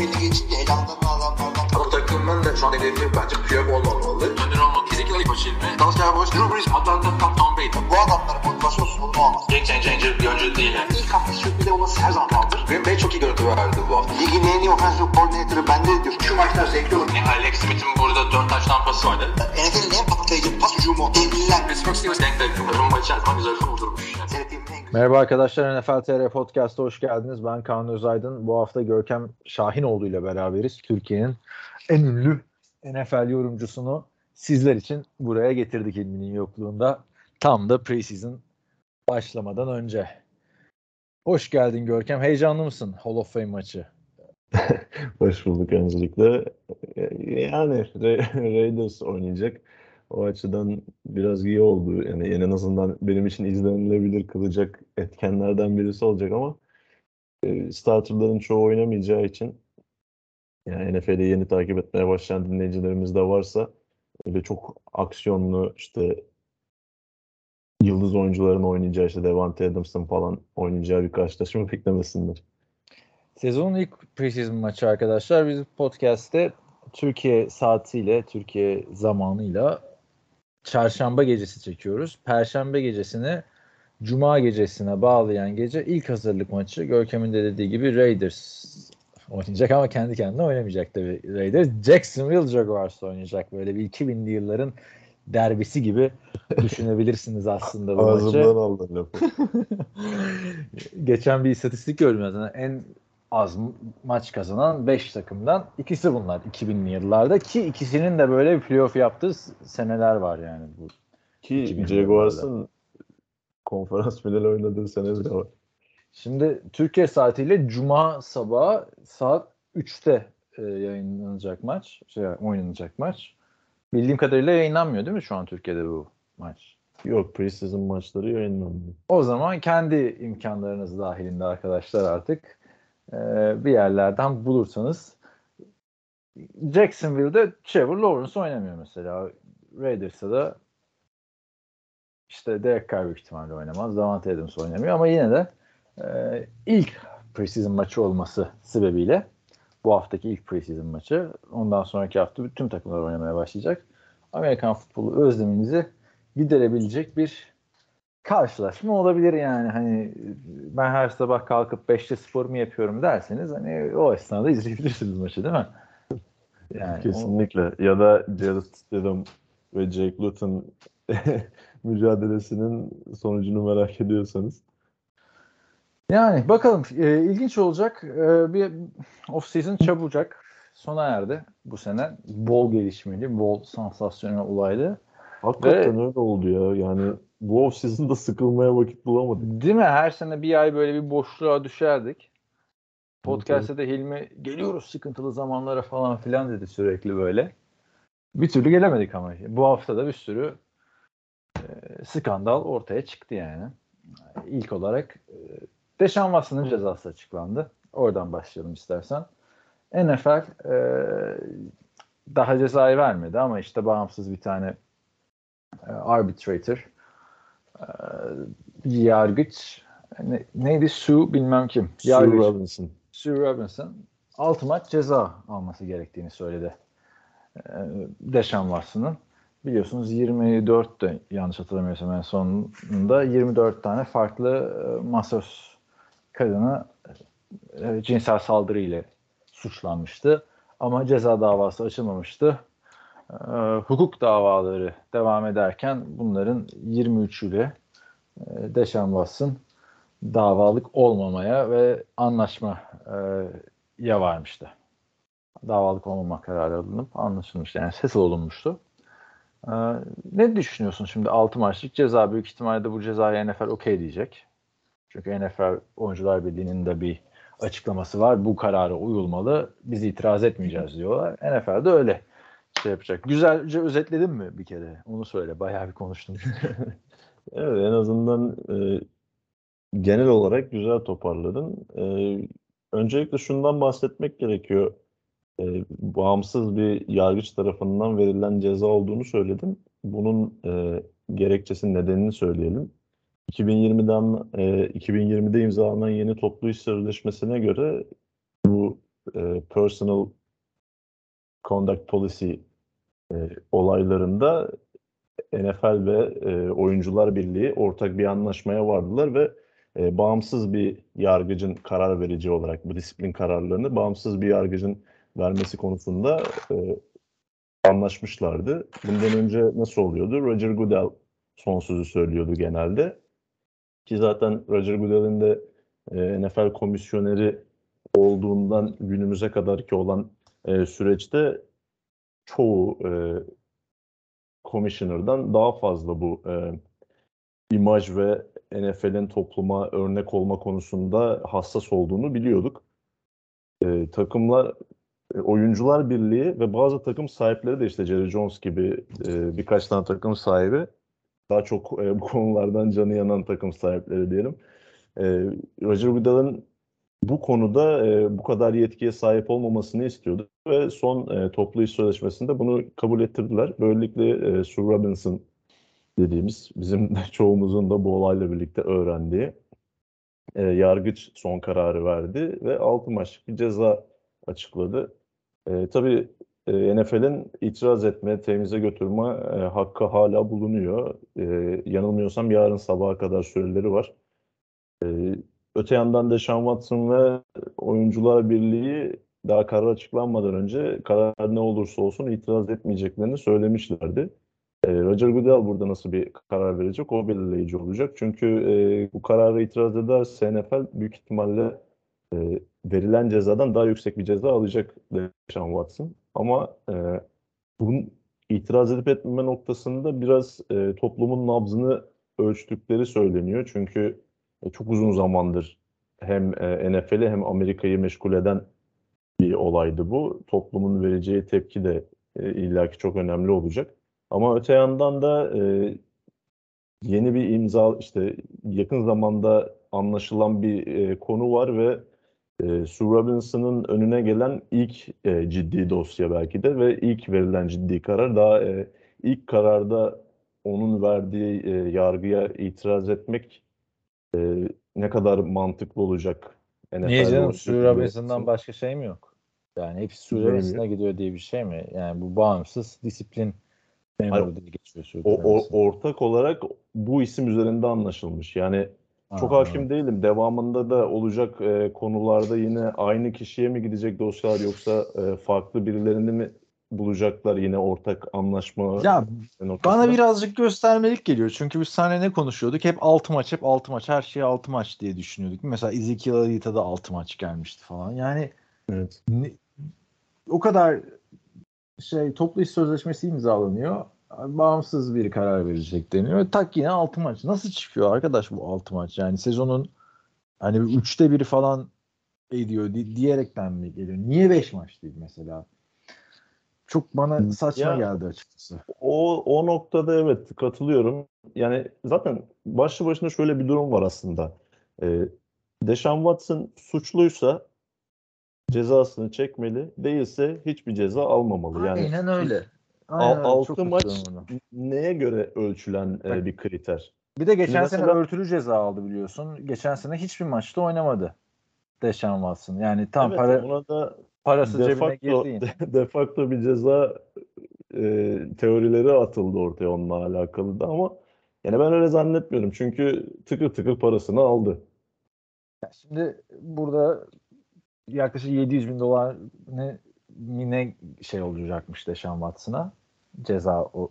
belli geçince elanlarını adamlardan Ama bu takımın da şu an hedefi bence Piyok olmamalı. Önder ilk başı ilmi. Dallas Cowboys, Drew Brees, Atlanta, Tom, Tom Brady. bu adamların motivasyonsuz bunu olmaz. Game changer bir oyuncu değil yani. İlk hafta sürpriz olması her zaman kaldır. Green Bay çok iyi görüntü verdi bu hafta. Ligin en iyi offensive coordinator'ı bende diyor. Şu maçlar zevkli olur. Yani Alex Smith'in burada 4 taş tampası vardı. NFL'in en patlayıcı pas hücumu. Devliler. Pittsburgh Steelers denk de rumba içerisinde güzel kurdurmuş. Yani. Merhaba arkadaşlar NFL TR Podcast'a hoş geldiniz. Ben Kaan Özaydın. Bu hafta Görkem Şahinoğlu ile beraberiz. Türkiye'nin en ünlü NFL yorumcusunu sizler için buraya getirdik ilminin yokluğunda. Tam da preseason başlamadan önce. Hoş geldin Görkem. Heyecanlı mısın Hall of Fame maçı? Hoş bulduk öncelikle. Yani Ra- Raiders oynayacak. O açıdan biraz iyi oldu. Yani en azından benim için izlenilebilir kılacak etkenlerden birisi olacak ama e, starterların çoğu oynamayacağı için yani NFL'i yeni takip etmeye başlayan dinleyicilerimiz de varsa öyle çok aksiyonlu işte yıldız oyuncuların oynayacağı işte Devante Adams'ın falan oynayacağı bir karşılaşma beklemesinler. Sezonun ilk preseason maçı arkadaşlar. Biz podcast'te Türkiye saatiyle, Türkiye zamanıyla çarşamba gecesi çekiyoruz. Perşembe gecesini Cuma gecesine bağlayan gece ilk hazırlık maçı. Görkem'in de dediği gibi Raiders oynayacak ama kendi kendine oynamayacak tabii Raiders. Jacksonville Jaguars oynayacak. Böyle bir 2000'li yılların derbisi gibi düşünebilirsiniz aslında bu maçı. Ağzımdan aldın lafı. Geçen bir istatistik gördüm zaten. En az maç kazanan 5 takımdan ikisi bunlar 2000'li yıllarda ki ikisinin de böyle bir playoff yaptığı seneler var yani bu. Ki 2000'li Jaguars'ın konferans finali oynadığı sene bile var. Şimdi Türkiye saatiyle cuma sabahı saat 3'te e, yayınlanacak maç, şey oynanacak maç. Bildiğim kadarıyla yayınlanmıyor değil mi şu an Türkiye'de bu maç? Yok preseason maçları yayınlanmıyor. O zaman kendi imkanlarınız dahilinde arkadaşlar artık e, bir yerlerden bulursanız Jacksonville'de Trevor Lawrence oynamıyor mesela. Raiders'ta da işte Derek Carr büyük ihtimalle oynamaz. Davante Adams oynamıyor ama yine de e, ilk preseason maçı olması sebebiyle bu haftaki ilk preseason maçı ondan sonraki hafta bütün takımlar oynamaya başlayacak. Amerikan futbolu özleminizi giderebilecek bir karşılaşma olabilir yani hani ben her sabah kalkıp 5'te sporumu yapıyorum derseniz hani o esnada izleyebilirsiniz maçı değil mi? Yani o- Kesinlikle. Ya da Jared Stidham ve Jake Luton mücadelesinin sonucunu merak ediyorsanız. yani bakalım e, ilginç olacak. E, bir off season çabucak sona erdi bu sene. Bol gelişmeli, bol sansasyonel olaylı. Hakikaten öyle oldu ya. Yani bu off season'da sıkılmaya vakit bulamadık. Değil mi? Her sene bir ay böyle bir boşluğa düşerdik. Podcast'te de Hilmi geliyoruz sıkıntılı zamanlara falan filan dedi sürekli böyle. Bir türlü gelemedik ama. Bu hafta da bir sürü e, skandal ortaya çıktı yani. İlk olarak e, Deşan Watson'ın cezası açıklandı. Oradan başlayalım istersen. NFL e, daha cezayı vermedi ama işte bağımsız bir tane e, arbitrator yargıç ne, neydi Sue bilmem kim. Sue Yargıç. Robinson. Sue Robinson 6 maç ceza alması gerektiğini söyledi. Ee, Deşan Watson'ın. Biliyorsunuz 24 de yanlış hatırlamıyorsam en sonunda 24 tane farklı e, masöz kadını e, cinsel saldırı ile suçlanmıştı. Ama ceza davası açılmamıştı. Ee, hukuk davaları devam ederken bunların 23'üyle e, Deşan Watson davalık olmamaya ve anlaşma e, ya varmıştı. Davalık olmama kararı alınıp anlaşılmıştı. Yani ses olunmuştu. E, ne düşünüyorsun şimdi 6 maçlık ceza büyük ihtimalle bu cezaya NFL okey diyecek. Çünkü NFL Oyuncular Birliği'nin de bir açıklaması var. Bu karara uyulmalı. Biz itiraz etmeyeceğiz diyorlar. NFL de öyle şey yapacak. Güzelce özetledin mi bir kere? Onu söyle. Bayağı bir konuştum. Evet en azından e, genel olarak güzel toparladın. E, öncelikle şundan bahsetmek gerekiyor. E, bağımsız bir yargıç tarafından verilen ceza olduğunu söyledim. Bunun e, gerekçesi nedenini söyleyelim. 2020'den e, 2020'de imzalanan yeni toplu iş sözleşmesine göre bu e, personal conduct policy e, olaylarında NFL ve e, Oyuncular Birliği ortak bir anlaşmaya vardılar ve e, bağımsız bir yargıcın karar verici olarak bu disiplin kararlarını bağımsız bir yargıcın vermesi konusunda e, anlaşmışlardı. Bundan önce nasıl oluyordu? Roger Goodell son sözü söylüyordu genelde. Ki zaten Roger Goodell'in de e, NFL komisyoneri olduğundan günümüze kadar ki olan e, süreçte çoğu e, commissioner'dan daha fazla bu e, imaj ve NFL'in topluma örnek olma konusunda hassas olduğunu biliyorduk. E, takımlar, e, oyuncular birliği ve bazı takım sahipleri de işte Jerry Jones gibi e, birkaç tane takım sahibi daha çok e, bu konulardan canı yanan takım sahipleri diyelim. E, Roger Goodell'ın bu konuda e, bu kadar yetkiye sahip olmamasını istiyordu ve son e, toplu iş sözleşmesinde bunu kabul ettirdiler. Böylelikle e, Sue Robinson dediğimiz bizim çoğumuzun da bu olayla birlikte öğrendiği e, yargıç son kararı verdi ve 6 maçlık bir ceza açıkladı. E, tabii e, NFL'in itiraz etme, temize götürme e, hakkı hala bulunuyor. E, yanılmıyorsam yarın sabaha kadar süreleri var. E, öte yandan da Sean Watson ve Oyuncular Birliği daha karar açıklanmadan önce karar ne olursa olsun itiraz etmeyeceklerini söylemişlerdi. E, Roger Goodell burada nasıl bir karar verecek o belirleyici olacak. Çünkü e, bu karara itiraz ederse NFL büyük ihtimalle e, verilen cezadan daha yüksek bir ceza alacak Sean Watson. Ama e, bunun itiraz edip etmeme noktasında biraz e, toplumun nabzını ölçtükleri söyleniyor. Çünkü e, çok uzun zamandır hem e, NFL'i hem Amerika'yı meşgul eden bir olaydı bu. Toplumun vereceği tepki de e, illaki çok önemli olacak. Ama öte yandan da e, yeni bir imza işte yakın zamanda anlaşılan bir e, konu var ve e, Sue Robinson'ın önüne gelen ilk e, ciddi dosya belki de ve ilk verilen ciddi karar daha e, ilk kararda onun verdiği e, yargıya itiraz etmek e, ne kadar mantıklı olacak? Niye NFL'de canım Sue şekilde Robinson'dan olsun. başka şey mi yok? Yani hepsi Bilmiyorum. Robinson'a gidiyor diye bir şey mi? Yani bu bağımsız disiplin memuru diye geçiyor Sue O, o- ortak olarak bu isim üzerinde anlaşılmış. Yani çok Aa, hakim değilim. Devamında da olacak e, konularda yine aynı kişiye mi gidecek dosyalar yoksa e, farklı birilerini mi bulacaklar yine ortak anlaşma Ya noktasında? bana birazcık göstermelik geliyor. Çünkü biz seninle ne konuşuyorduk? Hep 6 maç, hep 6 maç. Her şey 6 maç diye düşünüyorduk. Mesela Ezekiel Elite'a da 6 maç gelmişti falan. Yani Evet. ne- o kadar şey toplu iş sözleşmesi imzalanıyor. Bağımsız bir karar verecek deniyor. Tak yine 6 maç. Nasıl çıkıyor arkadaş bu 6 maç? Yani sezonun hani üçte biri falan ediyor di- diyerekten mi geliyor? Niye 5 maç değil mesela? Çok bana saçma Ya- geldi açıkçası. O, o noktada evet katılıyorum. Yani zaten başlı başına şöyle bir durum var aslında. Ee, Deshaun Watson suçluysa cezasını çekmeli, değilse hiçbir ceza almamalı. Yani Aynen öyle. Aynen altı maç neye göre ölçülen e, bir kriter? Bir de geçen Şimdi sene mesela- örtülü ceza aldı biliyorsun. Geçen sene hiçbir maçta oynamadı. Deshaun Watson. Yani tam Evet, para ona da parası de cebine facto, girdi yine. de facto bir ceza e, teorileri atıldı ortaya onunla alakalı da ama yani ben öyle zannetmiyorum. Çünkü tıkır tıkır parasını aldı. Ya Şimdi burada yaklaşık 700 bin dolar ne, ne şey olacakmış Deshaun Watson'a ceza o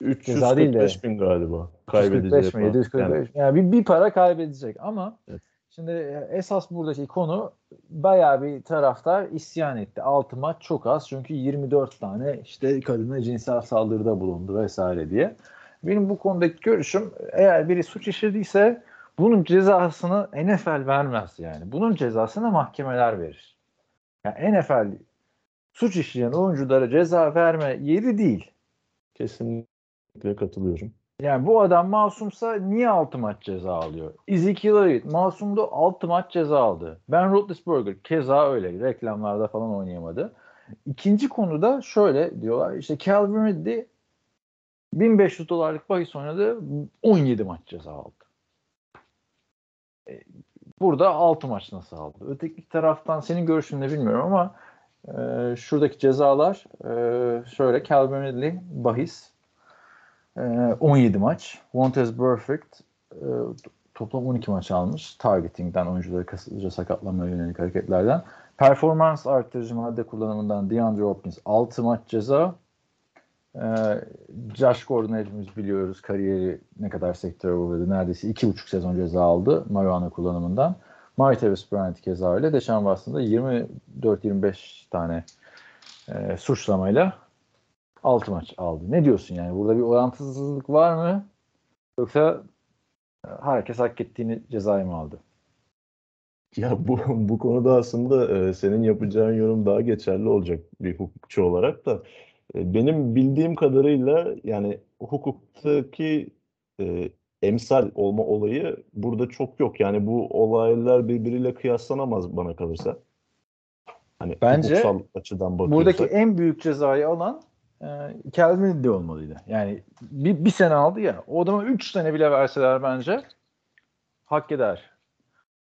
345 bin galiba kaybedeceği 345 mi? falan. 745 mi? Yani bir, bir para kaybedecek ama Evet. Şimdi esas buradaki konu bayağı bir taraftar isyan etti. 6 maç çok az çünkü 24 tane işte kadına cinsel saldırıda bulundu vesaire diye. Benim bu konudaki görüşüm eğer biri suç işlediyse bunun cezasını NFL vermez yani. Bunun cezasını mahkemeler verir. Yani NFL suç işleyen oyunculara ceza verme yeri değil. Kesinlikle katılıyorum. Yani bu adam masumsa niye 6 maç ceza alıyor? Ezekiel Elliott masumdu 6 maç ceza aldı. Ben Roethlisberger keza öyle. Reklamlarda falan oynayamadı. İkinci konuda şöyle diyorlar. işte Calvin Ridley 1500 dolarlık bahis oynadı. 17 maç ceza aldı. E, burada 6 maç nasıl aldı? Öteki taraftan senin görüşün bilmiyorum ama e, şuradaki cezalar e, şöyle Calvin Ridley bahis 17 maç. Montez Perfect e, toplam 12 maç almış. Targeting'den oyuncuları kasıtlıca sakatlamaya yönelik hareketlerden. Performans arttırıcı madde kullanımından DeAndre Hopkins 6 maç ceza. Ee, Josh Gordon hepimiz biliyoruz kariyeri ne kadar sektöre uğradı. Neredeyse 2,5 sezon ceza aldı marijuana kullanımından. Martavis Bryant keza öyle. Deşan Watson'da 24-25 tane e, suçlamayla 6 maç aldı. Ne diyorsun yani? Burada bir orantısızlık var mı? Yoksa e, herkes hak ettiğini cezayı mı aldı? Ya bu bu konuda aslında e, senin yapacağın yorum daha geçerli olacak bir hukukçu olarak da e, benim bildiğim kadarıyla yani hukuktaki e, emsal olma olayı burada çok yok. Yani bu olaylar birbiriyle kıyaslanamaz bana kalırsa. Hani Bence hukuksal açıdan bakıyorsak. Buradaki en büyük cezayı alan e, Calvin Ridley olmalıydı. Yani bir, bir sene aldı ya. O adama 3 sene bile verseler bence hak eder.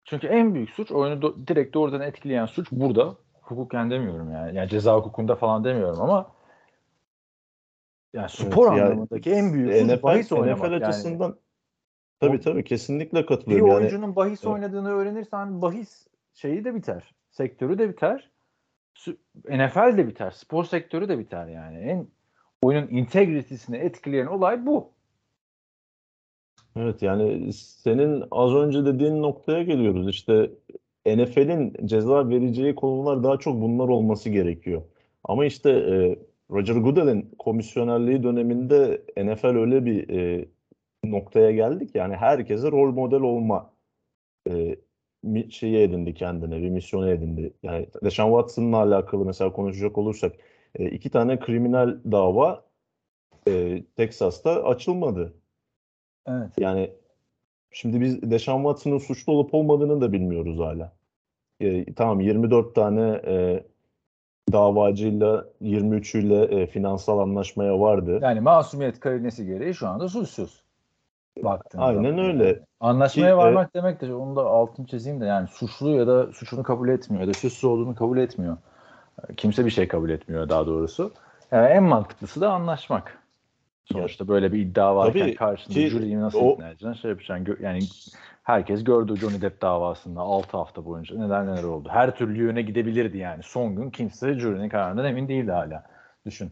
Çünkü en büyük suç oyunu do- direkt doğrudan etkileyen suç burada. Hukuken demiyorum yani. Yani ceza hukukunda falan demiyorum ama yani spor Evet, anlamındaki en büyük suç NFL, bahis oynamak. NFL yani. açısından tabii O- tabii kesinlikle Bir katılıyorum. Yani oyuncunun bahis Evet. oynadığını öğrenirsen bahis şeyi de biter. Sektörü de biter. NFL de biter. Spor sektörü de biter yani. En oyunun integritesini etkileyen olay bu. Evet yani senin az önce dediğin noktaya geliyoruz. İşte NFL'in ceza vereceği konular daha çok bunlar olması gerekiyor. Ama işte e, Roger Goodell'in komisyonerliği döneminde NFL öyle bir e, noktaya geldik yani herkese rol model olma e, şeyi edindi kendine, bir misyonu edindi. Yani Deshaun Watson'la alakalı mesela konuşacak olursak e, iki tane kriminal dava e, Texas'ta açılmadı. Evet. Yani şimdi biz Deshaun Watson'ın suçlu olup olmadığını da bilmiyoruz hala. E, tamam 24 tane e, davacıyla 23'üyle e, finansal anlaşmaya vardı. Yani masumiyet karinesi gereği şu anda suçsuz. Baktığın Aynen öyle. Anlaşmaya Ki, varmak demek de onu da altını çizeyim de yani suçlu ya da suçunu kabul etmiyor ya da suçsuz olduğunu kabul etmiyor. Kimse bir şey kabul etmiyor daha doğrusu. Yani en mantıklısı da anlaşmak. Sonuçta böyle bir iddia varken Tabii karşında ki jüriyi nasıl o- ikna edeceksin? Şey yapacaksın. Gö- Yani herkes gördü Johnny Depp davasında 6 hafta boyunca neler neler oldu. Her türlü yöne gidebilirdi yani. Son gün kimse jürinin kararından emin değildi hala. Düşün.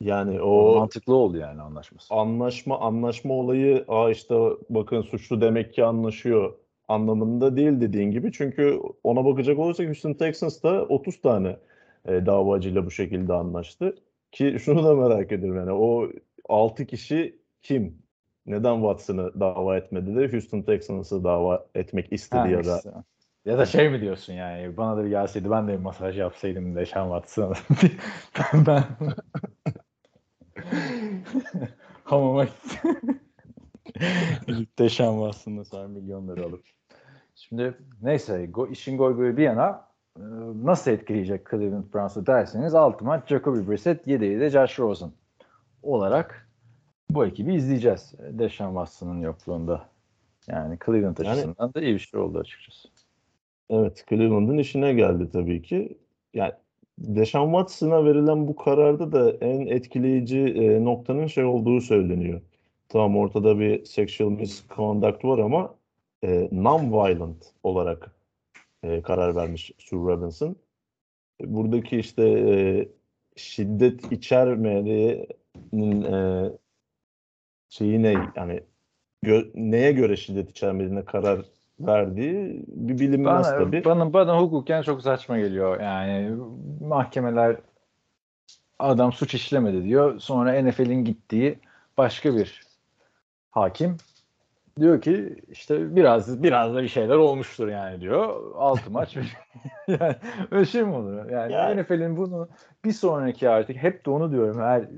Yani O mantıklı oldu yani anlaşması. anlaşma anlaşma olayı aa işte bakın suçlu demek ki anlaşıyor anlamında değil dediğin gibi. Çünkü ona bakacak olursak Houston Texans da 30 tane e, davacıyla bu şekilde anlaştı. Ki şunu da merak ediyorum yani o 6 kişi kim? Neden Watson'ı dava etmedi de Houston Texans'ı dava etmek istedi Ha, ya da işte. Ya da şey mi diyorsun yani bana da bir gelseydi ben de bir masaj yapsaydım Deşan Watson'a. ben hamama gidip Deşan Watson'la sonra milyonları alıp. Şimdi neyse go, işin goy goyu bir yana e, nasıl etkileyecek Cleveland Browns'u derseniz 6 maç Jacoby Brissett 7'yi de Josh Rosen olarak bu ekibi izleyeceğiz. Deşan Watson'ın yokluğunda. Yani Cleveland Yani- açısından da iyi bir şey oldu açıkçası. Evet, Cleveland'ın işine geldi tabii ki. Yani Deshaun Watson'a verilen bu kararda da en etkileyici e, noktanın şey olduğu söyleniyor. Tamam ortada bir sexual misconduct var ama e, non-violent olarak e, karar vermiş Sue Robinson. Buradaki işte e, şiddet içermediğinin e, şeyi ne yani gö- neye göre şiddet içermediğine karar verdiği bir bilinmez Bana, tabii. bana, bana hukuken çok saçma geliyor. Yani mahkemeler adam suç işlemedi diyor. Sonra NFL'in gittiği başka bir hakim diyor ki işte biraz biraz da bir şeyler olmuştur yani diyor. Altı maç yani öyle şey mi olur? Yani Ya- NFL'in bunu bir sonraki artık hep de onu diyorum. Her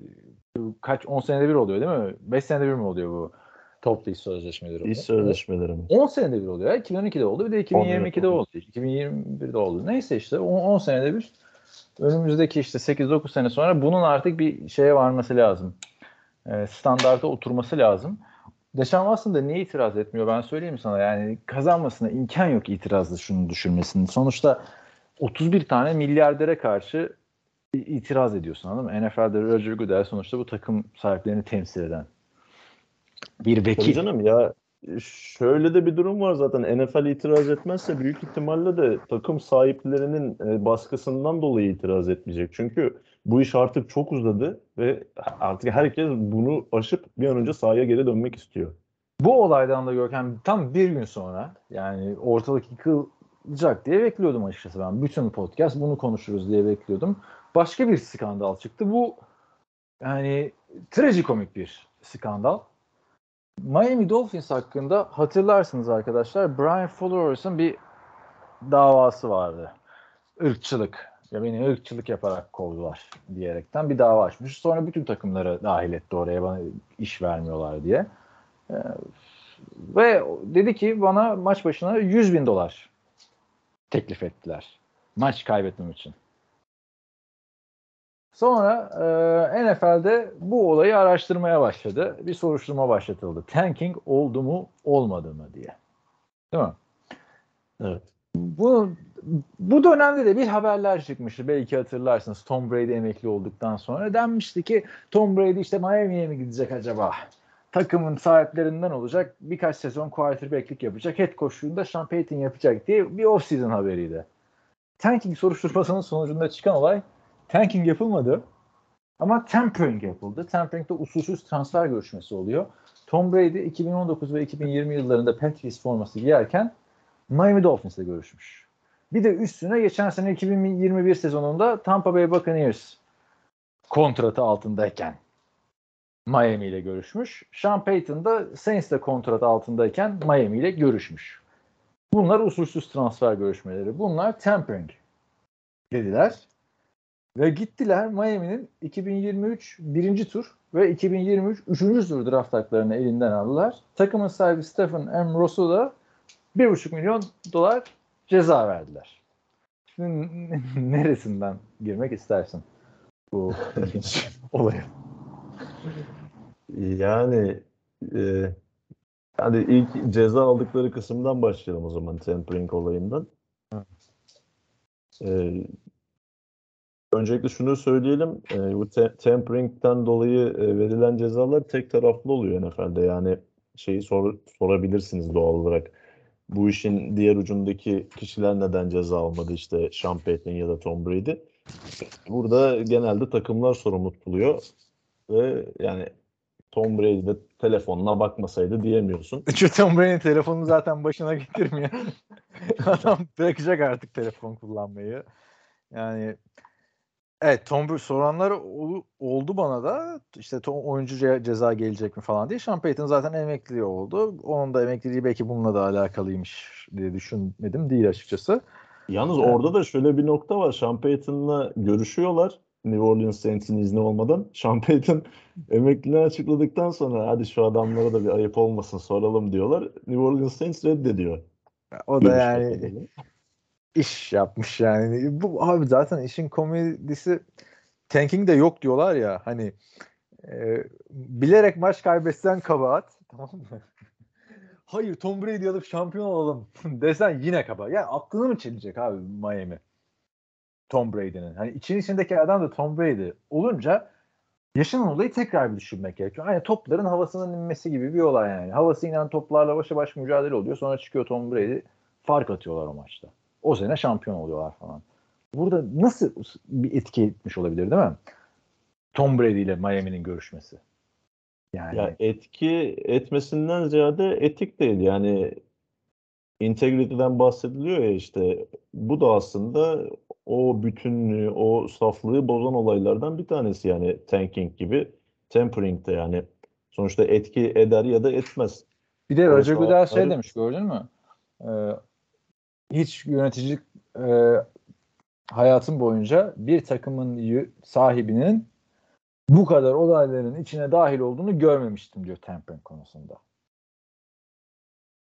kaç 10 senede bir oluyor değil mi? 5 senede bir mi oluyor bu toplu iş sözleşmeleri? İş sözleşmeleri mi? 10 senede bir oluyor. ya. 2012'de oldu bir de 2022'de Oluyor. oldu. 2021'de oldu. Neyse işte 10, 10 senede bir önümüzdeki işte 8-9 sene sonra bunun artık bir şeye varması lazım. E, standarta oturması lazım. Deşan Watson da niye itiraz etmiyor ben söyleyeyim sana. Yani kazanmasına imkan yok itirazlı şunu düşürmesinin. Sonuçta 31 tane milyardere karşı itiraz ediyorsun anladın mı? NFL'de Roger Goodell sonuçta bu takım sahiplerini temsil eden bir Tabii vekil. canım ya şöyle de bir durum var zaten NFL itiraz etmezse büyük ihtimalle de takım sahiplerinin e, baskısından dolayı itiraz etmeyecek. Çünkü bu iş artık çok uzadı ve artık herkes bunu aşıp bir an önce sahaya geri dönmek istiyor. Bu olaydan da Görkem tam bir gün sonra yani ortalık yıkılacak diye bekliyordum açıkçası ben. Bütün podcast bunu konuşuruz diye bekliyordum. Başka bir skandal çıktı. Bu yani trajikomik bir skandal. Miami Dolphins hakkında hatırlarsınız arkadaşlar Brian Flores'ın bir davası vardı. Irkçılık. Ya beni ırkçılık yaparak kovdular diyerekten bir dava açmış. Sonra bütün takımları dahil etti oraya bana iş vermiyorlar diye. Ee, ve dedi ki bana maç başına 100 bin dolar teklif ettiler. Maç kaybetmem için. Sonra e, NFL'de bu olayı araştırmaya başladı. Bir soruşturma başlatıldı. Tanking oldu mu olmadı mı diye. Değil mi? Evet. Bu bu dönemde de bir haberler çıkmıştı. Belki hatırlarsınız. Tom Brady emekli olduktan sonra denmişti ki Tom Brady işte Miami'ye mi gidecek acaba? Takımın sahiplerinden olacak. Birkaç sezon quarterback'lik yapacak. Head coach'luğunda Sean Payton yapacak diye bir off-season haberiydi. Tanking soruşturmasının sonucunda çıkan olay tanking yapılmadı. Ama tampering yapıldı. Tampering'de usulsüz transfer görüşmesi oluyor. Tom Brady 2019 ve 2020 yıllarında Patriots forması giyerken Miami Dolphins'le görüşmüş. Bir de üstüne geçen sene 2021 sezonunda Tampa Bay Buccaneers kontratı altındayken Miami ile görüşmüş. Sean Payton da Saints'le kontrat altındayken Miami ile görüşmüş. Bunlar usulsüz transfer görüşmeleri. Bunlar tampering dediler. Ve gittiler Miami'nin 2023 birinci tur ve 2023 üçüncü tur draft haklarını elinden aldılar. Takımın sahibi Stephen M. Ross'u da 1,5 milyon dolar ceza verdiler. Şimdi neresinden girmek istersin bu olaya? Yani e, yani ilk ceza aldıkları kısımdan başlayalım o zaman tampering olayından. E, öncelikle şunu söyleyelim. E, bu te- tampering'den dolayı e, verilen cezalar tek taraflı oluyor NFL'de. Yani şeyi sor, sorabilirsiniz doğal olarak. Bu işin diğer ucundaki kişiler neden ceza almadı işte Sean Payton ya da Tom Brady. Burada genelde takımlar sorumlu tutuluyor ve yani Tom Brady de telefonuna bakmasaydı diyemiyorsun. Çünkü Tom Brady'nin telefonunu zaten başına getirmiyor. Adam bırakacak artık telefon kullanmayı. Yani evet Tom Brady soranlar ol- oldu bana da işte Tom, oyuncu ce- ceza gelecek mi falan diye. Sean Payton zaten emekli oldu. Onun da emekliliği belki bununla da alakalıymış diye düşünmedim değil açıkçası. Yalnız Evet. orada da şöyle bir nokta var. Sean Payton'la görüşüyorlar. New Orleans Saints'in izni olmadan. Sean Payton emekliliğini açıkladıktan sonra hadi şu adamlara da bir ayıp olmasın soralım diyorlar. New Orleans Saints reddediyor. O da Görüş yani. iş yapmış yani. Bu abi zaten işin komedisi tanking de yok diyorlar ya hani e, bilerek maç kaybetsen kabahat tamam mı? Hayır Tom Brady alıp şampiyon olalım desen yine kabahat. Yani aklını mı çelecek abi Miami? Tom Brady'nin. Hani için içindeki adam da Tom Brady olunca yaşanan olayı tekrar bir düşünmek gerekiyor. Hani topların havasının inmesi gibi bir olay yani. Havası inen toplarla başa baş mücadele oluyor. Sonra çıkıyor Tom Brady fark atıyorlar o maçta. O sene şampiyon oluyorlar falan. Burada nasıl bir etki etmiş olabilir değil mi? Tom Brady ile Miami'nin görüşmesi. Yani Ya etki etmesinden ziyade etik değil. Yani integrity'den bahsediliyor ya işte. Bu da aslında o bütünlüğü, o saflığı bozan olaylardan bir tanesi yani tanking gibi. Tampering de yani sonuçta etki eder ya da etmez. bir de Roger Goodell şey demiş gördün mü? Ee, hiç yöneticilik e, hayatım boyunca bir takımın sahibinin bu kadar olayların içine dahil olduğunu görmemiştim diyor tampering konusunda.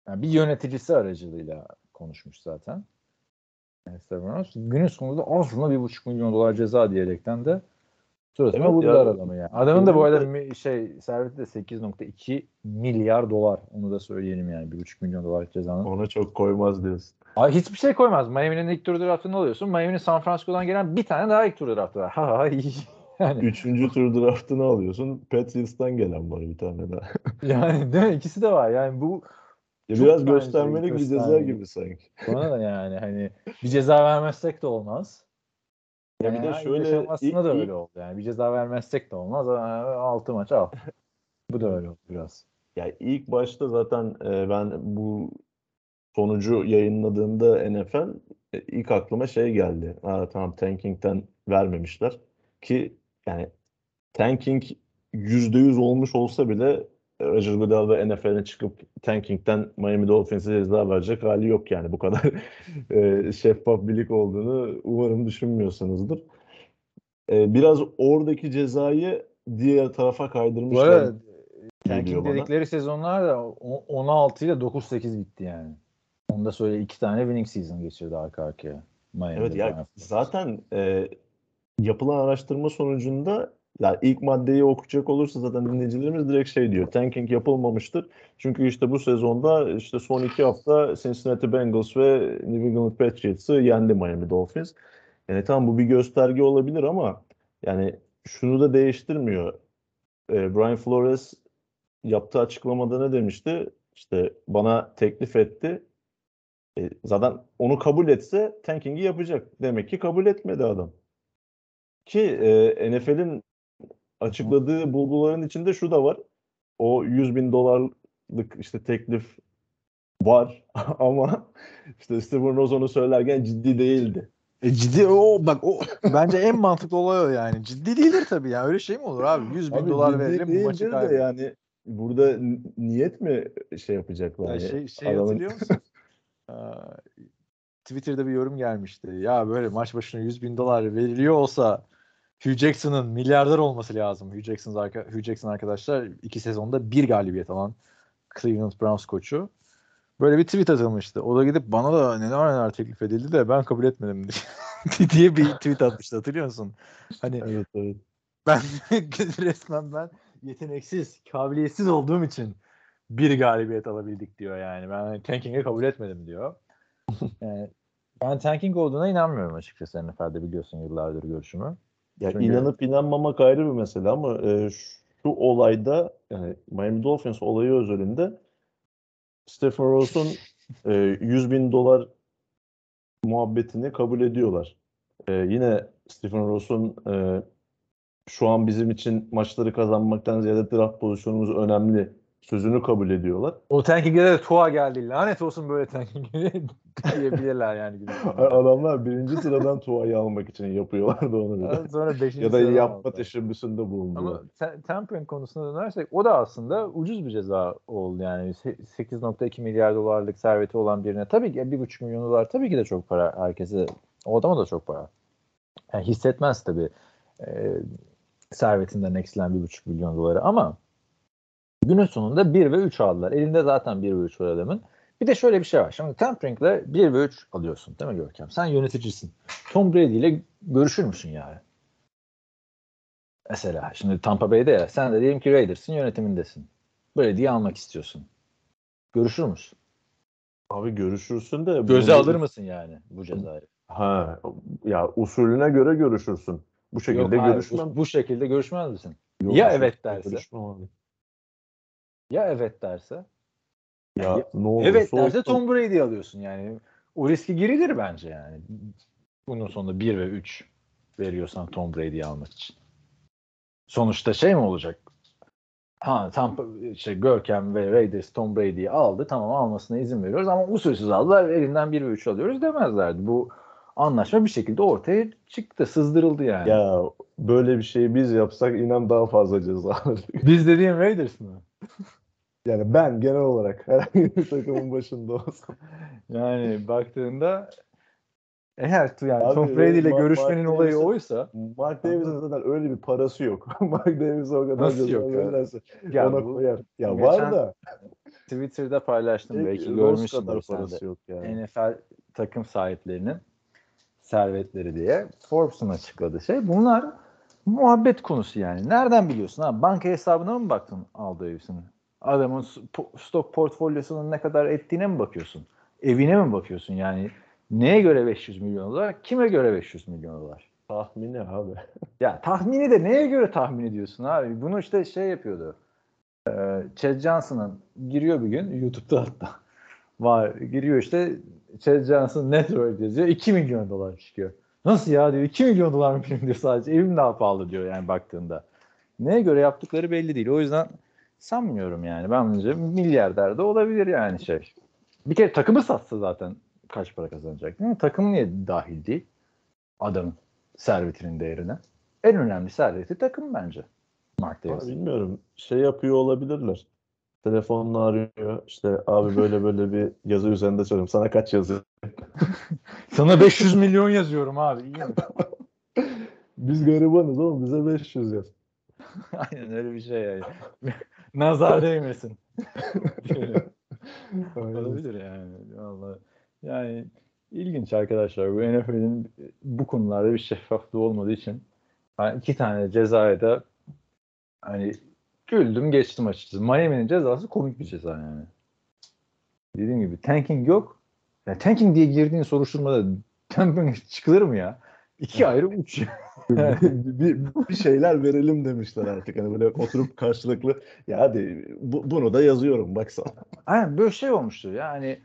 Yani bir yöneticisi aracılığıyla konuşmuş zaten. Günün sonunda aslında bir buçuk milyon dolar ceza diyerekten de Suratıma vurdular adamı ya. Adamın da bu arada şey serveti de 8.2 milyar dolar. Onu da söyleyelim yani. 1.5 milyon dolar cezanın. Ona çok koymaz diyorsun. Ay hiçbir şey koymaz. Miami'nin ilk tur draftını alıyorsun. Miami'nin San Francisco'dan gelen bir tane daha ilk tur draftı var. Ha ha iyi. Yani, Üçüncü tur draftını alıyorsun. Patriots'tan gelen var bir tane daha. yani değil mi? İkisi de var. Yani bu Ya biraz göstermelik bir ceza gibi sanki. bana da yani hani bir ceza vermezsek de olmaz. Ya bir de Yani şöyle ilk- da öyle oldu. Yani bir ceza vermezsek de olmaz. Altı maç al. Bu da öyle oldu biraz. Ya ilk başta zaten e, ben bu sonucu yayınladığımda NFL e, ilk aklıma şey geldi. Ha, tamam tanking'den vermemişler ki yani tanking %100 olmuş olsa bile Roger Goodell ve NFL'e çıkıp tanking'den Miami Dolphins'e ceza verecek hali yok yani bu kadar e, şeffaf bir lig olduğunu umarım düşünmüyorsunuzdur. E, biraz oradaki cezayı diğer tarafa Bu kaydırmışlar. arada geliyor tanking bana. dedikleri sezonlar da o- 16 ile 9-8 bitti yani. Onda söyle iki tane winning season geçirdi arka arkaya. Miami'de Evet ya zaten e, yapılan araştırma sonucunda ya ilk maddeyi okuyacak olursa zaten dinleyicilerimiz direkt şey diyor. Tanking yapılmamıştır. Çünkü işte bu sezonda işte son iki hafta Cincinnati Bengals ve New England Patriots'ı yendi Miami Dolphins. Yani tamam bu bir gösterge olabilir ama yani şunu da değiştirmiyor. E, Brian Flores yaptığı açıklamada ne demişti? İşte bana teklif etti. E, zaten onu kabul etse tanking'i yapacak. Demek ki kabul etmedi adam. Ki e, NFL'in açıkladığı bulguların içinde şu da var. O 100 bin dolarlık işte teklif var ama işte Steven Ross onu söylerken ciddi değildi. E ciddi o bak o bence en mantıklı olay o yani. Ciddi değildir tabii ya. Öyle şey mi olur abi? 100 bin Abi dolar verelim bu maçı kaybeder. yani burada niyet mi şey yapacaklar? Ya yani? şey, şey Adamın- hatırlıyor musun? Twitter'da bir yorum gelmişti. Ya böyle maç başına 100 bin dolar veriliyor olsa Hugh Jackson'ın milyarder olması lazım. Hugh Jackson, Hugh Jackson arkadaşlar iki sezonda bir galibiyet alan Cleveland Browns koçu. Böyle bir tweet atılmıştı. O da gidip bana da neler neler teklif edildi de ben kabul etmedim diye bir tweet atmıştı hatırlıyor musun? Hani Evet evet. ben resmen ben yeteneksiz, kabiliyetsiz olduğum için bir galibiyet alabildik diyor yani. Ben tanking'e kabul etmedim diyor. Yani ben tanking olduğuna inanmıyorum açıkçası NFL'de biliyorsun yıllardır görüşümü. Ya Çünkü- inanıp inanmamak ayrı bir mesele ama e, şu olayda yani Miami Dolphins olayı özelinde Stephen Ross'un e, 100 bin dolar muhabbetini kabul ediyorlar. E, yine Stephen Ross'un e, şu an bizim için maçları kazanmaktan ziyade draft pozisyonumuz önemli sözünü kabul ediyorlar. O tanking'e de Tua geldi. Lanet olsun böyle tanking'e diyebilirler yani. Adamlar birinci sıradan Tua'yı almak için yapıyorlardı onu bir. Sonra beşinci Ya da yapma teşebbüsünde bulundular. Ama te- tampering konusuna dönersek o da aslında ucuz bir ceza oldu yani Se- 8.2 milyar dolarlık serveti olan birine tabii ki 1.5 milyon dolar tabii ki de çok para herkese o adama da çok para. Yani hissetmez tabii e, servetinden eksilen 1.5 milyon doları ama günün sonunda 1 ve 3 aldılar. Elinde zaten 1 ve 3 var adamın. Bir de şöyle bir şey var. Şimdi tamperingle 1 ve 3 alıyorsun değil mi Görkem? Sen yöneticisin. Tom Brady ile görüşür müsün yani? Mesela şimdi Tampa Bay'de ya sen de diyelim ki Raiders'ın yönetimindesin. Diye almak istiyorsun. Görüşür müsün? Abi görüşürsün de Göze bunu- alır mısın yani bu cezayı? Ha ya usulüne göre görüşürsün. Bu şekilde Yok, hayır, görüşmem. bu, bu şekilde görüşmez misin? Yok, ya evet derse? görüşmem abi. Ya evet derse? Ya ne olursa evet derse. Tom Brady alıyorsun yani. O riski girilir bence yani. Bunun sonunda 1 ve 3 veriyorsan Tom Brady'yi almak için. Sonuçta şey mi olacak? Ha Tampa şey Görkem ve Raiders Tom Brady'yi aldı. Tamam almasına izin veriyoruz ama usulsüz aldılar. Elinden 1 ve 3 alıyoruz demezlerdi. Bu anlaşma bir şekilde ortaya çıktı. Sızdırıldı yani. Ya böyle bir şeyi biz yapsak inan daha fazla ceza alırdık. Biz dediğin Raiders mı? Yani ben genel olarak herhangi bir takımın başında olsam. Yani baktığında eğer yani Abi, Tom Brady ile görüşmenin Mark olayı Davis'in- oysa Mark Davis'in zaten öyle bir parası yok. Mark Davis'e o kadar Nasıl yok ya? verirlerse ya ona bu koyar. Ya geçen var da Twitter'da paylaştım belki Ross görmüşsündür sen de. yok yani. NFL takım sahiplerinin servetleri diye Forbes'un açıkladığı şey. Bunlar muhabbet konusu yani. Nereden biliyorsun ha? Banka hesabına mı baktın aldığı evsinin? Adamın stok portfolyosunun ne kadar ettiğine mi bakıyorsun? Evine mi bakıyorsun? Yani neye göre 500 milyon dolar? Kime göre 500 milyon dolar? Tahmini abi. Ya tahmini de neye göre tahmin ediyorsun abi? Bunu işte şey yapıyordu. Ee, Chad Johnson'ın giriyor bir gün YouTube'da hatta var. Giriyor işte Chad Johnson net worth yazıyor. 2 milyon dolar çıkıyor. Nasıl ya diyor. 2 milyon dolar mı benim diyor sadece. Evim daha pahalı diyor yani baktığında. Neye göre yaptıkları belli değil. O yüzden sanmıyorum yani. Bence milyarder de olabilir yani şey. Bir kere takımı satsa zaten kaç para kazanacak değil mi? Takım niye dahil değil? Adamın servetinin değerine. En önemli serveti takım bence. Mark Davis. bilmiyorum. Şey yapıyor olabilirler. Telefonla arıyor. İşte abi böyle böyle bir yazı üzerinde söylüyorum. Sana kaç yazıyor? Sana 500 milyon yazıyorum abi. İyi mi? Biz garibanız oğlum bize 500 yaz. Aynen öyle bir şey yani. Nazar değmesin. Olabilir yani. Vallahi. Yani ilginç arkadaşlar. Bu NFL'in bu konularda bir şeffaflığı olmadığı için ben iki tane cezaya da hani güldüm geçtim açıkçası. Miami'nin cezası komik bir ceza yani. Dediğim gibi tanking yok. Yani tanking diye girdiğin soruşturmada tanking çıkılır mı ya? İki ayrı uç. bir, bir şeyler verelim demişler artık. Hani böyle oturup karşılıklı ya hadi bu, bunu da yazıyorum baksana. Aynen böyle şey olmuştu yani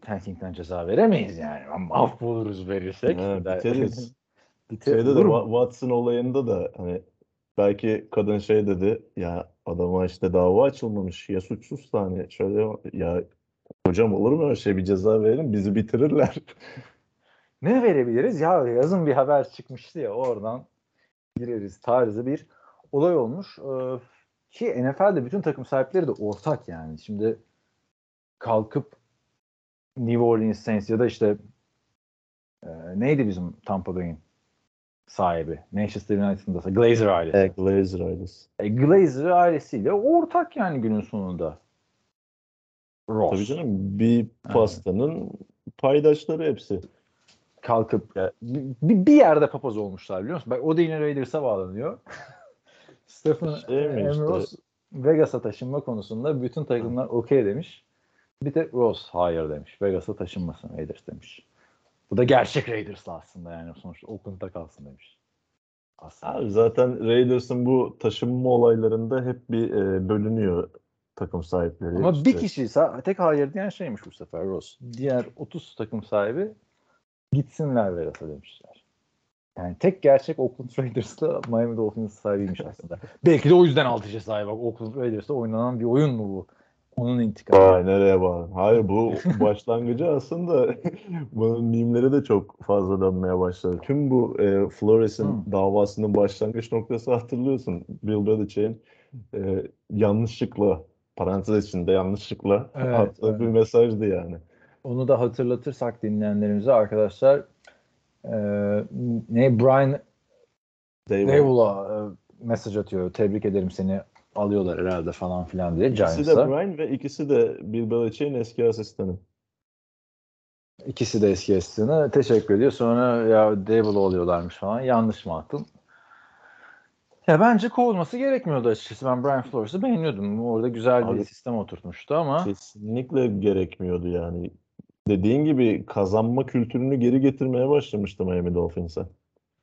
tankingden ceza veremeyiz yani. Ama Affoluruz verirsek. Ha, Da- biteriz. Biter- Şeyde de Watson olayında da hani belki kadın şey dedi ya adama işte dava açılmamış ya suçsuzsa hani şöyle ya hocam olur mu öyle şey bir ceza verelim bizi bitirirler. Ne verebiliriz? Ya yazın bir haber çıkmıştı ya oradan gireriz tarzı bir olay olmuş. Ee, ki NFL'de bütün takım sahipleri de ortak yani. Şimdi kalkıp New Orleans Saints ya da işte e, neydi bizim Tampa Bay'in sahibi? Manchester United'ın da Glazer ailesi. Evet, Glazer ailesi. E, Glazer ailesiyle ortak yani günün sonunda. Ross. Tabii canım bir pastanın paydaşları hepsi. Kalkıp ya, bir, bir yerde papaz olmuşlar biliyor musun? Bak o da yine Raiders'a bağlanıyor. Stephen Şey M. işte? Ross Vegas'a taşınma konusunda bütün takımlar okey demiş. Bir tek Ross hayır demiş. Vegas'a taşınmasın Raiders demiş. Bu da gerçek Raiders'la aslında yani sonuçta Oakland'da kalsın demiş. Aslında. Abi zaten Raiders'ın bu taşınma olaylarında hep bir e, bölünüyor takım sahipleri. Ama İşte bir kişi ise tek hayır diyen şeymiş bu sefer Ross. Diğer 30 takım sahibi gitsinler Vegas'a demişler. Yani tek gerçek Oakland Raiders'la Miami Dolphins sahibiymiş aslında. Belki de o yüzden altı sahibi. Bak Oakland Raiders'ta oynanan bir oyun mu bu? Onun intikamı. Vay nereye bağlı? Hayır bu başlangıcı aslında bunun mimleri de çok fazla dönmeye başladı. Tüm bu e, Flores'in Hmm. davasının başlangıç noktası hatırlıyorsun. Bill Belichick'in e, yanlışlıkla parantez içinde yanlışlıkla Evet, attığı evet. bir mesajdı yani. Onu da hatırlatırsak dinleyenlerimize arkadaşlar e, ne Brian Dayball'a e, mesaj atıyor. Tebrik ederim seni alıyorlar herhalde falan filan diye İkisi de Giants'a. Brian ve ikisi de Bill Belichick'in eski asistanı. İkisi de eski asistanı. Teşekkür ediyor. Sonra ya Dayball'ı oluyorlarmış falan. Yanlış mı attım? Ya bence kovulması gerekmiyordu açıkçası. Ben Brian Flores'ı beğeniyordum. Orada güzel bir Abi- sistem oturtmuştu ama Kesinlikle gerekmiyordu yani. Dediğin gibi kazanma kültürünü geri getirmeye başlamıştı Miami Dolphins'e.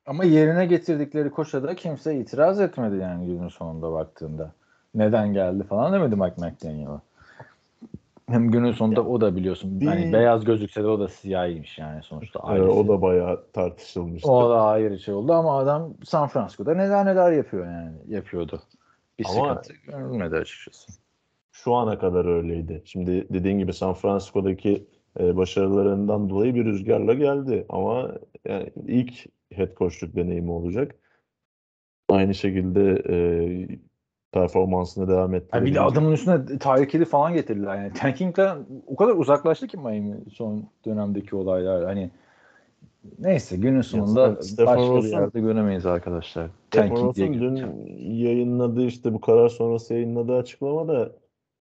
ama yerine getirdikleri koşa da kimse itiraz etmedi yani günün sonunda baktığında. Neden geldi falan demedi Mike McDaniel'a. Hem günün sonunda o da biliyorsun bir- hani beyaz gözükse de o da siyahiymiş yani sonuçta. Ee, ailesi. o da bayağı tartışılmıştı. O da ayrı şey oldu ama adam San Francisco'da neler neler yapıyor yani yapıyordu. Bir Ama- sıkıntı görülmedi açıkçası. Şu ana kadar öyleydi. Şimdi dediğin gibi San Francisco'daki e, başarılarından dolayı bir rüzgarla geldi. Ama yani ilk head coachluk deneyimi olacak. Aynı şekilde e, performansını devam Yani bir de adamın üstüne Tyreek Hill'i falan getirdiler. Yani tanking'den o kadar uzaklaştı ki Miami son dönemdeki olaylar. Hani neyse günün sonunda başka bir Ross'un- yerde göremeyiz arkadaşlar. Diye Ross'un dün yayınladığı işte bu karar sonrası yayınladığı açıklamada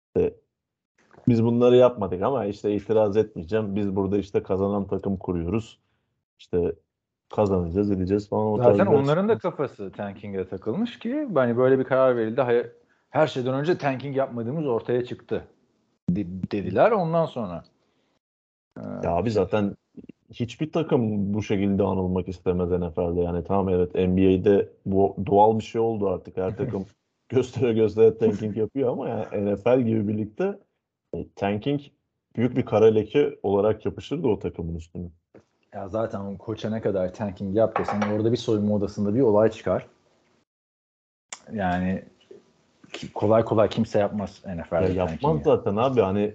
işte biz bunları yapmadık ama işte itiraz etmeyeceğim. Biz burada işte kazanan takım kuruyoruz. İşte kazanacağız, edeceğiz falan. O Zaten onların da kafası tanking'e takılmış ki hani böyle bir karar verildi. Hayır, her şeyden önce tanking yapmadığımız ortaya çıktı de- dediler. Ondan sonra Ya abi zaten hiçbir takım bu şekilde anılmak istemez NFL'de. Yani tamam evet NBA'de bu doğal bir şey oldu artık. Her takım göstere göstere tanking yapıyor ama yani NFL gibi birlikte tanking büyük bir kara leke olarak yapışırdı o takımın üstüne. ya zaten koça ne kadar tanking yap desen orada bir soyunma odasında bir olay çıkar. Yani kolay kolay kimse yapmaz NFL'de Ya yapmaz ya. zaten abi hani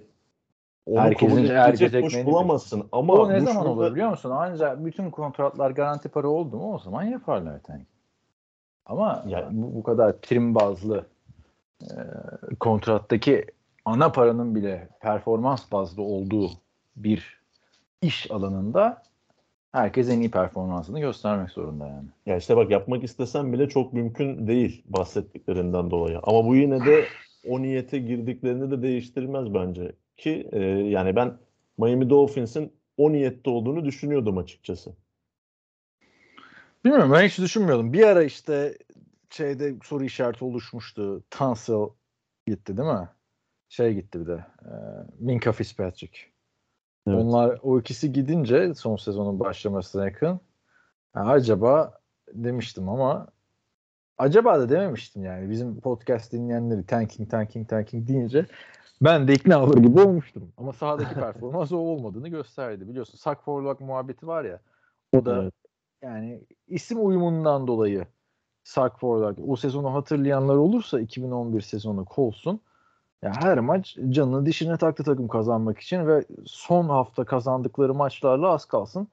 onu Herkesin- kabul herkes edecek boş bulamazsın ama O ne zaman şurada- olur biliyor musun? Ancak bütün kontratlar garanti para oldu mu o zaman yaparlar tanking. Ama Ya- bu, bu kadar prim bazlı e, kontrattaki ana paranın bile performans bazlı olduğu bir iş alanında herkes en iyi performansını göstermek zorunda yani. Ya işte bak yapmak istesen bile çok mümkün değil bahsettiklerinden dolayı. Ama bu yine de o niyete girdiklerini de değiştirmez bence. Ki e, yani ben Miami Dolphins'in o niyette olduğunu düşünüyordum açıkçası. Bilmiyorum ben hiç düşünmüyordum. Bir ara işte şeyde soru işareti oluşmuştu. Tunsil gitti değil mi? Şey gitti bir de. E, Minka Fitzpatrick. Evet. Onlar o ikisi gidince son sezonun başlamasına yakın "Ha, acaba demiştim ama acaba da dememiştim yani. Bizim podcast dinleyenleri tanking tanking tanking deyince ben de ikna olur gibi olmuştum. Ama sahadaki performans o olmadığını gösterdi. Biliyorsun Sak Forlock muhabbeti var ya. O da Evet. yani isim uyumundan dolayı Sak Forlock o sezonu hatırlayanlar olursa 2011 sezonu Colts'un ya her maç canını dişine taktı takım kazanmak için ve son hafta kazandıkları maçlarla az kalsın.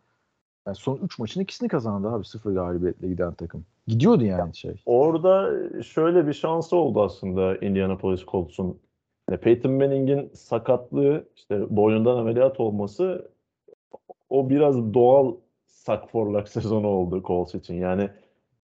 Yani son 3 maçın ikisini kazandı abi sıfır galibiyetle giden takım. Gidiyordu yani şey. Orada şöyle bir şansı oldu aslında Indianapolis Colts'un. Yani Peyton Manning'in sakatlığı, işte boynundan ameliyat olması o biraz doğal sakforlak sezonu oldu Colts için. Yani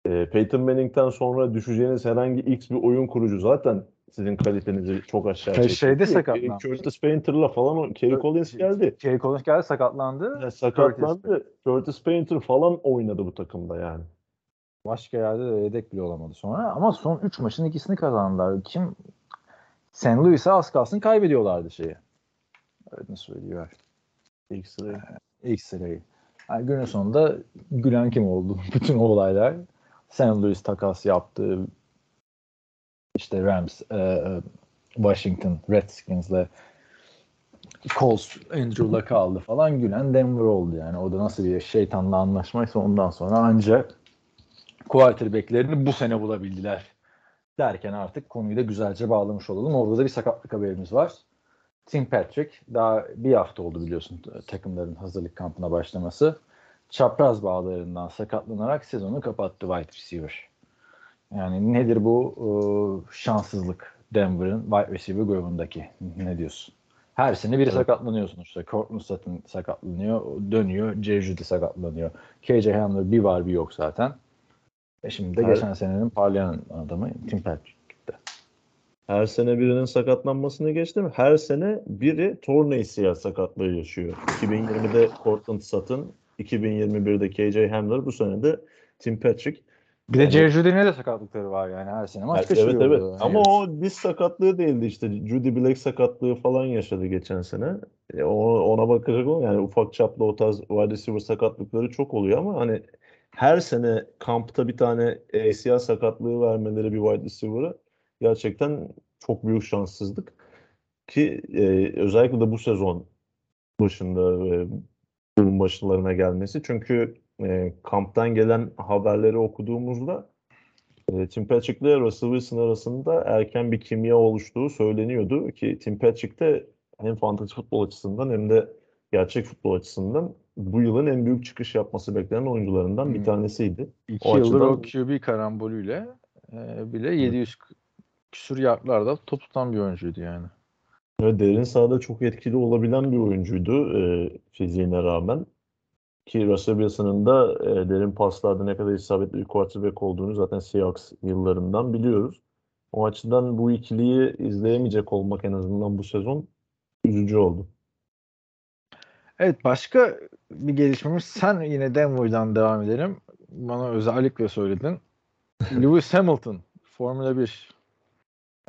e, Peyton Manning'den sonra düşeceğiniz herhangi X bir oyun kurucu zaten sizin kalitenizi çok aşağı Şey- çekti. şeyde sakatlandı. Curtis Painter'la falan o- Kerry Collins geldi. Kerry Collins geldi sakatlandı. Yani sakatlandı. Curtis Painter falan oynadı bu takımda yani. Başka yerde de yedek bile olamadı sonra. Ama son 3 maçın ikisini kazandılar. Kim? St. Louis'e az kalsın kaybediyorlardı şeyi. Öyle söylüyor. işte Rams, e, e, Washington, Redskins'le Colts Andrew Luck'a aldı falan gülen Denver oldu yani. O da nasıl bir şeytanla anlaşmaysa ondan sonra ancak quarterback'lerini bu sene bulabildiler derken artık konuyu da güzelce bağlamış olalım. Orada da bir sakatlık haberimiz var. Tim Patrick daha bir hafta oldu biliyorsun takımların hazırlık kampına başlaması. Çapraz bağlarından sakatlanarak sezonu kapattı wide receiver. İlk sırayı. Evet. sakatlanıyor sonuçta. Cortland Sutton sakatlanıyor, dönüyor. Jerry Jeudy sakatlanıyor. KJ Hamler bir var bir yok zaten. E şimdi de Her- geçen senenin parlayan adamı Tim Patrick'ti. Her sene birinin sakatlanmasını geçtim. Her sene biri torn ACL sakatlığı yaşıyor. 2020'de Cortland Sutton, 2021'de KJ Hamler, bu sene de Tim Patrick. Bir de Jerry Judy'nin de sakatlıkları var yani her sene maç Evet kaçırıyordu. evet. Yani. Ama o diz sakatlığı değildi işte. Judy Black sakatlığı falan yaşadı geçen sene. E, ona bakacak olan yani ufak çaplı o tarz wide receiver sakatlıkları çok oluyor ama hani her sene kampta bir tane ACL sakatlığı vermeleri bir wide receiver'a gerçekten çok büyük şanssızlık. Ki e, özellikle de bu sezon başında e, başlarına gelmesi. Çünkü e, kamptan gelen haberleri okuduğumuzda e, Tim Patrick ile Russell Wilson arasında erken bir kimya oluştuğu söyleniyordu ki Tim Patrick de hem fantasy futbol açısından hem de gerçek futbol açısından bu yılın en büyük çıkış yapması beklenen oyuncularından bir Hmm. tanesiydi. İki o yıldır o açıdan- QB karambolüyle e, bile 700 küsur yardlarda top tutan bir oyuncuydu yani. Ve derin sahada çok etkili olabilen bir oyuncuydu e, fiziğine rağmen. Ki Russell Wilson'ın da e, derin paslarda ne kadar isabetli bir quarterback olduğunu zaten Seahawks yıllarından biliyoruz. O açıdan bu ikiliyi izleyemeyecek olmak en azından bu sezon üzücü oldu. Evet başka bir gelişmemiz sen yine Denver'dan devam edelim. Bana özellikle söyledin. Lewis Hamilton Formula 1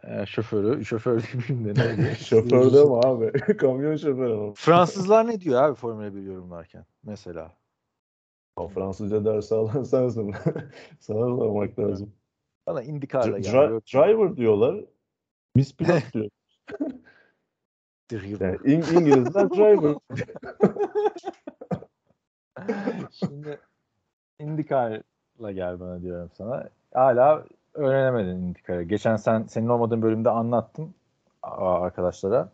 e, şoförü. Şoför değil de ne? Şoför de mi abi? Kamyon şoförü ama. Fransızlar ne diyor abi Formula 1 yorumlarken mesela? O Fransızca dersi alan sensin. Sana sormak lazım. Bana IndyCar'la Dri- geldi. driver diyorlar. Biz pilot diyor. Yani İng- İngilizler driver. Şimdi IndyCar'la gel bana diyorum sana. Hala öğrenemedin IndyCar'ı. Geçen sen senin olmadığın bölümde anlattım arkadaşlara.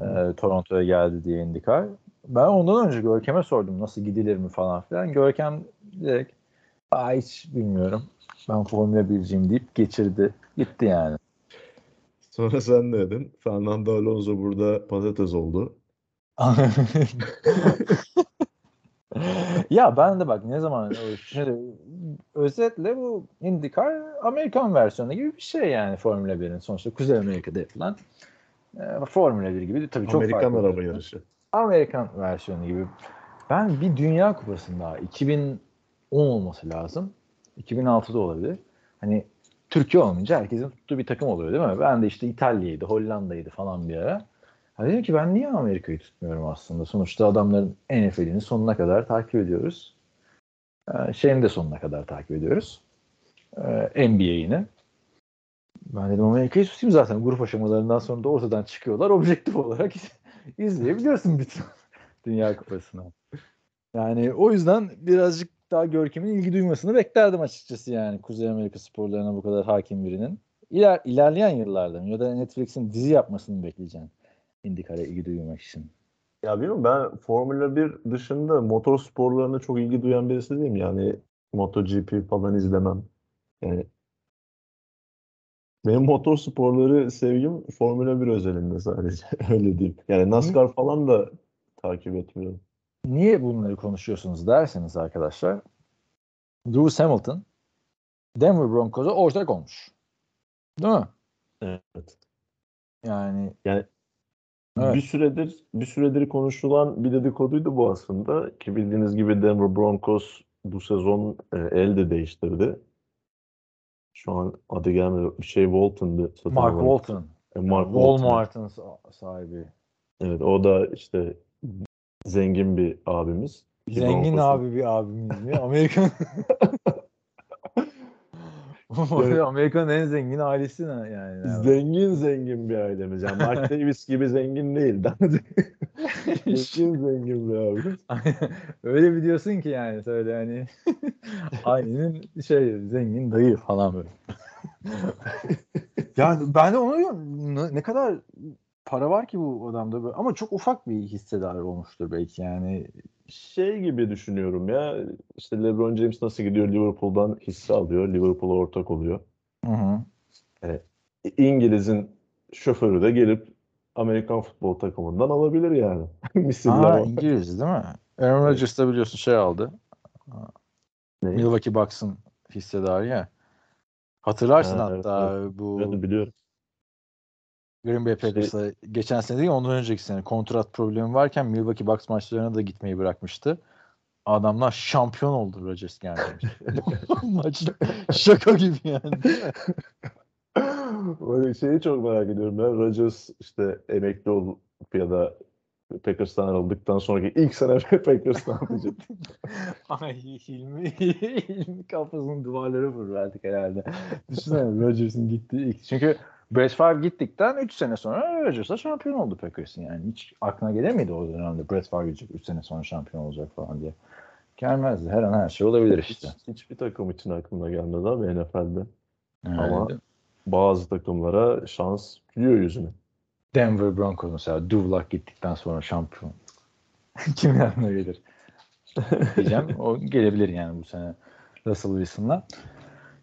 Ee, Toronto'ya geldi diye IndyCar. Ben ondan önce Görkem'e sordum nasıl gidilir mi falan filan. Görkem direkt Aa, hiç bilmiyorum. Ben Formula 1'ciyim deyip geçirdi. Gitti yani. Sonra sen ne dedin? Fernando Alonso burada patates oldu. ya ben de bak ne zaman şimdi özetle bu IndyCar Amerikan versiyonu gibi bir şey yani Formula 1'in sonuçta Kuzey Amerika'da yapılan e, Formula 1 gibi tabii çok Amerikan araba yarışı. Amerikan versiyonu gibi. Ben bir Dünya Kupası'nda 2010 olması lazım. 2006'da olabilir. Hani Türkiye olmayınca herkesin tuttuğu bir takım oluyor değil mi? Ben de işte İtalya'ydı, Hollanda'ydı falan bir ara. Ha dedim ki ben niye Amerika'yı tutmuyorum aslında? Sonuçta adamların NFL'ini sonuna kadar takip ediyoruz. Ee, şeyini de sonuna kadar takip ediyoruz. Ee, NBA'ini. Ben dedim Amerika'yı tutayım zaten. Grup aşamalarından sonra da ortadan çıkıyorlar. Objektif olarak izleyebiliyorsun bütün Dünya Kupası'nı. Yani o yüzden birazcık daha Görkem'in ilgi duymasını beklerdim açıkçası yani Kuzey Amerika sporlarına bu kadar hakim birinin. İler, ilerleyen yıllarda ya da Netflix'in dizi yapmasını bekleyeceğim IndyCar'a ilgi duymak için. Ya bilmiyorum ben Formula 1 dışında motor sporlarına çok ilgi duyan birisi değilim. Yani MotoGP falan izlemem. Yani benim motor sporları sevgim Formula 1 özelinde sadece. Öyle diyeyim. Yani NASCAR falan da takip etmiyorum. Niye bunları konuşuyorsunuz derseniz arkadaşlar Lewis Hamilton Denver Broncos'a ortak olmuş. Değil mi? Evet. Yani Yani Evet. bir süredir bir süredir konuşulan bir dedikoduydu bu aslında ki bildiğiniz gibi Denver Broncos bu sezon e, el de değiştirdi. Şu an adı gelmedi. Bir şey Walton'dı. Mark alan. Walton. E, Mark Walton. Walmart'ın sa- sahibi. Evet o da işte zengin bir abimiz. Zengin Broncos'un- abi bir abimiz mi? Amerikan Amerika'nın en zengin ailesi ne yani? Zengin zengin bir ailemiz. Yani Mark Davis gibi zengin değil. Zengin zengin bir abimiz. Öyle bir diyorsun ki yani söyle hani ailenin şey zengin dayı falan böyle. yani ben de onu diyorum ne, ne kadar para var ki bu adamda böyle. ama çok ufak bir hissedar olmuştur belki yani. Şey gibi düşünüyorum ya. işte LeBron James nasıl gidiyor Liverpool'dan hisse alıyor. Liverpool'a ortak oluyor. Hı hı. İngiliz'in şoförü de gelip Amerikan futbol takımından alabilir yani. Misiller. İngiliz değil mi? Aaron Rodgers da biliyorsun şey aldı. Ne? Milwaukee Bucks'ın hissedarı ya. Hatırlarsın Ha, evet, hatta bu Ben biliyorum. Green Bay Şey- Packers'la geçen sene değil ondan önceki sene kontrat problemi varken Milwaukee Bucks maçlarına da gitmeyi bırakmıştı. Adamlar şampiyon oldu Rodgers geldi. Maçta şaka gibi yani. Böyle şeyi çok merak ediyorum ya. Rodgers işte emekli olup ya da Packers'tan ayrıldıktan sonraki ilk sene Packers'tan alacak. Ay Hilmi, Hilmi kafasını duvarlara vurverdik herhalde. Düşünsene Rodgers'ın gittiği ilk. Çünkü Brett Favre gittikten 3 sene sonra Rodgers'a şampiyon oldu Packers'ın yani. Hiç aklına gelemedi o dönemde Brett Favre gidecek 3 sene sonra şampiyon olacak falan diye. Gelmezdi. Her an her şey olabilir işte. Hiç, hiçbir takım için aklımda gelmedi abi NFL'de. Yani Ama bazı takımlara şans gülüyor yüzüne. Denver Broncos mesela Duvlak gittikten sonra şampiyon. Kimin aklına gelir? Diyeceğim. O gelebilir yani bu sene Russell Wilson'la.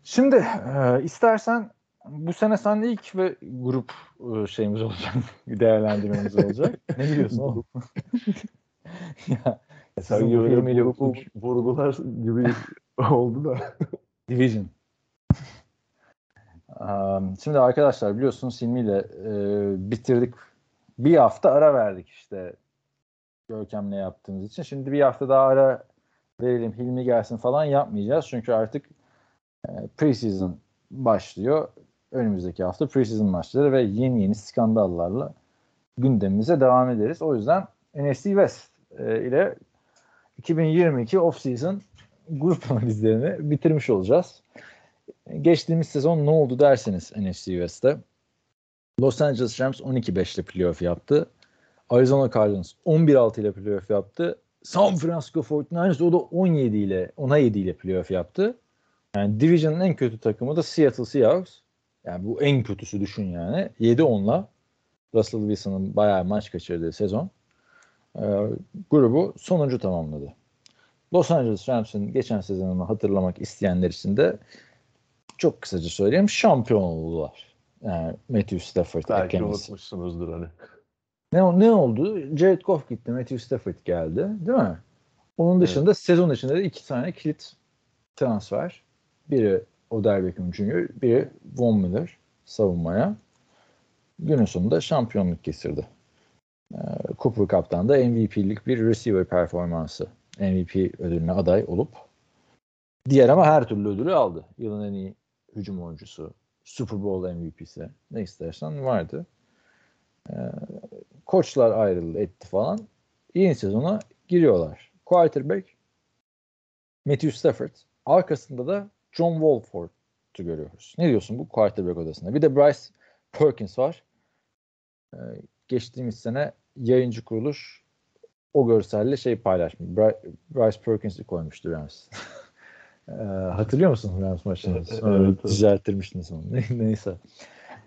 Şimdi e, istersen bu sene sen ilk ve grup e, şeyimiz olacak. değerlendirmemiz olacak. ne biliyorsun oğlum? ya, bu böyle filmiyle vurgu, vurgular gibi oldu da. Division. Um, Şimdi arkadaşlar biliyorsunuz Hilmi ile e, bitirdik. Bir hafta ara verdik işte. Görkem'le yaptığımız için. Şimdi bir hafta daha ara verelim Hilmi gelsin falan yapmayacağız. Çünkü artık e, preseason başlıyor. Önümüzdeki hafta preseason maçları ve yeni yeni skandallarla gündemimize devam ederiz. O yüzden NFC West e, ile 2022 off-season grup analizlerini bitirmiş olacağız. Geçtiğimiz sezon ne oldu derseniz NFC West'te. Los Angeles Rams 12-5 ile playoff yaptı. Arizona Cardinals 11-6 ile playoff yaptı. San Francisco 49ers o da 17 ile 10'a 7 ile playoff yaptı. Yani Division'ın en kötü takımı da Seattle Seahawks. Yani bu en kötüsü düşün yani. 7-10'la Russell Wilson'ın bayağı maç kaçırdığı sezon. Ee, grubu sonuncu tamamladı. Los Angeles Rams'ın geçen sezonunu hatırlamak isteyenler için de çok kısaca söyleyeyim şampiyon oldular. Yani Matthew Stafford Belki eklemesi. unutmuşsunuzdur hani. Ne, ne oldu? Jared Goff gitti, Matthew Stafford geldi. Değil mi? Onun dışında sezon içinde de iki tane kilit transfer. Biri Odell Beckham Jr., biri Von Miller savunmaya. Günün sonunda şampiyonluk getirdi. Ee, Cooper Cup'tan da MVP'lik bir receiver performansı. MVP ödülüne aday olup diğer ama her türlü ödülü aldı. Yılın en iyi hücum oyuncusu, Super Bowl MVP'si ne istersen vardı. Ee, koçlar ayrıldı etti falan. Yeni sezona giriyorlar. Quarterback Matthew Stafford. Arkasında da John Wolford'u görüyoruz. Ne diyorsun bu quarterback odasında? Bir de Bryce Perkins var. Ee, geçtiğimiz sene yayıncı kuruluş o görselle şey paylaşmış. Bry- Bryce Perkins'i koymuştu Rams. ee, hatırlıyor musun Rams maçını? Evet, evet. Düzelttirmiştiniz onu. Ne- Neyse.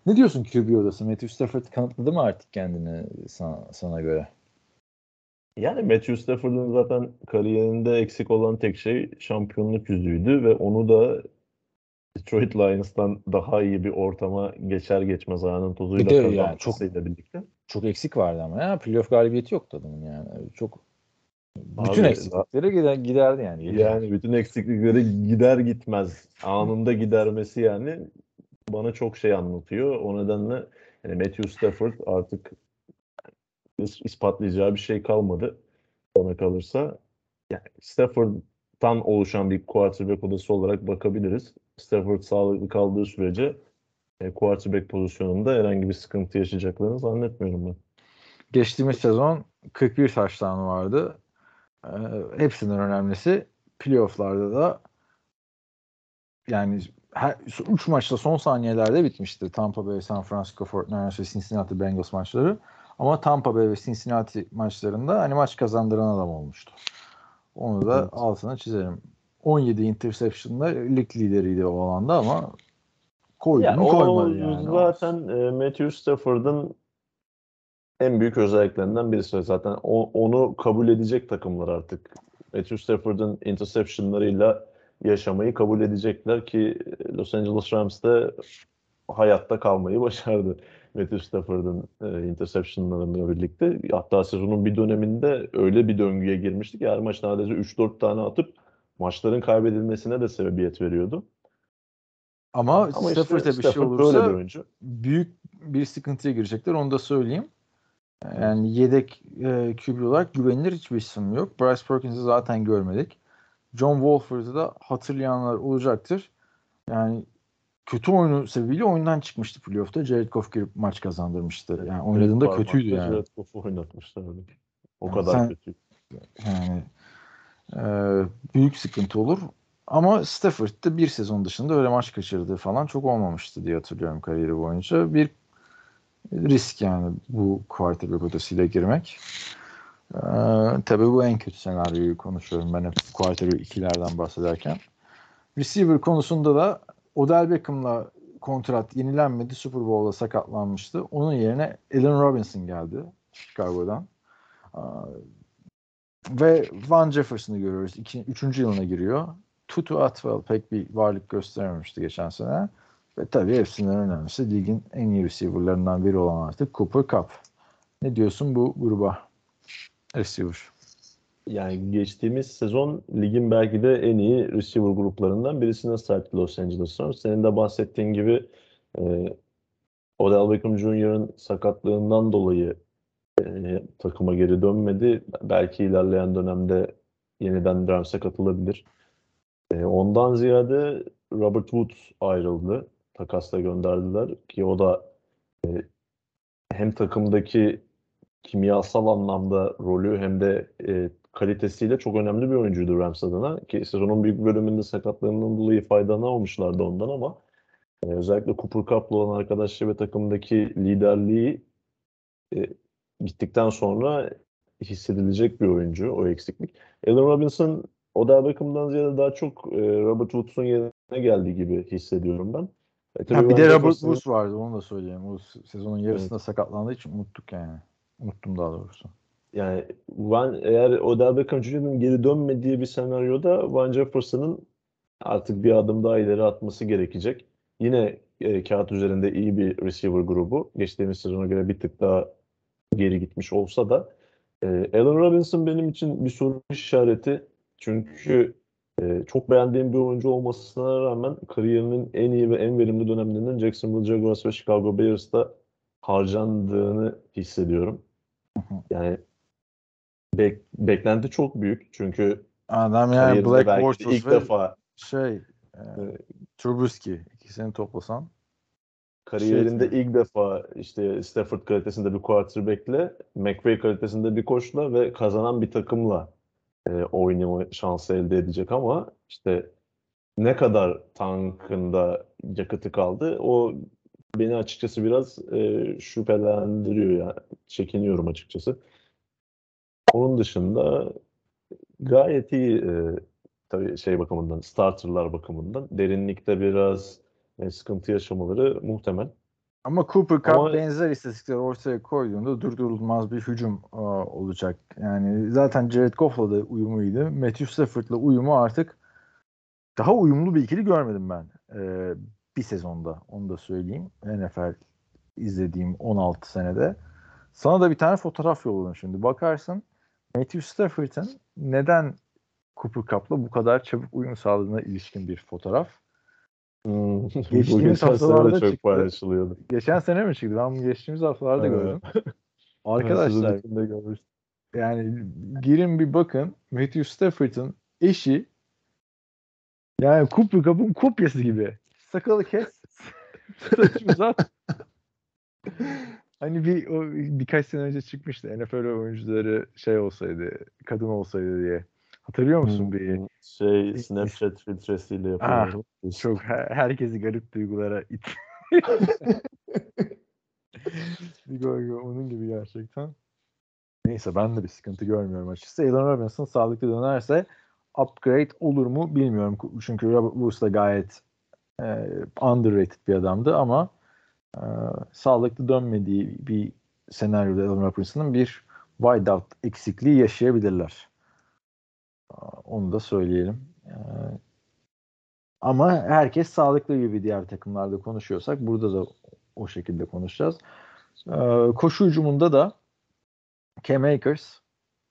Ne diyorsun QB odası? Matthew Stafford kanıtladı mı artık kendini sana, sana göre? Yani Matthew Stafford'ın zaten kariyerinde eksik olan tek şey şampiyonluk yüzüğüydü ve onu da Detroit Lions'tan daha iyi bir ortama geçer geçmez anın tozuyla Bir de yani kazanmasıyla birlikte. Çok eksik vardı ama ya. Playoff galibiyeti yoktu adamın yani. Çok bütün Abi, eksiklikleri gider, giderdi yani. Yani bütün eksiklikleri gider gitmez anında gidermesi yani bana çok şey anlatıyor. O nedenle yani Matthew Stafford artık ispatlayacağı bir şey kalmadı bana kalırsa. Yani Stafford'dan oluşan bir quarterback odası olarak bakabiliriz. Stafford sağlıklı kaldığı sürece e, quarterback pozisyonunda herhangi bir sıkıntı yaşayacaklarını zannetmiyorum ben. Geçtiğimiz sezon 41 taştan vardı. Ee, hepsinden önemlisi playofflarda da yani her, 3 maçta son saniyelerde bitmişti. Tampa Bay, San Francisco 49ers ve Cincinnati Bengals maçları. Ama Tampa Bay ve Cincinnati maçlarında hani maç kazandıran adam olmuştu. Onu da Evet. altına çizelim. 17 interception'da lig lideriydi o alanda ama koydu Ya mu koymadı yani. zaten e, Matthew Stafford'ın en büyük özelliklerinden birisi. Zaten o- onu kabul edecek takımlar artık. Matthew Stafford'ın interceptionlarıyla yaşamayı kabul edecekler ki e, Los Angeles Rams de hayatta kalmayı başardı. Matthew Stafford'ın e, interceptionlarıyla birlikte. Hatta sezonun bir döneminde öyle bir döngüye girmiştik ki her maç neredeyse 3-4 tane atıp maçların kaybedilmesine de sebebiyet veriyordu. Ama, Ama işte Stafford'a bir şey olursa bir oyuncu. büyük bir sıkıntıya girecekler. Onu da söyleyeyim. Yani yedek e, QB olarak güvenilir hiçbir isim yok. Bryce Perkins'i zaten görmedik. John Wolford'u da hatırlayanlar olacaktır. Yani kötü oyunu sebebiyle oyundan çıkmıştı playoff'ta. Jared Goff girip maç kazandırmıştı. Yani oynadığında Parmakla kötüydü yani. Jared Goff'u oynatmışlardı. O Yani kadar sen- kötü. Yani e, büyük sıkıntı olur. Ama Stafford'da bir sezon dışında öyle maç kaçırdığı falan çok olmamıştı diye hatırlıyorum kariyeri boyunca. Bir risk yani bu quarterback odasıyla girmek. Ee, tabii bu en kötü senaryoyu konuşuyorum ben hep quarterback ikilerden bahsederken. Receiver konusunda da Odell Beckham'la kontrat yenilenmedi. Super Bowl'da sakatlanmıştı. Onun yerine Allen Robinson geldi Chicago'dan. Ve Van Jefferson'ı görüyoruz. İki, üçüncü yılına giriyor. Tutu Atwell pek bir varlık gösterememişti geçen sene. Ve tabii hepsinden önemlisi ligin en iyi receiver'larından biri olan artık Cooper Cup. Ne diyorsun bu gruba? Receiver. Yani geçtiğimiz sezon ligin belki de en iyi receiver gruplarından birisine sahipti Los Angeles Rams. Senin de bahsettiğin gibi e, Odell Beckham Jr.'ın sakatlığından dolayı e, takıma geri dönmedi. Belki ilerleyen dönemde yeniden Rams'e katılabilir. E, ondan ziyade Robert Woods ayrıldı. Takasla gönderdiler ki o da e, hem takımdaki kimyasal anlamda rolü hem de e, kalitesiyle çok önemli bir oyuncuydu Rams adına. Ki sezonun büyük bölümünde sakatlığından dolayı faydalanamamışlardı ondan ama e, özellikle Cooper Cup'la olan arkadaşlığı ve takımdaki liderliği e, gittikten sonra hissedilecek bir oyuncu o eksiklik. Allen Robinson Odell Beckham'dan ziyade daha çok e, Robert Woods'un yerine geldiği gibi hissediyorum ben. E, Ha, bir de Robert Woods vardı onu da söyleyeyim. O sezonun yarısında sakatlandığı için unuttuk yani. Unuttum daha doğrusu. Yani Van, eğer Odell Beckham Jr.'ın geri dönmediği bir senaryoda Van Jefferson'ın artık bir adım daha ileri atması gerekecek. Yine e, kağıt üzerinde iyi bir receiver grubu. Geçtiğimiz sezona göre bir tık daha geri gitmiş olsa da e, Allen Robinson benim için bir soru işareti. Çünkü e, çok beğendiğim bir oyuncu olmasına rağmen kariyerinin en iyi ve en verimli dönemlerinin Jacksonville Jaguars ve Chicago Bears'ta harcandığını hissediyorum. Yani bek- beklenti çok büyük. Çünkü Adam yani Black Bortles ilk ve defa şey e. Trubisky ikisini toplasan kariyerinde Şey- ilk defa işte Stafford kalitesinde bir quarterback'le, McVay kalitesinde bir koçla ve kazanan bir takımla e, oynama şansı elde edecek ama işte ne kadar tankında yakıtı kaldı o beni açıkçası biraz e, şüphelendiriyor yani çekiniyorum açıkçası. Onun dışında gayet iyi e, tabii şey bakımından starterlar bakımından derinlikte biraz e, sıkıntı yaşamaları muhtemel. Ama Cooper Cup Ama- benzer istatistikler ortaya koyduğunda durdurulmaz bir hücum e, olacak. Yani zaten Jared Goff'la da uyumuydu. Matthew Stafford'la uyumu artık daha uyumlu bir ikili görmedim ben e, bir sezonda. Onu da söyleyeyim. NFL izlediğim 16 senede. Sana da bir tane fotoğraf yolladım şimdi. Bakarsın Matthew Stafford'ın neden Cooper Cup'la bu kadar çabuk uyum sağladığına ilişkin bir fotoğraf. Hmm. Geçtiğimiz haftalarda çok çıktı. paylaşılıyordu. Geçen sene mi çıktı? Ben geçtiğimiz haftalarda Evet. gördüm. Arkadaşlar yani girin bir bakın Matthew Stafford'ın eşi yani Cooper Cup'ın kopyası gibi. Sakalı kes. saçı uzat. Hani bir o birkaç sene önce çıkmıştı. NFL oyuncuları şey olsaydı, kadın olsaydı diye. Hatırlıyor musun bir? Şey Snapchat filtresiyle yapıyorlar. Çok her- herkesi garip duygulara it. onun gibi gerçekten. Neyse ben de bir sıkıntı görmüyorum açıkçası. Allen Robinson sağlıklı dönerse upgrade olur mu bilmiyorum. Çünkü Woods da gayet e, underrated bir adamdı ama e, sağlıklı dönmediği bir senaryoda Allen Robinson'ın bir wideout eksikliği yaşayabilirler. E, Onu da söyleyelim. E, ama herkes sağlıklı gibi diğer takımlarda konuşuyorsak burada da o şekilde konuşacağız. Ee, koşu hücumunda da Cam Akers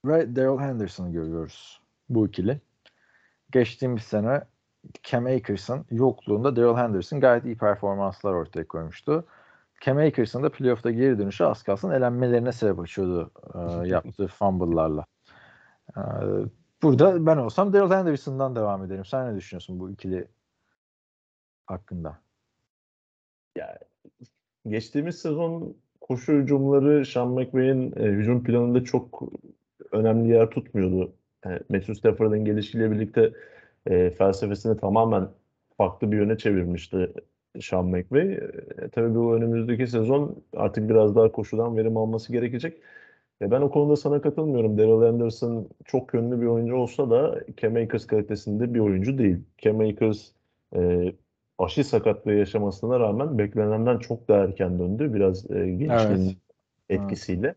ve Daryl Henderson'ı görüyoruz bu ikili. Geçtiğimiz sene Cam Akers'ın yokluğunda Daryl Henderson gayet iyi performanslar ortaya koymuştu. Cam Akers'ın da playoff'ta geri dönüşü az kalsın elenmelerine sebep açıyordu e, yaptığı fumble'larla. E, burada ben olsam Daryl Henderson'dan devam ederim. Sen ne düşünüyorsun bu ikili hakkında? Geçtiğimiz sezon koşu hücumları Sean McVay'in e, hücum planında çok önemli yer tutmuyordu. Yani Matthew Stafford'ın gelişiyle birlikte e, felsefesini tamamen farklı bir yöne çevirmişti Sean McVay. E, tabii bu önümüzdeki sezon artık biraz daha koşudan verim alması gerekecek. E, ben o konuda sana katılmıyorum. Daryl Anderson çok yönlü bir oyuncu olsa da Cam Akers kalitesinde bir oyuncu değil. Cam Akers e, aşı sakatlığı yaşamasına rağmen beklenenden çok daha erken döndü. Biraz e, gençliğin Evet. etkisiyle.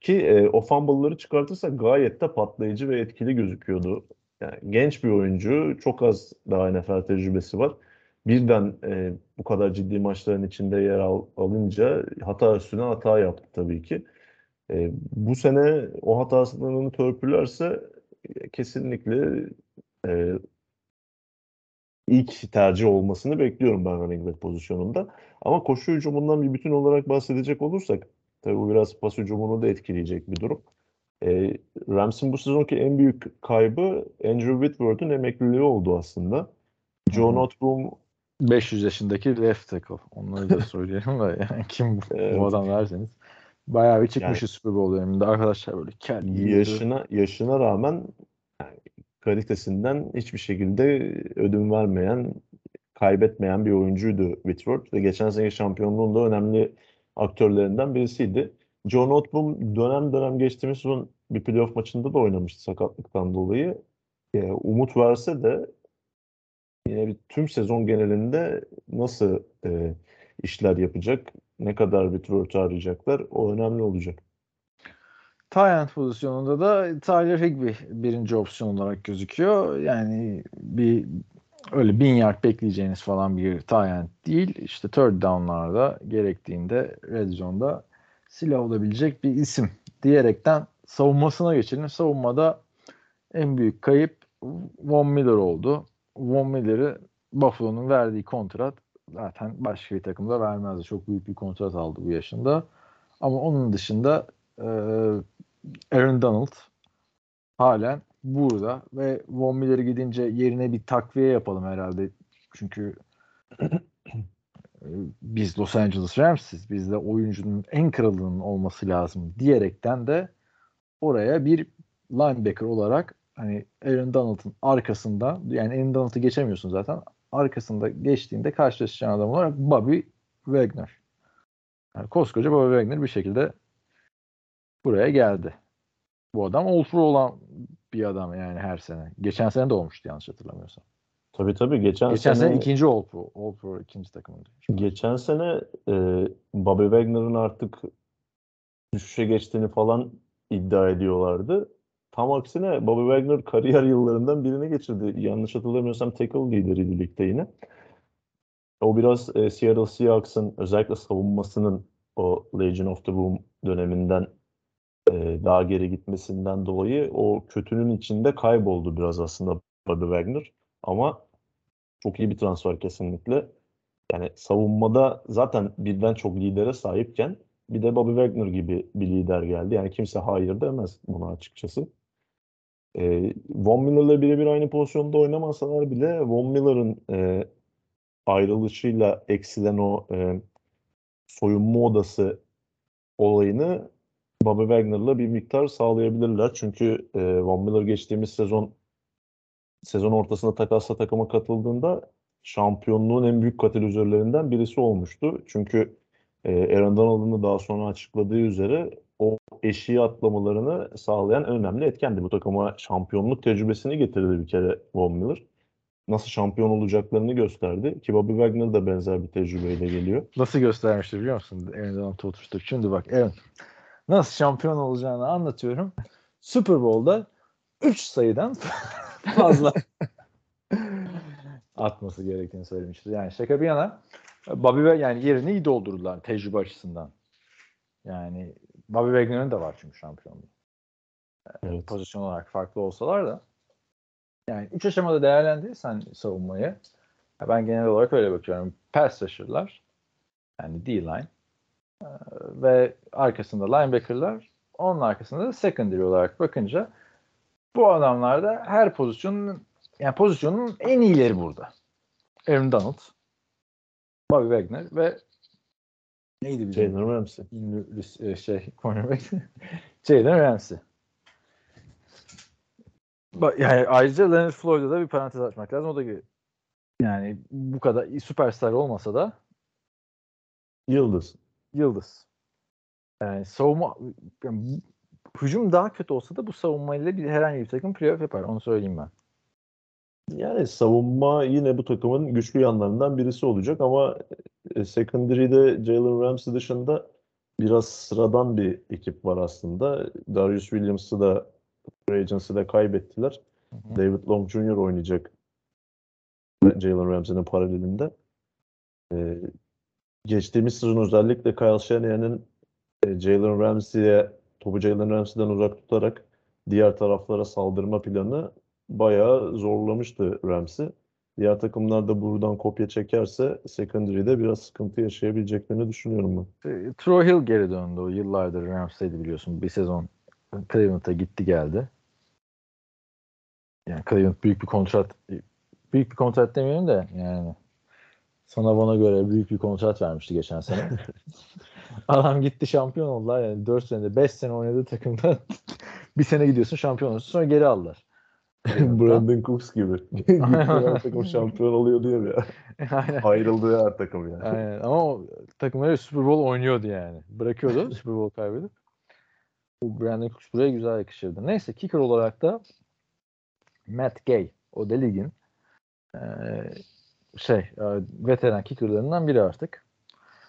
Ki e, o fumble'ları çıkartırsa gayet de patlayıcı ve etkili gözüküyordu. Yani genç bir oyuncu, çok az daha NFL tecrübesi var. Birden e, bu kadar ciddi maçların içinde yer al, alınca hata üstüne hata yaptı tabii ki. E, bu sene o hatasını törpülerse e, kesinlikle e, ilk tercih olmasını bekliyorum ben running back pozisyonunda. Ama koşu hücumundan bir bütün olarak bahsedecek olursak Tabii bu biraz pas hücumunu da etkileyecek bir durum. E, Rams'in bu sezonki en büyük kaybı Andrew Whitworth'un emekliliği oldu aslında. Hı. Noteboom 500 yaşındaki left tackle. Onları da söyleyelim de yani kim bu, Evet. bu adam derseniz. Bayağı bir çıkmışız Yani- Super Bowl döneminde. Arkadaşlar böyle gibi. yaşına yaşına rağmen yani kalitesinden hiçbir şekilde ödün vermeyen, kaybetmeyen bir oyuncuydu Whitworth ve geçen sene şampiyonluğun da önemli aktörlerinden birisiydi. Joe Noteboom dönem dönem geçtiğimiz sezon bir playoff maçında da oynamıştı sakatlıktan dolayı. Ee, umut verse de yine bir tüm sezon genelinde nasıl e, işler yapacak, ne kadar Whitworth'u arayacaklar o önemli olacak. End pozisyonunda da Tyler Higbee birinci opsiyon olarak gözüküyor. Yani bir öyle bin yard bekleyeceğiniz falan bir end değil. İşte third down'larda gerektiğinde red zone'da silah olabilecek bir isim diyerekten savunmasına geçelim. Savunmada en büyük kayıp Von Miller oldu. Von Miller'ı Buffalo'nun verdiği kontrat zaten başka bir takımda vermezdi. Çok büyük bir kontrat aldı bu yaşında. Ama onun dışında e, Aaron Donald halen burada ve Von Miller gidince yerine bir takviye yapalım herhalde. Çünkü biz Los Angeles Rams'iz. Bizde oyuncunun en kralının olması lazım diyerekten de oraya bir linebacker olarak hani Aaron Donald'ın arkasında yani Aaron Donald'ı geçemiyorsun zaten. Arkasında geçtiğinde karşılaşacağın adam olarak Bobby Wagner. Yani koskoca Bobby Wagner bir şekilde buraya geldi. Bu adam All olan bir adam yani her sene. Geçen sene de olmuştu yanlış hatırlamıyorsam. Tabii tabii geçen, Geçen sene, sene ikinci All Pro. All Pro ikinci takımıydı. geçen sene e, Bobby Wagner'ın artık düşüşe geçtiğini falan iddia ediyorlardı. Tam aksine Bobby Wagner kariyer yıllarından birini geçirdi. Yanlış hatırlamıyorsam tackle lideriydi ligde yine. O biraz e, Seattle Seahawks'ın özellikle savunmasının o Legion of the Boom döneminden e, daha geri gitmesinden dolayı o kötünün içinde kayboldu biraz aslında Bobby Wagner. Ama çok iyi bir transfer kesinlikle. Yani savunmada zaten birden çok lidere sahipken bir de Bobby Wagner gibi bir lider geldi. Yani kimse hayır demez buna açıkçası. Ee, Von Miller'la birebir aynı pozisyonda oynamasalar bile Von Miller'ın e, ayrılışıyla eksilen o e, soyunma odası olayını Bobby Wagner'la bir miktar sağlayabilirler. Çünkü e, Von Miller geçtiğimiz sezon sezon ortasında takasla takıma katıldığında şampiyonluğun en büyük katalizörlerinden birisi olmuştu. Çünkü e, Aaron Donald'ın da daha sonra açıkladığı üzere o eşiği atlamalarını sağlayan önemli etkendi. Bu takıma şampiyonluk tecrübesini getirdi bir kere Von Miller. Nasıl şampiyon olacaklarını gösterdi. Ki Bobby Wagner da benzer bir tecrübeyle geliyor. Nasıl göstermişti biliyor musun? Aaron Donald'ı oturttuk. Şimdi bak Aaron nasıl şampiyon olacağını anlatıyorum. Super Bowl'da 3 sayıdan fazla atması gerektiğini söylemişti. Yani şaka bir yana Bobby ve yani yerini iyi doldurdular tecrübe açısından. Yani Bobby Wagner'ın da var çünkü şampiyonluğu. Evet. Pozisyon olarak farklı olsalar da yani üç aşamada değerlendirirsen savunmayı ben genel olarak öyle bakıyorum. Pass rusher'lar yani D-line e, ve arkasında linebacker'lar onun arkasında da secondary olarak bakınca bu adamlarda her pozisyonun yani pozisyonun en iyileri burada. Aaron Donald, Bobby Wagner ve neydi bizim Jalen Ramsey. ünlü e, şey cornerback Jalen Ramsey. Yani ayrıca Leonard Floyd'a da bir parantez açmak lazım. O da ki- yani bu kadar süperstar olmasa da Yıldız. yıldız. Yani savunma yani hücum daha kötü olsa da bu savunmayla bir herhangi bir takım playoff yapar. Onu söyleyeyim ben. Yani savunma yine bu takımın güçlü yanlarından birisi olacak ama e, secondary'de Jalen Ramsey dışında biraz sıradan bir ekip var aslında. Darius Williams'ı da agency'de kaybettiler. hı. David Long Jr. oynayacak Jalen Ramsey'nin paralelinde. Ee, geçtiğimiz sezon özellikle Kyle Shanahan'ın e, Jalen Ramsey'e topu Jalen Ramsey'den uzak tutarak diğer taraflara saldırma planı bayağı zorlamıştı Ramsey. diğer takımlar da buradan kopya çekerse secondary'de biraz sıkıntı yaşayabileceklerini düşünüyorum ben. E, Troy Hill geri döndü. O yıllardır Rams'teydi biliyorsun. Bir sezon Cleveland'a gitti geldi. Yani Cleveland büyük bir kontrat büyük bir kontrat demeyelim de yani sana bana göre büyük bir kontrat vermişti geçen sene. Adam gitti şampiyon oldular. Yani 4 senede 5 sene oynadığı takımda bir sene gidiyorsun şampiyon oluyorsun sonra geri aldılar. Brandon Cooks gibi. Gitti her takım şampiyon oluyor diye ya. Aynen. Ayrıldığı her takım yani. Aynen. Ama o takımları Super Bowl oynuyordu yani. Bırakıyordu Super Bowl kaybedip. Bu Brandon Cooks buraya güzel yakışırdı. Neyse kicker olarak da Matt Gay. O da ligin e, şey veteran kickerlarından biri artık.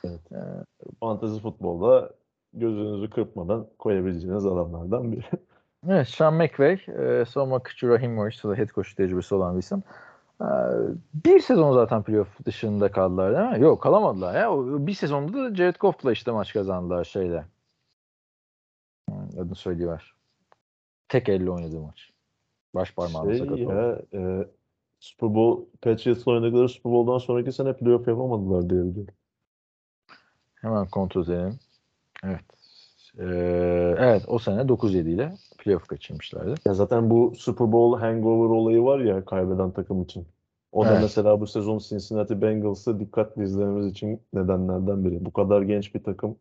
Evet. E, Fantezi futbolda gözünüzü kırpmadan koyabileceğiniz adamlardan biri. Evet, Sean McVay, e, savunma koçu Rahim Morris, da head coach tecrübesi olan bir isim. E, bir sezon zaten playoff dışında kaldılar değil mi? Yok kalamadılar ya. O, bir sezonda da Jared Goff'la işte maç kazandılar şeyle. Hmm, Adını söylüyorlar. Tek elle oynadığı maç. Baş parmağına Şey sakat oldu. ya, e, Super Bowl, Patriots'la oynadıkları Super Bowl'dan sonraki sene playoff yapamadılar diye biliyorum. Hemen kontrol edelim. Evet. E, evet o sene 9-7 ile playoff kaçırmışlardı. Ya zaten bu Super Bowl hangover olayı var ya kaybeden takım için. O da Evet. mesela bu sezon Cincinnati Bengals'ı dikkatli izlememiz için nedenlerden biri. Bu kadar genç bir takım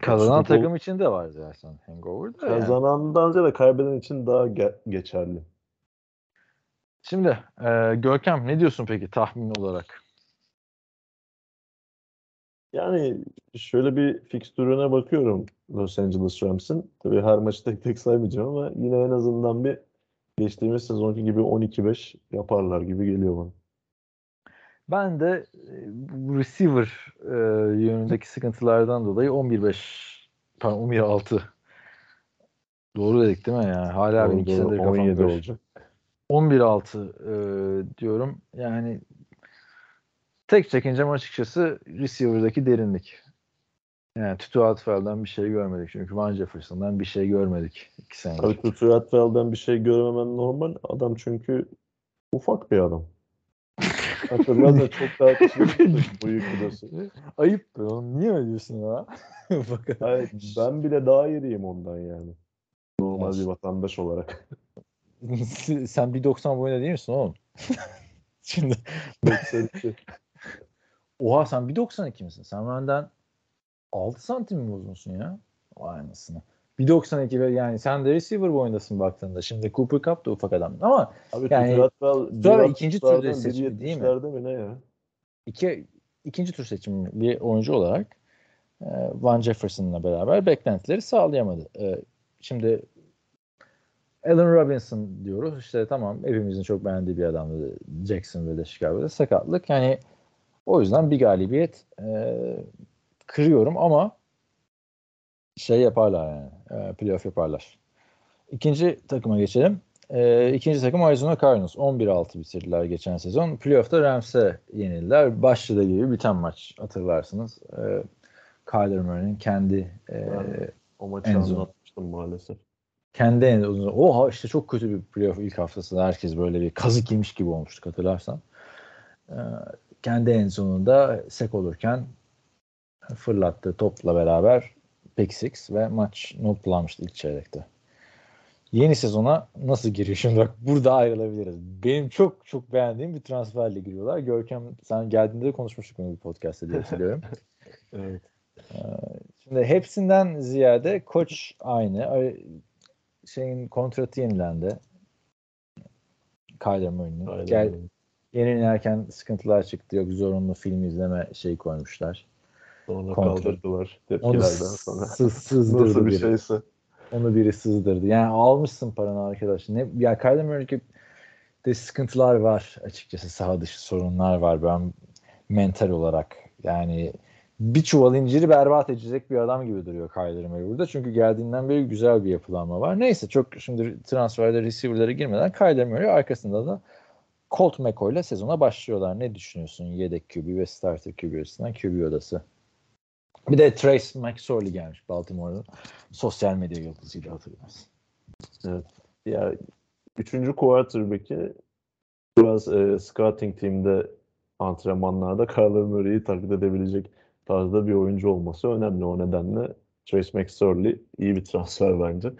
Kazanan Super Bowl- takım için de var zaten hangover'da. yani. kazanandan ziyade kaybeden için daha ge- geçerli. Şimdi e, Görkem ne diyorsun peki tahmin olarak? Yani şöyle bir fikstürüne bakıyorum Los Angeles Rams'ın. Tabii her maçı tek tek saymayacağım ama yine en azından bir geçtiğimiz sezonki gibi 12-5 yaparlar gibi geliyor bana. Ben de e, receiver e, yönündeki sıkıntılardan dolayı 11-5 pardon 11-6 doğru dedik değil mi ya? Hala benim Doğru, iki doğru. senedir kafam 17 karışık. olacak. 11-6 e, diyorum. Yani tek çekincem açıkçası receiver'daki derinlik. Yani Tutu Atwell'den bir şey görmedik. Çünkü Van Jefferson'dan bir şey görmedik. iki senedir. Tabii Tutu Atwell'den bir şey görmemen normal. Adam çünkü ufak bir adam. Hatırlarsan çok daha küçük büyük kilosu. Ayıp be oğlum. Niye öyle diyorsun? Fakat Hayır, ben bile daha iriyim ondan yani. Normal Evet. bir vatandaş olarak. sen 1.90 boyunda değil misin oğlum? Şimdi Oha sen 1.92 misin? Sen benden 6 santim mi uzunsun ya? Vay anasını. 1.92 ve yani sen de receiver boyundasın baktığında. Şimdi Cooper Cup da ufak adam. Ama Abi Yani Tutu Atwell sonra ikinci türde seçimi değil mi? mi ne ya? iki, ikinci tur seçimi bir oyuncu olarak e, Van Jefferson'la beraber beklentileri sağlayamadı. E, şimdi Allen Robinson diyoruz. İşte tamam hepimizin çok beğendiği bir adamdı Jacksonville'de Chicago'da sakatlık. Yani o yüzden bir galibiyet e, kırıyorum ama şey yaparlar yani. E, playoff yaparlar. İkinci takıma geçelim. E, ikinci takım Arizona Cardinals. 11-6 bitirdiler geçen sezon. Playoff'ta Rams'e yenildiler. Başladığı gibi biten maç hatırlarsınız. E, Kyler Murray'nin kendi e, O maçı En zor. anlatmıştım maalesef. kendi en uzun. Oha işte çok kötü bir playoff ilk haftasında herkes böyle bir kazık yemiş gibi olmuştuk hatırlarsan. Ee, kendi en sonunda sek olurken fırlattığı topla beraber pick six ve maç noktalanmıştı ilk çeyrekte. Yeni sezona nasıl giriyor? Şimdi bak burada ayrılabiliriz. Benim çok çok beğendiğim bir transferle giriyorlar. Görkem sen geldiğinde de konuşmuştuk bunu bir podcast'te diye hatırlıyorum. Evet. Şimdi hepsinden ziyade koç aynı. Ay- Şeyin kontratı yenilendi. Kyler Murray'nin. Gel. Yenilerken sıkıntılar çıktı. Yok zorunlu film izleme şeyi koymuşlar. Sonra Kontrol. kaldırdılar Onu tepkilerden sonra. sı- sızdırdı Nasıl bir biri. şeyse. Onu biri sızdırdı. Yani almışsın paranı arkadaş. Ne, ya Kyler Murray'de de sıkıntılar var açıkçası. Saha dışı sorunlar var. Ben mental olarak yani bir çuval inciri berbat edecek bir adam gibi duruyor Kyler Murray burada. Çünkü geldiğinden beri güzel bir yapılanma var. Neyse çok şimdi transferde receiver'lara girmeden Kyler Murray arkasında da Colt McCoy ile sezona başlıyorlar. Ne düşünüyorsun yedek QB ve starter QB arasından QB odası? Bir de Trace McSorley gelmiş Baltimore'da. Sosyal medya yıldızıyla hatırlarsın. Ya üçüncü quarterback'i biraz e, scouting team'de antrenmanlarda Kyler Murray'i taklit edebilecek tarzda bir oyuncu olması önemli. O nedenle Trace McSorley iyi bir transfer bence.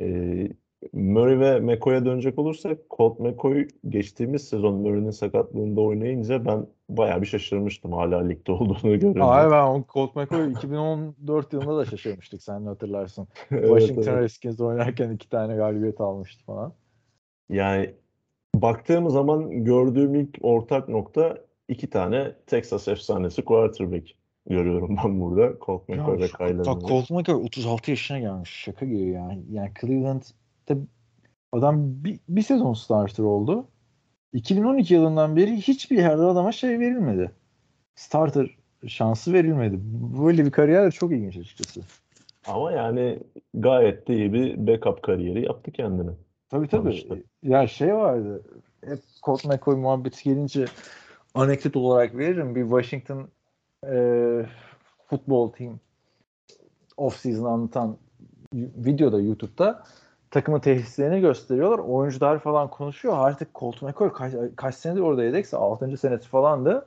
E, Murray ve McCoy'a dönecek olursak Colt McCoy geçtiğimiz sezon Murray'nin sakatlığında oynayınca ben bayağı bir şaşırmıştım hala ligde olduğunu görünce. Ay ben Colt McCoy 2014 yılında da şaşırmıştık sen hatırlarsın. Evet, Washington evet. Redskins'de oynarken iki tane galibiyet almıştı falan. Yani baktığım zaman gördüğüm ilk ortak nokta iki tane Texas efsanesi quarterback görüyorum ben burada. Colt McCoy ve Murray. Colt McCoy 36 yaşına gelmiş. Şaka gibi yani. Yani Cleveland'da adam bir, bir sezon starter oldu. 2012 yılından beri hiçbir yerde adama şey verilmedi. Starter şansı verilmedi. Böyle bir kariyer de çok ilginç açıkçası. Ama yani gayet de iyi bir backup kariyeri yaptı kendine. Tabii tabii. Sonuçta. Ya şey vardı. Hep Colt McCoy muhabbeti gelince anekdot olarak veririm. Bir Washington e, futbol team off-season anlatan y- videoda YouTube'da takımın tesislerini gösteriyorlar. Oyuncular falan konuşuyor. Artık Colt McCoy kaç, kaç senedir orada yedekse 6. senesi falandı.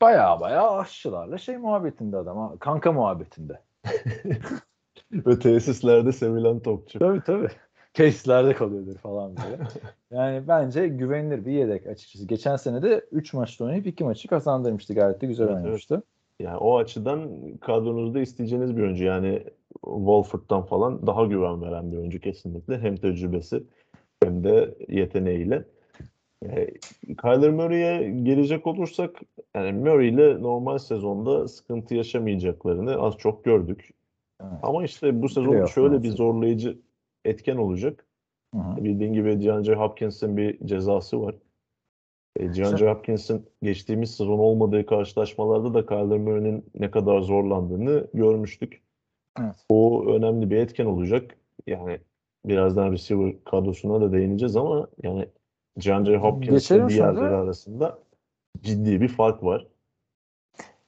Baya baya aşçılarla şey muhabbetinde adam. Kanka muhabbetinde. Ve tesislerde sevilen topçu. Tabii tabii. Tesislerde kalıyordur falan böyle. Yani bence güvenilir bir yedek açıkçası. Geçen sene de 3 maçta oynayıp 2 maçı kazandırmıştı. Gayet de güzel Evet, evet. Yani o açıdan kadronuzda isteyeceğiniz bir oyuncu. Yani Wolford'dan falan daha güven veren bir oyuncu kesinlikle. Hem tecrübesi hem de yeteneğiyle. Ee, Kyler Murray'e gelecek olursak yani Murray ile normal sezonda sıkıntı yaşamayacaklarını az çok gördük. Evet. Ama işte bu sezon Playoff şöyle bir zorlayıcı etken olacak. Hı hı. Bildiğin gibi DeAndre Hopkins'in bir cezası var. E, DeAndre Hopkins'in geçtiğimiz sezon olmadığı karşılaşmalarda da Kyler Murray'nin ne kadar zorlandığını görmüştük. Evet. O önemli bir etken olacak. Yani birazdan receiver kadrosuna da değineceğiz ama yani DeAndre Hopkins ve Geçelim diğerleri sonra. arasında ciddi bir fark var.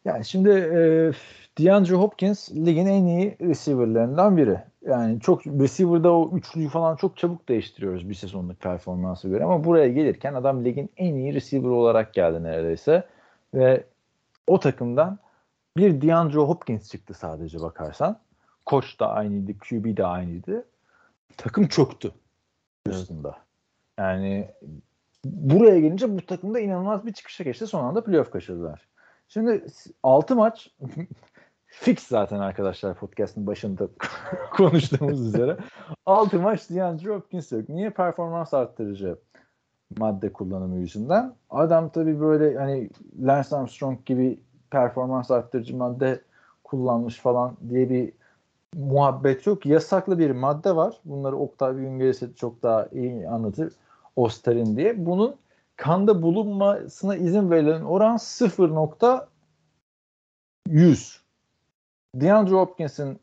Yani şimdi e, DeAndre Hopkins ligin en iyi receiver'larından biri. Yani çok receiver'da o üçlüyü falan çok çabuk değiştiriyoruz bir sezonluk performansı göre. Ama buraya gelirken adam ligin en iyi receiver olarak geldi neredeyse. Ve o takımdan bir DeAndre Hopkins çıktı sadece bakarsan. Koç da aynıydı, QB de aynıydı. Takım çöktü üstünde. Yani buraya gelince bu takımda inanılmaz bir çıkışa geçti. Son anda playoff kaçırdılar. Şimdi 6 maç fix zaten arkadaşlar podcast'ın başında konuştuğumuz üzere. 6 maç DeAndre Hopkins yok. Niye? Performans arttırıcı madde kullanımı yüzünden. Adam tabii böyle hani Lance Armstrong gibi performans arttırıcı madde kullanmış falan diye bir muhabbet yok. Yasaklı bir madde var. Bunları Oktay bir gün gelirse çok daha iyi anlatır. Ostarin diye. Bunun kanda bulunmasına izin verilen oran 0.100. DeAndre Hopkins'in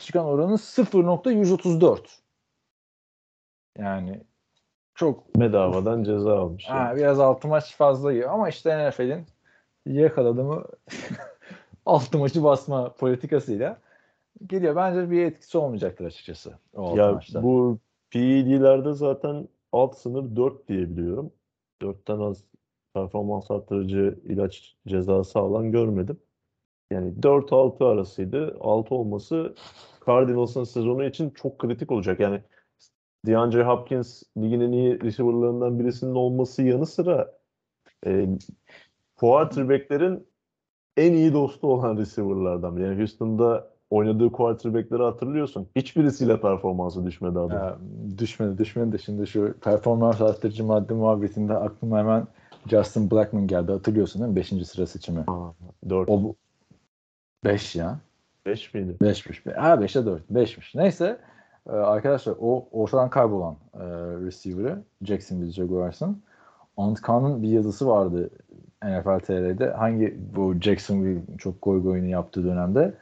çıkan oranı 0.134. Yani çok Bedavadan ceza almış. yani. ha, biraz altı maç fazla yiyor ama işte NFL'in yakaladı mı altı maçı basma politikasıyla geliyor. Bence bir etkisi olmayacaktır açıkçası o Ya maçta. bu PED'lerde zaten alt sınır 4 diye biliyorum. 4'ten az performans arttırıcı ilaç cezası alan görmedim. Yani 4-6 arasıydı. 6 olması Cardinals'ın sezonu için çok kritik olacak. Yani DeAndre Hopkins ligin en iyi receiver'larından birisinin olması yanı sıra e, quarterback'lerin en iyi dostu olan receiver'lardan biri. Yani Houston'da oynadığı quarterback'leri hatırlıyorsun. Hiçbirisiyle performansı düşmedi adam. Ya, düşmedi düşmedi de şimdi şu performans arttırıcı madde muhabbetinde aklıma hemen Justin Blackman geldi. Hatırlıyorsun değil mi? Beşinci sıra seçimi. 4 O bu 5 ya. 5 miydi? 5'miş. Ha 5'e 4. 5'miş. Neyse e, arkadaşlar o ortadan kaybolan e, receiver'ı Jacksonville Jaguars'ın Antkan'ın bir yazısı vardı NFL TR'de. Hangi bu Jacksonville çok goy goyunu yaptığı dönemde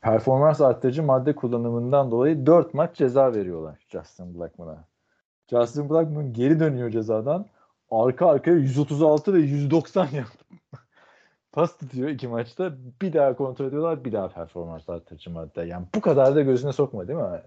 performans arttırıcı madde kullanımından dolayı 4 maç ceza veriyorlar Justin Blackman'a. Justin Blackman geri dönüyor cezadan. Arka arkaya 136 ve 190 yaptı. Pas tutuyor iki maçta. Bir daha kontrol ediyorlar. Bir daha performans arttırıcı madde. Yani bu kadar da gözüne sokma değil mi?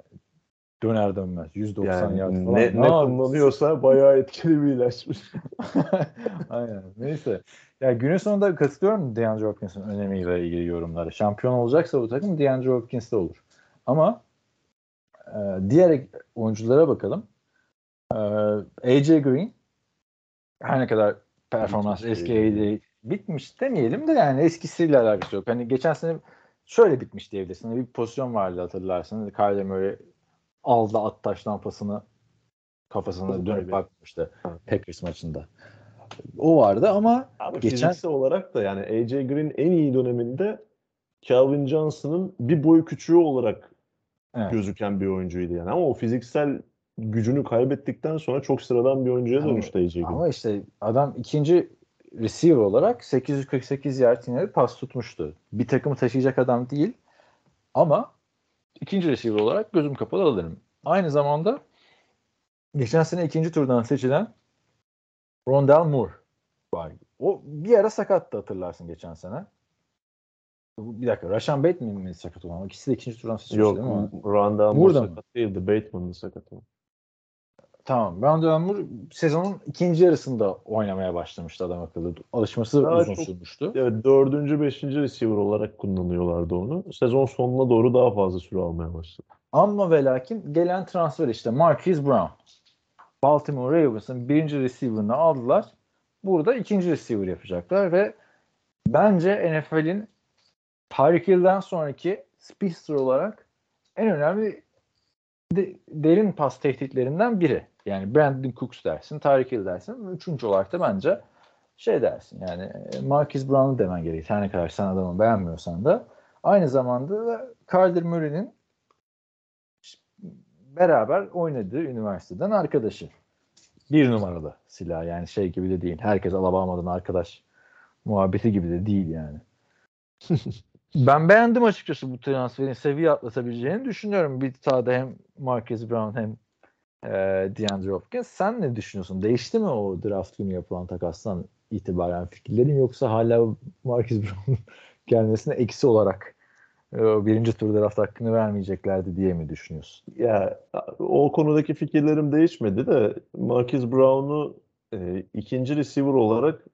Döner dönmez. 190 Yani yard falan. ne, ne Aa, kullanıyorsa bayağı etkili bir ilaçmış. Aynen. Neyse. Ya günün sonunda katılıyorum DeAndre Hopkins'in önemiyle ilgili yorumlara. Şampiyon olacaksa bu takım DeAndre Hopkins de olur. Ama e, diğer oyunculara bakalım. E, AJ Green her ne kadar performans eski. AJ bitmiş demeyelim de yani eskisiyle alakası yok. Hani geçen sene şöyle bitmiş diyebilirsin. Bir pozisyon vardı hatırlarsın. Kyler Murray aldı at taş lampasını kafasına dönüp bakmıştı Packers maçında. O vardı ama Abi Geçen- olarak da yani AJ Green en iyi döneminde Calvin Johnson'ın bir boy küçüğü olarak Evet. gözüken bir oyuncuydu yani. Ama o fiziksel gücünü kaybettikten sonra çok sıradan bir oyuncuya dönüştü AJ Green. ama işte adam ikinci receiver olarak 848 yard yine pas tutmuştu. Bir takımı taşıyacak adam değil ama ikinci receiver olarak gözüm kapalı alırım. Aynı zamanda geçen sene ikinci turdan seçilen Rondell Moore var. O bir ara sakattı hatırlarsın geçen sene. Bir dakika. Rashan Bateman mi sakat olan? İkisi de ikinci turdan seçilmiş Yok, değil mi? Rondell Moore sakat değildi. Bateman'ın sakatı. Tamam. Rondell Moore sezonun ikinci yarısında oynamaya başlamıştı adam akıllı. Alışması Daha uzun çok- sürmüştü. Evet, dördüncü, beşinci receiver olarak kullanıyorlardı onu. Sezon sonuna doğru daha fazla süre almaya başladı. Ama ve lakin gelen transfer işte Marquise Brown. Baltimore Ravens'ın birinci receiver'ını aldılar. Burada ikinci receiver yapacaklar ve bence NFL'in Tyreek Hill'den sonraki speedster olarak en önemli de- derin pas tehditlerinden biri. Yani Brandon Cooks dersin, Tyreek Hill dersin. Üçüncü olarak da bence şey dersin yani e, Marquise Brown'u demen gerekir. Her ne kadar sen adamı beğenmiyorsan da. Aynı zamanda da Kyler Murray'nin beraber oynadığı üniversiteden arkadaşı. Bir numaralı silah yani şey gibi de değil. Herkes Alabama'dan arkadaş muhabbeti gibi de değil yani. ben beğendim açıkçası bu transferin seviye atlatabileceğini düşünüyorum. Bir sahada hem Marcus Brown hem e, DeAndre Hopkins. Sen ne düşünüyorsun? Değişti mi o draft günü yapılan takastan itibaren fikirlerin yoksa hala Marcus Brown gelmesine eksi olarak e, birinci tur draft hakkını vermeyeceklerdi diye mi düşünüyorsun? Ya o konudaki fikirlerim değişmedi de Marquise Brown'u e, ikinci receiver olarak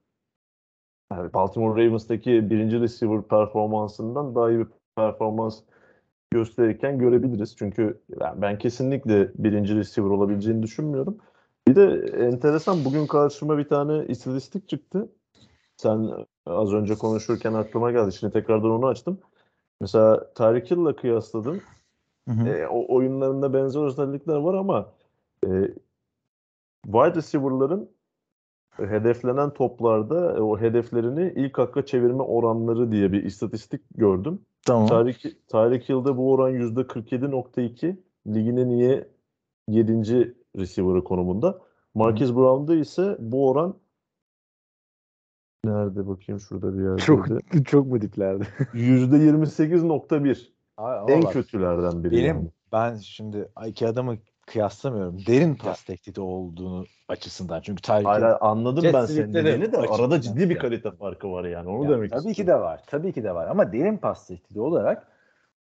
yani Baltimore Ravens'taki birinci receiver performansından daha iyi bir performans gösterirken görebiliriz. Çünkü ben, kesinlikle birinci receiver olabileceğini düşünmüyorum. Bir de enteresan bugün karşıma bir tane istatistik çıktı. Sen az önce konuşurken aklıma geldi. Şimdi tekrardan onu açtım. Mesela Tyreek Hill'la kıyasladım. E, o oyunlarında benzer özellikler var ama e, wide receiver'ların e, hedeflenen toplarda e, o hedeflerini ilk hakka çevirme oranları diye bir istatistik gördüm. Tamam. Tyreek, Tyreek Hill'de bu oran %47.2. Ligin en iyi 7. receiver'ı konumunda. Marquise Brown'da ise bu oran nerede bakayım şurada bir yerde. Çok çok mu diplerdi? %28.1. Ama En bak, kötülerden biri Benim yani. ben şimdi iki adamı kıyaslamıyorum. Derin pas tehdidi olduğunu açısından. Çünkü Tyreek hayır, anladım Jet ben senin dediğini de arada yani. ciddi bir kalite farkı var yani onu Ya, demek tabii ki istiyorum. de var. Tabii ki de var. Ama derin pas tehdidi olarak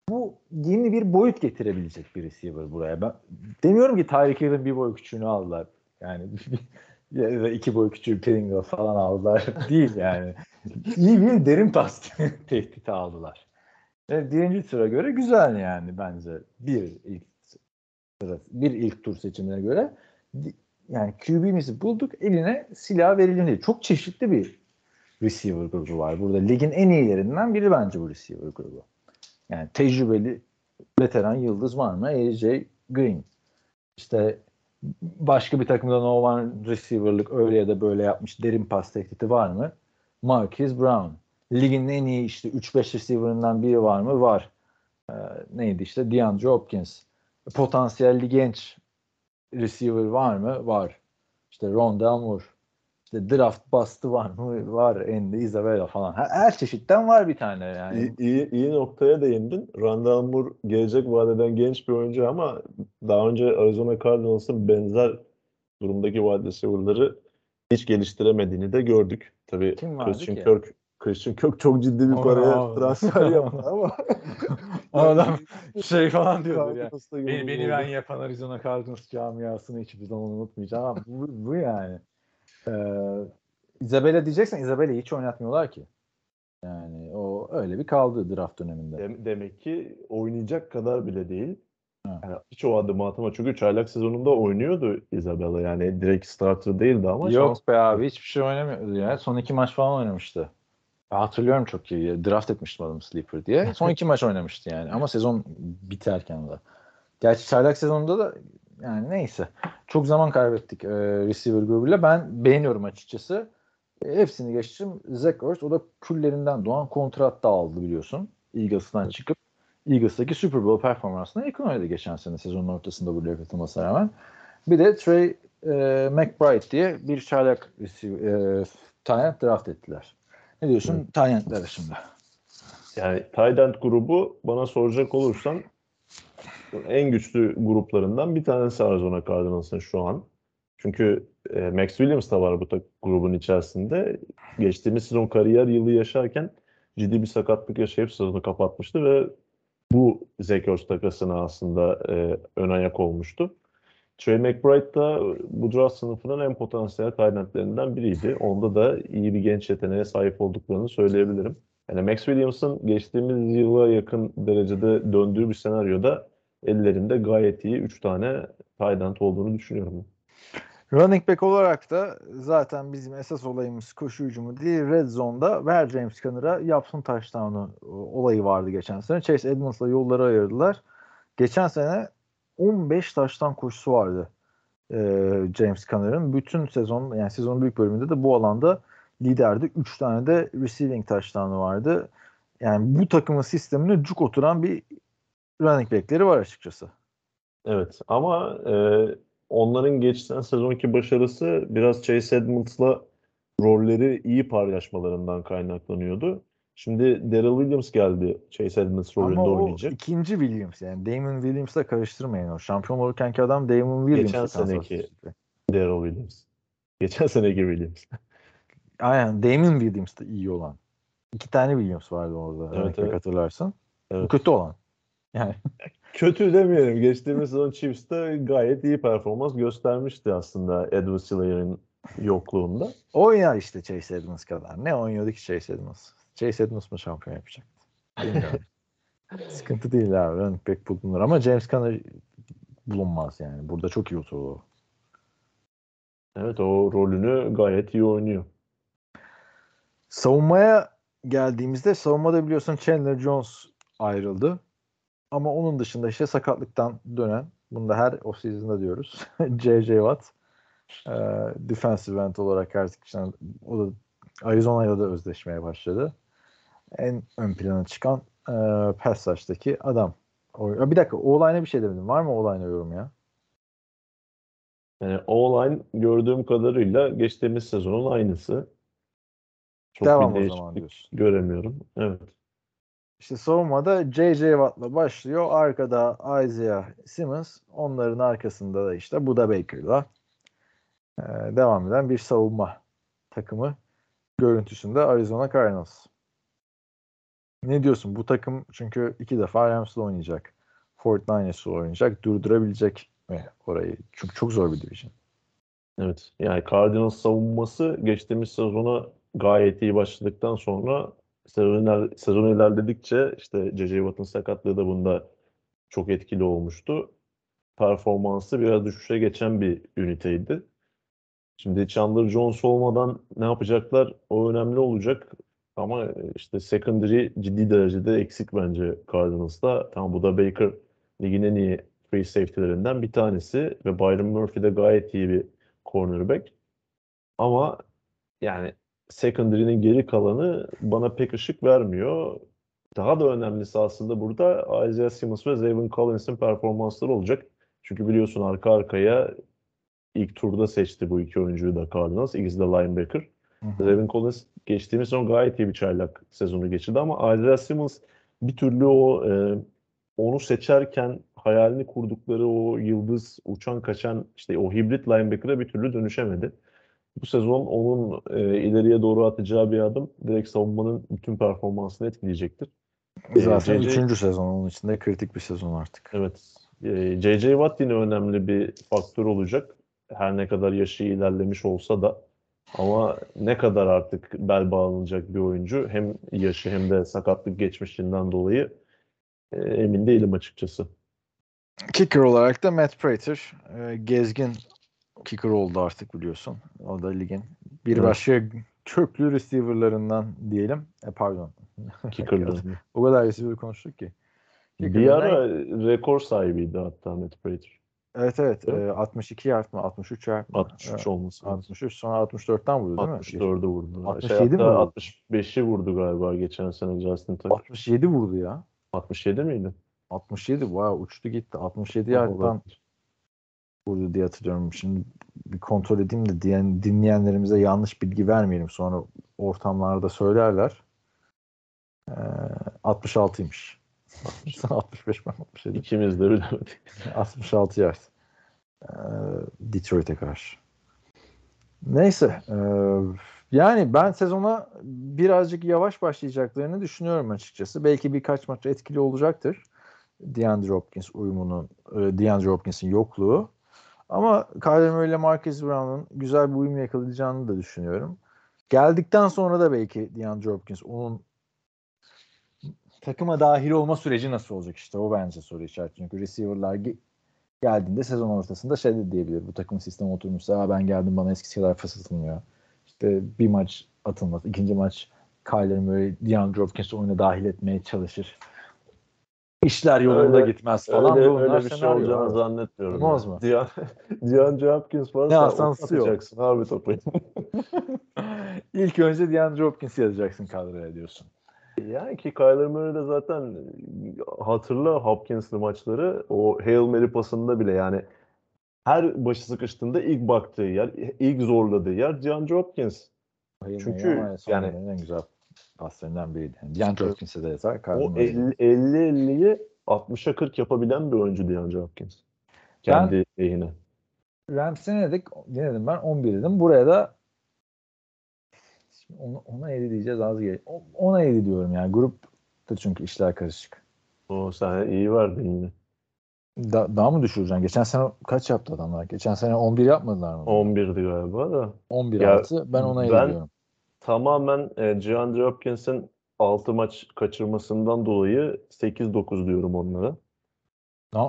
bu yeni bir boyut getirebilecek bir receiver buraya. Ben demiyorum ki Tyreek Hill'in bir boy küçüğünü aldılar. Yani ya da iki boy küçüğü Pringle falan aldılar. Değil yani. İyi bir derin pas tehdidi aldılar. Ve birinci tura göre güzel yani bence. Bir ilk bir ilk tur seçimine göre yani QB'mizi bulduk eline silah verelim diye. Çok çeşitli bir receiver grubu var. Burada ligin en iyilerinden biri bence bu receiver grubu. Yani tecrübeli veteran yıldız var mı? AJ Green. İşte başka bir takımda no one receiver'lık öyle ya da böyle yapmış derin pas tehdidi var mı? Marquise Brown. Ligin en iyi işte 3-5 receiver'ından biri var mı? Var. Ee, neydi işte? DeAndre Hopkins. Potansiyelli genç receiver var mı? Var. İşte Rondell Moore. İşte draft bastı var mı? Var. Andy Isabella falan. Her, her çeşitten var bir tane yani. İyi, iyi, iyi noktaya değindin. Randall Moore gelecek vadeden genç bir oyuncu ama daha önce Arizona Cardinals'ın benzer durumdaki wide receiver'ları hiç geliştiremediğini de gördük. Tabii Kim Christian ki? Kirk, Christian Kirk çok ciddi bir paraya transfer yaptı ama Adam şey falan diyordur ya. Cardinals'ta Beni, beni ben yapan Arizona Cardinals camiasını hiçbir zaman unutmayacağım. Ama bu, bu yani. Ee, Isabella diyeceksen Isabella'yı hiç oynatmıyorlar ki. Yani o öyle bir kaldı draft döneminde. Dem- demek ki oynayacak kadar bile değil. Ha. Yani hiç o adımı atama. Çünkü çaylak sezonunda oynuyordu Isabella. Yani direkt starter değildi ama şans Yok be abi hiçbir şey oynamıyordu ya. Son iki maç falan oynamıştı. Hatırlıyorum çok iyi. Draft etmiştim adamı Sleeper diye. Son iki maç oynamıştı yani. Ama sezon biterken de. Gerçi çaylak sezonunda da yani neyse. Çok zaman kaybettik e, receiver grubuyla. Ben beğeniyorum açıkçası. E, hepsini geçtim. Zach Ertz o da küllerinden doğan kontrat da aldı biliyorsun. Eagles'tan çıkıp Eagles'taki Super Bowl performansına yakın oynadı geçen sene sezonun ortasında buraya katılmasına rağmen. Bir de Trey e, McBride diye bir çaylak receiver- e, tight draft ettiler. Ne diyorsun tight endlere şimdi? Yani end grubu bana soracak olursan en güçlü gruplarından bir tanesi Arizona Cardinals'ın şu an. Çünkü e, Max Williams da var bu ta- grubun içerisinde. Geçtiğimiz sezon kariyer yılı yaşarken ciddi bir sakatlık yaşayıp sezonu kapatmıştı ve bu Zach Ertz takasına aslında e, ön ayak olmuştu. Trey McBride da bu draft sınıfının en potansiyel tight endlerinden biriydi. Onda da iyi bir genç yeteneğe sahip olduklarını söyleyebilirim. Yani Max Williams'ın geçtiğimiz yıla yakın derecede döndüğü bir senaryoda ellerinde gayet iyi 3 tane tight olduğunu düşünüyorum. Running back olarak da zaten bizim esas olayımız koşu hücumu değil. Red Zone'da ver James Conner'a yapsın touchdown'u olayı vardı geçen sene. Chase Edmonds'la yolları ayırdılar. Geçen sene 15 taştan koşusu vardı e, James Conner'ın. Bütün sezon yani sezonun büyük bölümünde de bu alanda liderdi. 3 tane de receiving touchdown'u vardı. Yani bu takımın sistemine cuk oturan bir running back'leri var açıkçası. Evet ama e, onların geçen sezonki başarısı biraz Chase Edmonds'la rolleri iyi paylaşmalarından kaynaklanıyordu. Şimdi Daryl Williams geldi Chase Edmonds rolünde Ama o oynayacak. ikinci Williams yani Damon Williams'la karıştırmayın o. Şampiyon olurkenki adam Damon Williams. Geçen seneki. Daryl Williams. Geçen seneki Williams. Aynen Damon Williams da iyi olan. İki tane Williams vardı orada. Evet, Evet, evet. hatırlarsan. Bu Evet. kötü olan. Yani Kötü demeyelim. Geçtiğimiz sezon Chiefs'te gayet iyi performans göstermişti aslında Edward Siller'in yokluğunda. oynar işte Chase Edmonds kadar. Ne oynuyordu ki Chase Edmonds? Chase Edmonds mı şampiyon yapacaktı? Bilmiyorum. Sıkıntı değil abi. Running back bulunur ama James Conner bulunmaz yani. Burada çok iyi oturdu. o. Evet o rolünü gayet iyi oynuyor. Savunmaya geldiğimizde savunmada biliyorsun Chandler Jones ayrıldı. Ama onun dışında işte sakatlıktan dönen, bunu da her offseason'da diyoruz. J.J. Watt e, defensive end olarak artık işte o da Arizona'yla da özleşmeye başladı. En ön plana çıkan e, pass rush'taki adam. O, bir dakika o bir şey demedim. Var mı o yorum ya? Yani O-line gördüğüm kadarıyla geçtiğimiz sezonun aynısı. Çok Devam o zaman diyorsun. göremiyorum. Evet. İşte savunmada J.J. Watt'la başlıyor. Arkada Isaiah Simmons. Onların arkasında da işte Buda Baker'la e, devam eden bir savunma takımı görüntüsünde Arizona Cardinals. Ne diyorsun? Bu takım çünkü iki defa Rams'la oynayacak. Fort Niners'la oynayacak. Durdurabilecek mi orayı? Çünkü çok zor bir division. Evet. Yani Cardinals savunması geçtiğimiz sezona gayet iyi başladıktan sonra sezon, iler- sezon ilerledikçe işte J.J. Watt'ın sakatlığı da bunda çok etkili olmuştu. Performansı biraz düşüşe geçen bir üniteydi. Şimdi Chandler Jones olmadan ne yapacaklar? O önemli olacak. Ama işte secondary ciddi derecede eksik bence Cardinals'ta. Tamam bu da Baker ligin en iyi free safety'lerinden bir tanesi ve Byron Murphy de gayet iyi bir cornerback. Ama yani secondary'nin geri kalanı bana pek ışık vermiyor. Daha da önemlisi aslında burada Isaiah Simmons ve Zayvon Collins'in performansları olacak. Çünkü biliyorsun arka arkaya ilk turda seçti bu iki oyuncuyu da Cardinals. İkisi de linebacker. Zayvon Collins geçtiğimiz sezon gayet iyi bir çaylak sezonu geçirdi ama Isaiah Simmons bir türlü o e, onu seçerken hayalini kurdukları o yıldız uçan kaçan işte o hibrit linebacker'a bir türlü dönüşemedi. bu sezon onun e, ileriye doğru atacağı bir adım direkt savunmanın bütün performansını etkileyecektir. Zaten JJ üçüncü sezon onun içinde kritik bir sezon artık. Evet. E, J.J. Watt yine önemli bir faktör olacak. Her ne kadar yaşı ilerlemiş olsa da ama ne kadar artık bel bağlanacak bir oyuncu hem yaşı hem de sakatlık geçmişinden dolayı e, emin değilim açıkçası. Kicker olarak da Matt Prater e, gezgin kicker oldu artık biliyorsun. O da ligin bir Evet. başka köklü receiver'larından diyelim. E, pardon. Kicker'dan. o kadar receiver konuştuk ki. Bir Kicker'dan- ara rekor sahibiydi hatta Matt Prater. Evet evet. E, 62 yard mı? 63 yard mı? 63 Evet, olması lazım. 63 sonra 64'ten vurdu değil mi? 64'ü vurdu. 67 mi şey, vurdu? 65'i vurdu galiba geçen sene Justin Tucker. 67 vurdu ya. 67 miydi? 67 vay uçtu gitti. 67 yardtan vurdu diye hatırlıyorum. Şimdi bir kontrol edeyim de diyen, dinleyenlerimize yanlış bilgi vermeyelim. Sonra ortamlarda söylerler. Ee, 66'ymış. 65 mi? 67. İkimiz de bilemedik. 66 yard. Ee, Detroit'e karşı. Neyse. e, yani ben sezona birazcık yavaş başlayacaklarını düşünüyorum açıkçası. Belki birkaç maç etkili olacaktır. DeAndre Hopkins uyumunun, e, DeAndre Hopkins'in yokluğu. Ama Kyler Murray ile Marcus Brown'un güzel bir uyum yakalayacağını da düşünüyorum. Geldikten sonra da belki DeAndre Hopkins onun takıma dahil olma süreci nasıl olacak işte o bence soru işareti. Çünkü receiver'lar ge- geldiğinde sezon ortasında şey de diyebilir. Bu takım sistemi oturmuşsa "Aa, ben geldim bana eskisi kadar fırsatılmıyor. İşte bir maç atılmaz. ikinci maç Kyler Murray DeAndre Hopkins'i oyuna dahil etmeye çalışır. İşler yolunda Öyle- gitmez falan. öyle, öyle bir şey olacağını abi. zannetmiyorum. Olmaz mı? Dean- DeAndre Hopkins varsa Ne asansı yok. abi topu. İlk önce DeAndre Hopkins'i yazacaksın kadroya diyorsun. Yani ki Kyler Murray de zaten hatırla Hopkins'li maçları o Hail Mary pasında bile yani her başı sıkıştığında ilk baktığı yer, ilk zorladığı yer DeAndre Hopkins. Hayır, Çünkü yani- en güzel paslarından biriydi. Yani DeAndre Hopkins'e de yazar. O Murray'e de. 50-50'yi 60'a 40 yapabilen bir oyuncu DeAndre Hopkins. Kendi lehine. Rams'e ne dedik? Dinledim ben 11 dedim. Buraya da ona, ona 50 diyeceğiz az geç. Ona 50 diyorum yani. Grupta çünkü işler karışık. O sen iyi verdin yine. Da, daha mı düşüreceksin? Geçen sene kaç yaptı adamlar? Geçen sene 11 yapmadılar mı? 11'di galiba da. 11 Ya, 6. Ben ona 50 ben- diyorum. Tamamen e, DeAndre Hopkins'in 6 maç kaçırmasından dolayı 8-9 diyorum onlara.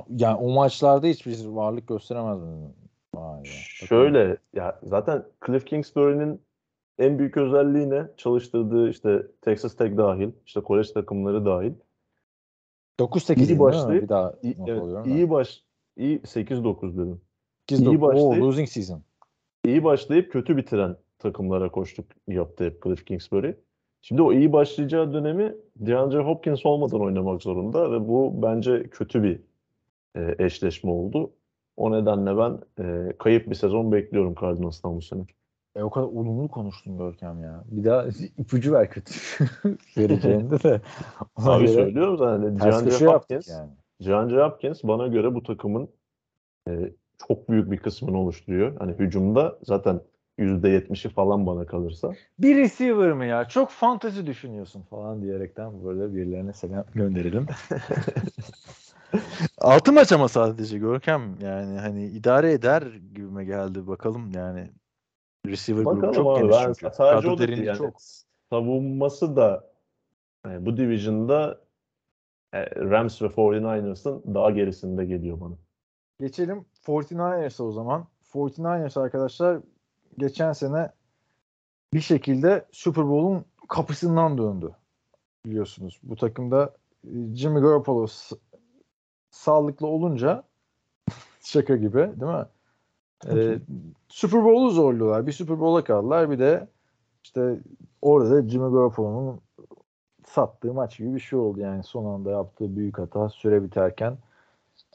Yani o maçlarda hiçbir varlık gösteremez mi? Vay be. Şöyle ya zaten Cliff Kingsbury'nin en büyük özelliği ne? Çalıştırdığı işte Texas Tech dahil, işte kolej takımları dahil. 9-8 İyi başlayıp- Bir daha İyi, evet, iyi baş iyi 8-9 dedim. 8 iyi başlayıp- Oo, losing season. İyi başlayıp kötü bitiren takımlara koştuk yaptı hep Cliff Kingsbury. Şimdi o iyi başlayacağı dönemi DeAndre Hopkins olmadan oynamak zorunda ve bu bence kötü bir e, eşleşme oldu. O nedenle ben e, kayıp bir sezon bekliyorum Cardinals'tan bu sene. E o kadar olumlu konuştun Görkem ya. Bir daha ipucu ver kötü vereceğinde de. Abi göre söylüyorum zaten. Ters köşe yaptık Hopkins, yani. Hopkins bana göre bu takımın e, çok büyük bir kısmını oluşturuyor. Hani hücumda zaten %70'i falan bana kalırsa. Bir receiver mı ya? Çok fantezi düşünüyorsun falan diyerekten böyle birilerine selam gönderelim. Altı maç ama sadece Görkem yani hani idare eder gibime geldi bakalım yani. Receiver grubu Bakalım çok abi geniş ben çünkü. sadece Kadro derinliği yani çok. savunması da e, bu division'da e, Rams ve 49ers'ın daha gerisinde geliyor bana. Geçelim 49ers'a o zaman. 49ers arkadaşlar geçen sene bir şekilde Super Bowl'un kapısından döndü. Biliyorsunuz. Bu takımda e, Jimmy Garoppolo sağlıklı olunca şaka gibi değil mi? Ee, Super Bowl'u zorluyorlar. Bir Super Bowl'a kaldılar. Bir de işte orada da Jimmy Garoppolo'nun sattığı maç gibi bir şey oldu. Yani son anda yaptığı büyük hata süre biterken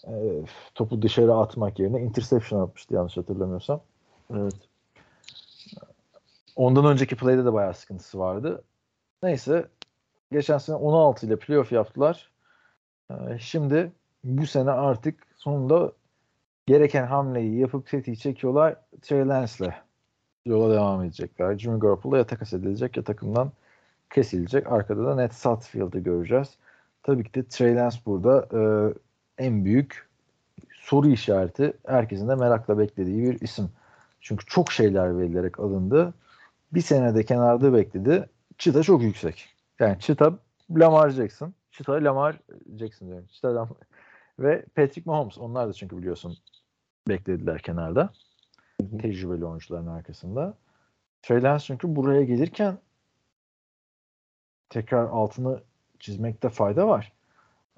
e, topu dışarı atmak yerine interception atmıştı yanlış hatırlamıyorsam. Evet. Ondan önceki play'de de bayağı sıkıntısı vardı. Neyse geçen sene 16 ile playoff yaptılar. Ee, şimdi bu sene artık sonunda gereken hamleyi yapıp tetiği çekiyorlar Trey Lance'le yola devam edecekler. Jimmy Garoppolo ya takas edilecek ya takımdan kesilecek. Arkada da Ned Sutfield'ı göreceğiz. Tabii ki de Trey Lance burada e, en büyük soru işareti. Herkesin de merakla beklediği bir isim. Çünkü çok şeyler verilerek alındı. Bir senede kenarda bekledi. Çıta çok yüksek. Yani çıta Lamar Jackson. Çıta Lamar Jackson diyorum. Çıta Lamar. Ve Patrick Mahomes. Onlar da çünkü biliyorsun beklediler kenarda. Tecrübeli oyuncuların arkasında. Trey Lance çünkü buraya gelirken tekrar altını çizmekte fayda var.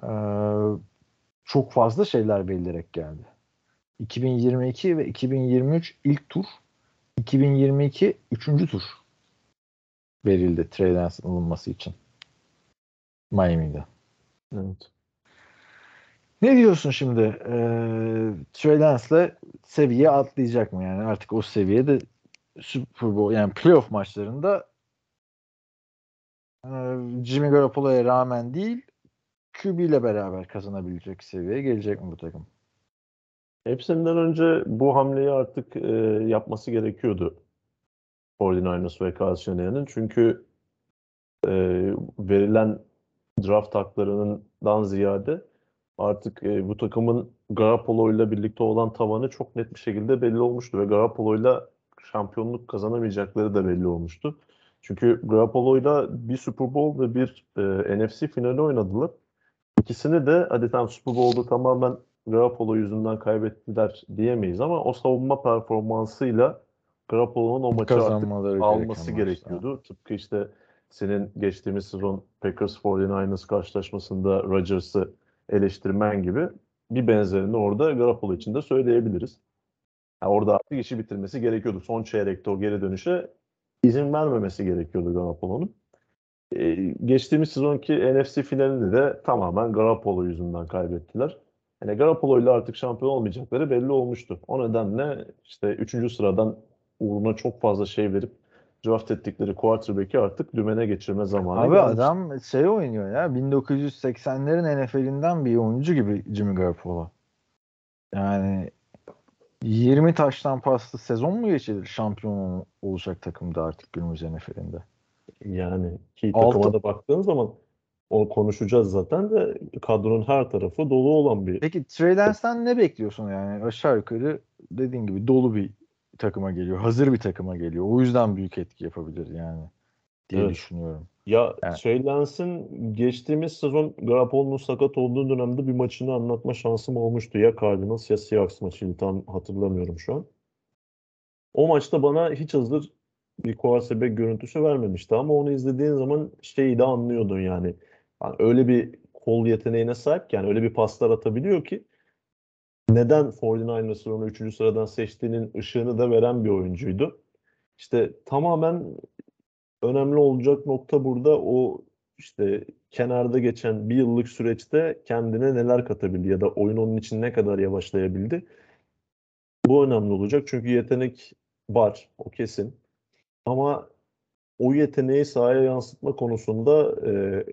Ee, çok fazla şeyler belirlerek geldi. 2022 ve 2023 ilk tur 2022 üçüncü tur verildi Trey Lance'ın alınması için. Miami'de. Evet. Ne diyorsun şimdi? Ee, Trey Lance'la seviye atlayacak mı? Yani artık o seviyede Super Bowl yani playoff maçlarında e, Jimmy Garoppolo'ya rağmen değil QB ile beraber kazanabilecek seviyeye gelecek mi bu takım? Hepsinden önce bu hamleyi artık e, yapması gerekiyordu 49ers ve Shanahan'ın. Çünkü e, verilen draft haklarından ziyade artık e, bu takımın Garoppolo ile birlikte olan tavanı çok net bir şekilde belli olmuştu ve Garoppolo ile şampiyonluk kazanamayacakları da belli olmuştu. Çünkü Garoppolo ile bir Super Bowl ve bir e, NFC finali oynadılar. İkisini de hadi tam Super Bowl'da tamamen Garoppolo yüzünden kaybettiler diyemeyiz ama o savunma performansıyla Garoppolo'nun o maçı artık alması gerekiyordu. Tıpkı işte senin geçtiğimiz sezon Packers 49ers karşılaşmasında Rodgers'ı eleştirmen gibi bir benzerini orada Garoppolo için de söyleyebiliriz. Yani orada artık işi bitirmesi gerekiyordu. Son çeyrekte o geri dönüşe izin vermemesi gerekiyordu Garoppolo'nun. Ee, geçtiğimiz sezonki NFC finalini de tamamen Garoppolo yüzünden kaybettiler. Yani Garoppolo ile artık şampiyon olmayacakları belli olmuştu. O nedenle işte 3. sıradan uğruna çok fazla şey verip draft ettikleri quarterback'i artık dümene geçirme zamanı Abi gelmiş. adam şey oynuyor ya 1980'lerin NFL'inden bir oyuncu gibi Jimmy Garoppolo. Yani 20 taştan paslı sezon mu geçirir şampiyon olacak takımda artık günümüz NFL'inde? Yani ki Altı- takıma da baktığın zaman onu konuşacağız zaten de kadronun her tarafı dolu olan bir Peki Trey ne bekliyorsun yani? Aşağı yukarı dediğin gibi dolu bir takıma geliyor. Hazır bir takıma geliyor. O yüzden büyük etki yapabilir yani diye Evet. düşünüyorum. Ya Yani- Trey Lance'in geçtiğimiz sezon Garoppolo'nun sakat olduğu dönemde bir maçını anlatma şansım olmuştu. Ya Cardinals ya Seahawks maçıydı tam hatırlamıyorum şu an. O maçta bana hiç hazır bir quarterback görüntüsü vermemişti ama onu izlediğin zaman şeyi de anlıyordun yani. Yani öyle bir kol yeteneğine sahip ki yani öyle bir paslar atabiliyor ki neden 49ers'ın onu 3. sıradan seçtiğinin ışığını da veren bir oyuncuydu. İşte tamamen önemli olacak nokta burada o işte kenarda geçen bir yıllık süreçte kendine neler katabildi ya da oyun onun için ne kadar yavaşlayabildi. Bu önemli olacak çünkü yetenek var o kesin. Ama o yeteneği sahaya yansıtma konusunda e,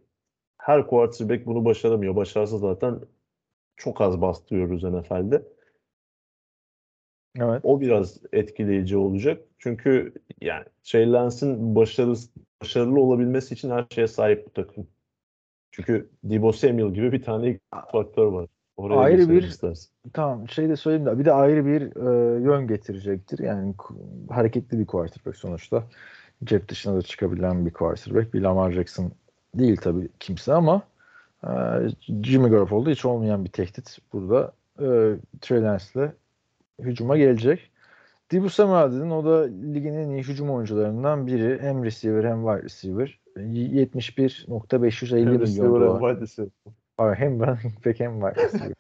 her quarterback bunu başaramıyor. Başarsa zaten çok az bastırıyoruz NFL'de. Evet. O biraz etkileyici olacak. Çünkü yani Trey Lance'in başarılı, başarılı olabilmesi için her şeye sahip bu takım. Çünkü Debo Samuel gibi bir tane faktör var. Oraya Ayrı bir- istersen. Tamam şey de söyleyeyim de bir de ayrı bir e, yön getirecektir. Yani hareketli bir quarterback sonuçta. Cep dışına da çıkabilen bir quarterback. Bir Lamar Jackson değil tabii kimse ama Jimmy Garoppolo'da hiç olmayan bir tehdit burada e, Trey Lance'le hücuma gelecek. Dibu Samuel dedin o da ligin en iyi hücum oyuncularından biri. Hem receiver hem wide receiver. 71.550 Hem milyon receiver hem dolar. wide receiver. Hem running back hem wide receiver.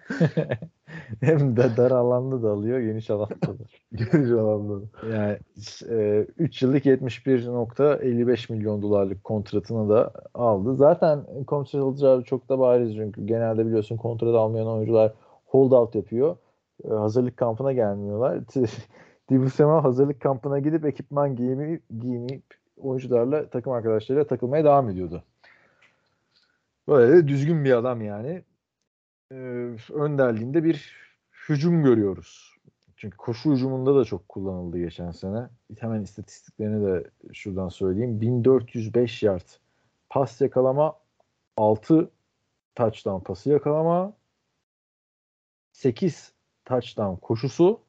hem de dar alanda da alıyor, geniş alanda da. Geniş alanda. Yani 3 yıllık 71.55 milyon dolarlık kontratını da aldı. Zaten kontrat alacağı çok da bariz çünkü genelde biliyorsun kontrat almayan oyuncular hold out yapıyor. E, hazırlık kampına gelmiyorlar. Dibu Samuel hazırlık kampına gidip ekipman giyimi, giymeyip oyuncularla takım arkadaşlarıyla takılmaya devam ediyordu. Böyle de düzgün bir adam yani. Önderliğinde bir hücum görüyoruz Çünkü koşu hücumunda da çok kullanıldı geçen sene. Hemen istatistiklerini de şuradan söyleyeyim. 1405 yard pas yakalama, 6 touchdown pası yakalama, 8 touchdown koşusu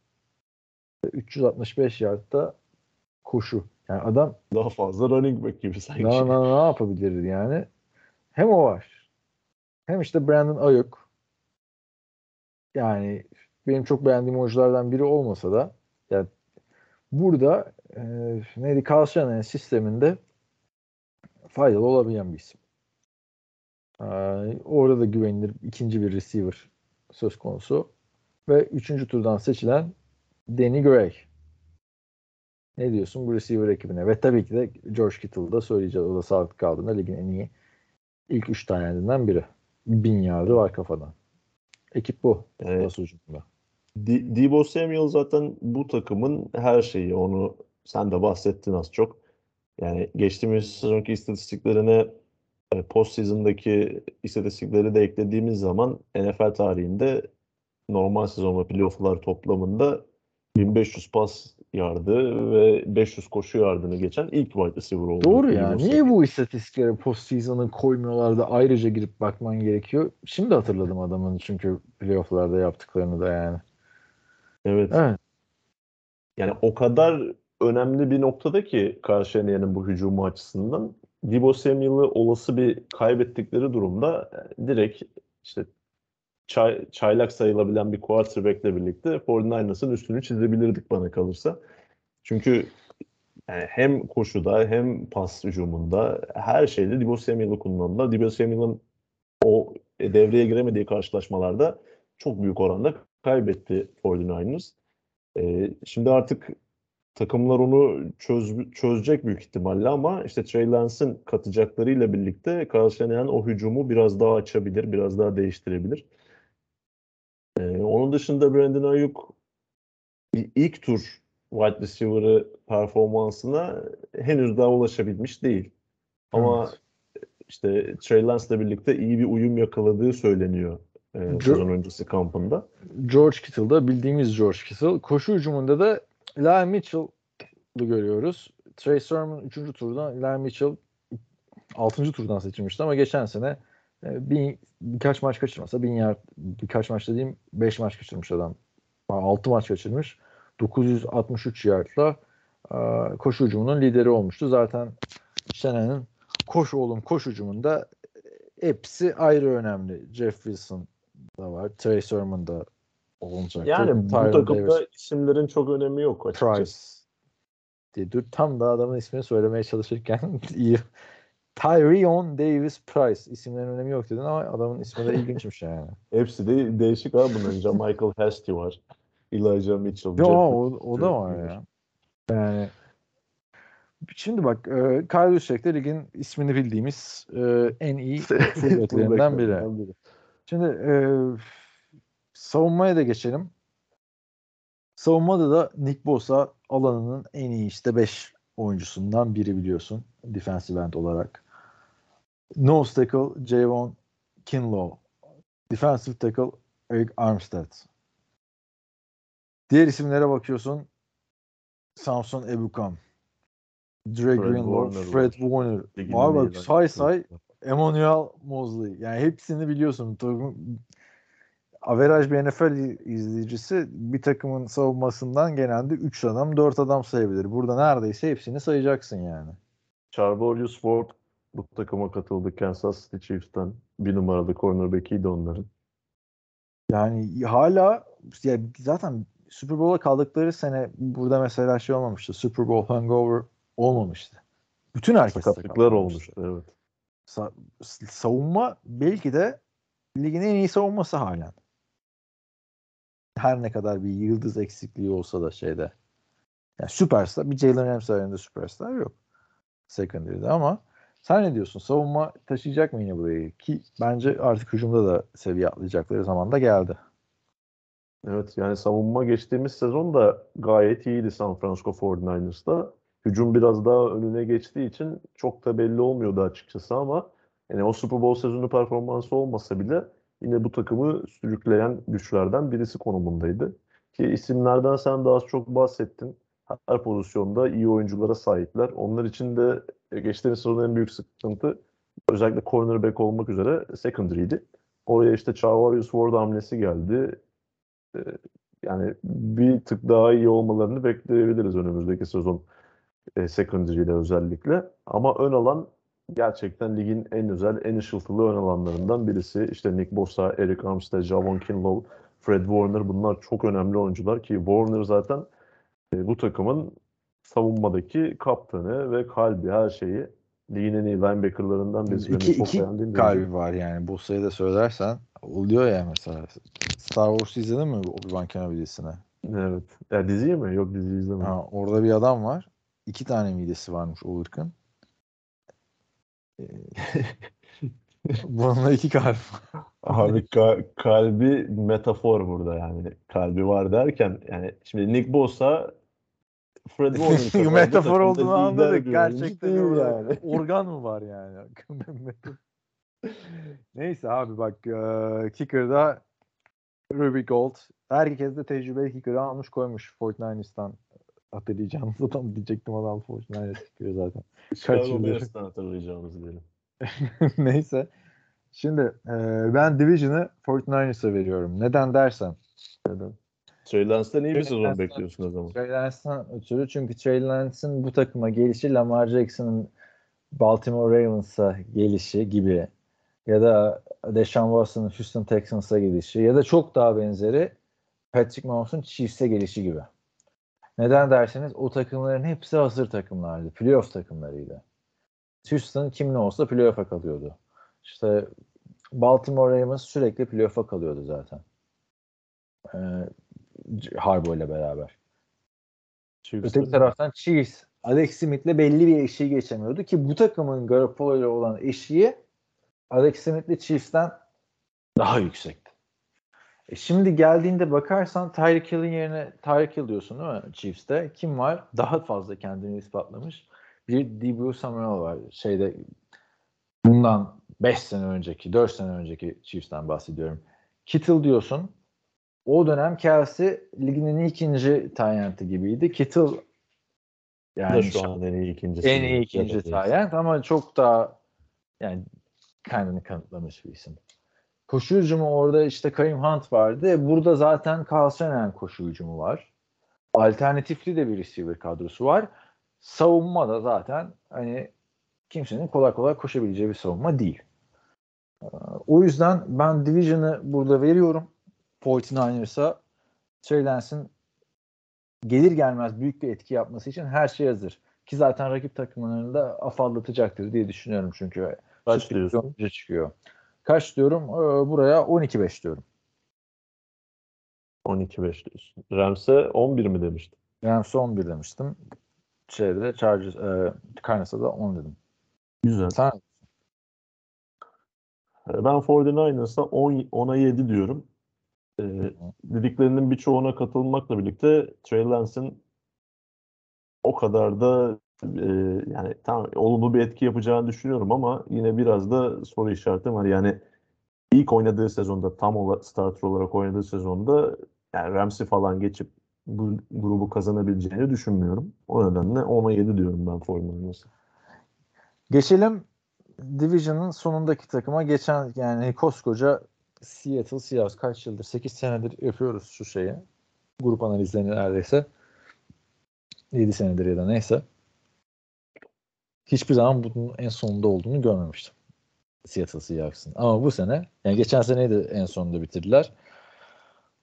ve 365 yardta koşu. Yani adam Daha fazla running back gibi sanki. ne, ne, ne yapabilir yani? Hem o var. Hem işte Brandon Ayuk. Yani benim çok beğendiğim oyunculardan biri olmasa da yani burada e, neydi Shanahan sisteminde faydalı olabilen bir isim. E, orada da güvenilir ikinci bir receiver söz konusu. Ve üçüncü turdan seçilen Danny Gray. Ne diyorsun bu receiver ekibine? Ve tabii ki de George Kittle'ı da söyleyeceğiz. O da sağlıklı kaldığında ligin en iyi ilk üç tanelerinden biri. Bin yardı var kafadan. Ekip bu. Evet. Nasıl. D- Debo Samuel zaten bu takımın her şeyi. Onu sen de bahsettin az çok. Yani geçtiğimiz sezonki istatistiklerine e, postseason'daki istatistikleri de eklediğimiz zaman NFL tarihinde normal sezon ve playoff'lar toplamında 1500 pas yardı ve 500 koşu yardını geçen ilk wide receiver oldu. Doğru ya. Samuel. Niye bu istatistiklere postseason'ı koymuyorlar da ayrıca girip bakman gerekiyor? Şimdi hatırladım adamın çünkü playoff'larda yaptıklarını da yani. Evet. Evet. Yani o kadar önemli bir noktada ki Karşıyaka'nın bu hücumu açısından Debo Samuel'ı olası bir kaybettikleri durumda direkt işte çay, çaylak sayılabilen bir quarterback'le birlikte 49ers'ın üstünü çizebilirdik bana kalırsa. Çünkü yani hem koşuda hem pas hücumunda her şeyde Debo Samuel'ı kullandılar. Debo Samuel'ın o devreye giremediği karşılaşmalarda çok büyük oranda kaybetti 49ers. Ee, şimdi artık takımlar onu çöz, çözecek büyük ihtimalle ama işte Trey Lance'ın katacaklarıyla birlikte Kyle o hücumu biraz daha açabilir, biraz daha değiştirebilir. Onun dışında Brandon Ayuk ilk tur wide receiver'ı performansına henüz daha ulaşabilmiş değil. Ama işte Trey Lance'la birlikte iyi bir uyum yakaladığı söyleniyor e, Jo- sezon öncesi kampında. George Kittle'da bildiğimiz George Kittle. Koşu hücumunda da Eli Mitchell'ı görüyoruz. Trey Sermon 3. turdan Eli Mitchell 6. turdan seçilmişti ama geçen sene bir, birkaç maç kaçırmasa bin yard birkaç maç dediğim 5 maç kaçırmış adam. 6 maç kaçırmış. 963 yardla e, koşu hücumunun lideri olmuştu. Zaten Shanahan'ın koş oğlum koş hücumunda hepsi ayrı önemli. Jeff Wilson da var. Trey Sermon da olacak. Yani bu Tyron takımda Davis, isimlerin çok önemi yok açıkçası. Price diye dur tam da adamın ismini söylemeye çalışırken iyi. Tyrion Davis Price isimlerin önemi yok dedin ama adamın ismi de ilginçmiş yani. Hepsi de değişik abi bunların. Michael Hasty var. Elijah Mitchell. Yo, Jeff o, o da var ya. Yani şimdi bak e, Kyle de ligin ismini bildiğimiz e, en iyi fullbacklerinden biri. Şimdi e, savunmaya da geçelim. Savunmada da Nick Bosa alanının en iyi işte 5 oyuncusundan biri biliyorsun. Defensive end olarak. Nose tackle Javon Kinlaw. Defensive tackle Eric Armstead. Diğer isimlere bakıyorsun. Samson Ebukam. Dre Fred Greenlaw, Warner Fred. Warner. Var bak say say Emmanuel Mosley. Yani hepsini biliyorsun. Takım- Averaj bir NFL izleyicisi bir takımın savunmasından genelde 3 adam 4 adam sayabilir. Burada neredeyse hepsini sayacaksın yani. Charvarius Ward bu takıma katıldı Kansas City Chiefs'ten. Bir numaralı cornerback'iydi onların. Yani hala ya zaten Super Bowl'a kaldıkları sene burada mesela şey olmamıştı. Super Bowl hangover olmamıştı. Bütün herkes Sakatlıklar olmuştu evet. Sa- savunma belki de ligin en iyi savunması halen. Her ne kadar bir yıldız eksikliği olsa da şeyde. Yani süperstar. Bir Jalen Ramsey ayarında süperstar yok. Secondary'de ama sen ne diyorsun? Savunma taşıyacak mı yine burayı? Ki bence artık hücumda da seviye atlayacakları zaman da geldi. Evet yani savunma geçtiğimiz sezon da gayet iyiydi San Francisco 49ers'ta. Hücum biraz daha önüne geçtiği için çok da belli olmuyordu açıkçası ama yani o Super Bowl sezonu performansı olmasa bile yine bu takımı sürükleyen güçlerden birisi konumundaydı. Ki isimlerden sen daha çok bahsettin. Her pozisyonda iyi oyunculara sahipler. Onlar için de geçtiğimiz sezonun en büyük sıkıntı özellikle cornerback olmak üzere secondary'di. Oraya işte Charvarius Ward hamlesi geldi. Ee, yani bir tık daha iyi olmalarını bekleyebiliriz önümüzdeki sezon e, özellikle. Ama ön alan gerçekten ligin en özel, en ışıltılı ön alanlarından birisi. İşte Nick Bosa, Eric Armstead, Javon Kinlaw, Fred Warner bunlar çok önemli oyuncular ki Warner zaten e, bu takımın savunmadaki kaptanı ve kalbi her şeyi ligin en iyi linebackerlarından birisi. İki, çok iki bir kalbi var yani. Bu sayıda söylersen oluyor ya mesela. Star Wars izledin mi Obi-Wan Kenobi dizisini? Evet. Ya diziyi mi? Yok diziyi izlemedim. Ha, orada bir adam var. İki tane midesi varmış o ırkın. Bununla iki kalp. Abi ka- kalbi metafor burada yani. Kalbi var derken yani şimdi Nick Bosa Fred bu Metafor olduğunu anladık. Gerçekten orada yani. organ mı var yani? Neyse abi bak e, kicker'da Ruby Gold. Herkes de tecrübeli kicker'ı almış koymuş 49ers'tan. Hatırlayacağınız adam diyecektim adam 49ers kicker'ı zaten. Chicago yıldır? Diyelim. Neyse. Şimdi e, ben Division'ı 49ers'a veriyorum. Neden dersen. Trey Lance'den iyi bir sezon Lance'dan- bekliyorsun o zaman. Trey Lance'dan ötürü çünkü Trey Lance'ın bu takıma gelişi Lamar Jackson'ın Baltimore Ravens'a gelişi gibi ya da Deshaun Watson'ın Houston Texans'a gelişi ya da çok daha benzeri Patrick Mahomes'un Chiefs'e gelişi gibi. Neden derseniz o takımların hepsi hazır takımlardı. Playoff takımlarıydı. Houston kimle olsa playoff'a kalıyordu. İşte Baltimore Ravens sürekli playoff'a kalıyordu zaten. Ee, Harbaugh ile beraber. Öteki taraftan Chiefs Alex Smith'le belli bir eşiği geçemiyordu ki bu takımın Garoppolo ile olan eşiği Alex Smith'le Chiefs'ten daha yüksekti. E şimdi geldiğinde bakarsan Tyreek Hill'in yerine Tyreek Hill diyorsun değil mi Chiefs'te? Kim var? Daha fazla kendini ispatlamış. Bir Debo Samuel var. Şeyde bundan 5 sene önceki, 4 sene önceki Chiefs'ten bahsediyorum. Kittle diyorsun. O dönem Kelsey ligin en iyi ikinci tayyenti gibiydi. Kittle yani da şu an en iyi ikincisi. en iyi ikinci tayyent ama çok daha yani kendini kanıtlamış bir isim. Koşu hücumu orada işte Kareem Hunt vardı. Burada zaten Carl koşu hücumu var. Alternatifli de bir receiver kadrosu var. Savunma da zaten hani kimsenin kolay kolay koşabileceği bir savunma değil. Ee, O yüzden ben Division'ı burada veriyorum. 49ers'a Trey Lance'in gelir gelmez büyük bir etki yapması için her şey hazır. Ki zaten rakip takımlarını da afallatacaktır diye düşünüyorum çünkü. Kaç diyorsun? çıkıyor. Kaç diyorum? Ee, buraya 12-5 diyorum. 12-5 diyorsun. Rams'e 11 mi demiştin? Son 11 demiştim. Şeyde Chargers, e, Cardinals'a da 10 dedim. Güzel. Sen Ben 49ers'a 10, 10'a 7 diyorum. Ee, dediklerinin birçoğuna katılmakla birlikte Trey Lance'in o kadar da e, yani tamam olumlu bir etki yapacağını düşünüyorum ama yine biraz da soru işaretim var. Yani ilk oynadığı sezonda tam ola, starter olarak oynadığı sezonda yani Ramsey falan geçip bu grubu kazanabileceğini düşünmüyorum. O nedenle 10'a 7 diyorum ben 49ers'a. Geçelim Division'ın sonundaki takıma geçen yani koskoca Seattle Seahawks kaç yıldır 8 senedir yapıyoruz şu şeyi. Grup analizlerini neredeyse 7 senedir ya da neyse. Hiçbir zaman bunun en sonunda olduğunu görmemiştim. Seattle Seahawks'ın. Ama bu sene yani geçen seneyi de en sonunda bitirdiler.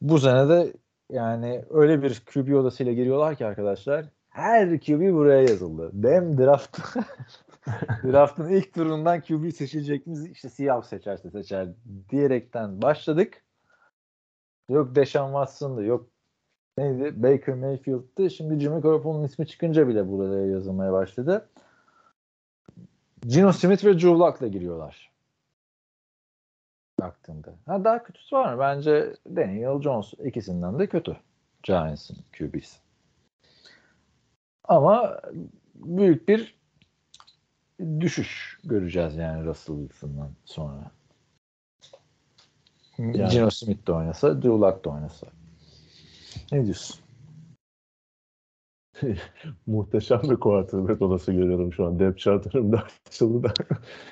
Bu sene de yani öyle bir QB odasıyla giriyorlar ki arkadaşlar her QB buraya yazıldı. Dem draft draftın ilk turundan QB seçilecekimiz işte Seahawks seçerse seçer diyerekten başladık. Yok Deshaun Watson'dı yok neydi Baker Mayfield'dı. Şimdi Jimmy Garoppolo'nun ismi çıkınca bile buraya yazılmaya başladı. Gino Smith ve Drew Luck'la giriyorlar. Baktığında. Ha daha kötüsü var mı? Bence Daniel Jones ikisinden de kötü. Giants'ın QB'si. Ama büyük bir düşüş göreceğiz yani Russell Wilson'dan sonra. Yani- Gino Smith de oynasa, Drew Luck da oynasa. Ne diyorsun? Muhteşem bir quarterback odası görüyorum şu an. Depth chart'ımda açıldı da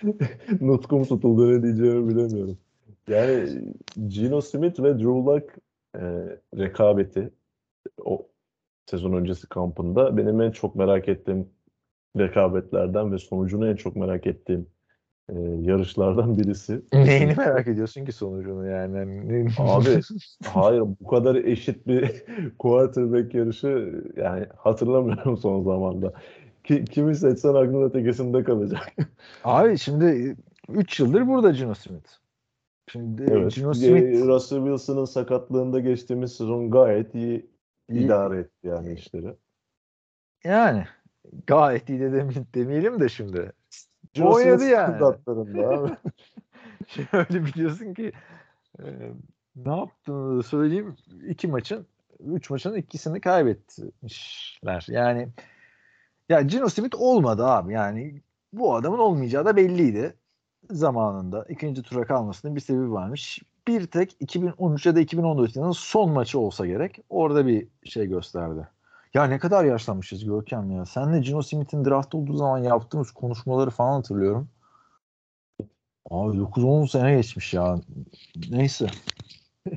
nutkum tutuldu ne diyeceğimi bilemiyorum. Yani Geno Smith ve Drew Lock e, rekabeti o sezon öncesi kampında benim en çok merak ettiğim rekabetlerden ve sonucunu en çok merak ettiğim e, yarışlardan birisi. Neyini merak ediyorsun ki sonucunu yani? Hani Abi hayır bu kadar eşit bir quarterback yarışı yani hatırlamıyorum son zamanda. Ki, kimi seçsen aklın ötekisinde kalacak. Abi şimdi 3 yıldır burada Geno Smith. Şimdi Evet. Geno e, Smith Russell Wilson'ın sakatlığında geçtiğimiz sezon gayet iyi İyi. idare etti yani işleri. yani gayet iyi de deme- demeyelim de şimdi. Oynadı yani. standartlarında abi. Şöyle biliyorsun ki e, ne yaptığını da söyleyeyim. iki maçın, üç maçın ikisini kaybetmişler. Yani ya Geno Smith olmadı abi. Yani bu adamın olmayacağı da belliydi zamanında. ikinci tura kalmasının bir sebebi varmış. Bir tek 2013 ya da 2014 yılının son maçı olsa gerek. Orada bir şey gösterdi. Ya ne kadar yaşlanmışız Görkem ya. Senle Geno Smith'in draft olduğu zaman yaptığımız konuşmaları falan hatırlıyorum. Abi 9-10 sene geçmiş ya. Neyse.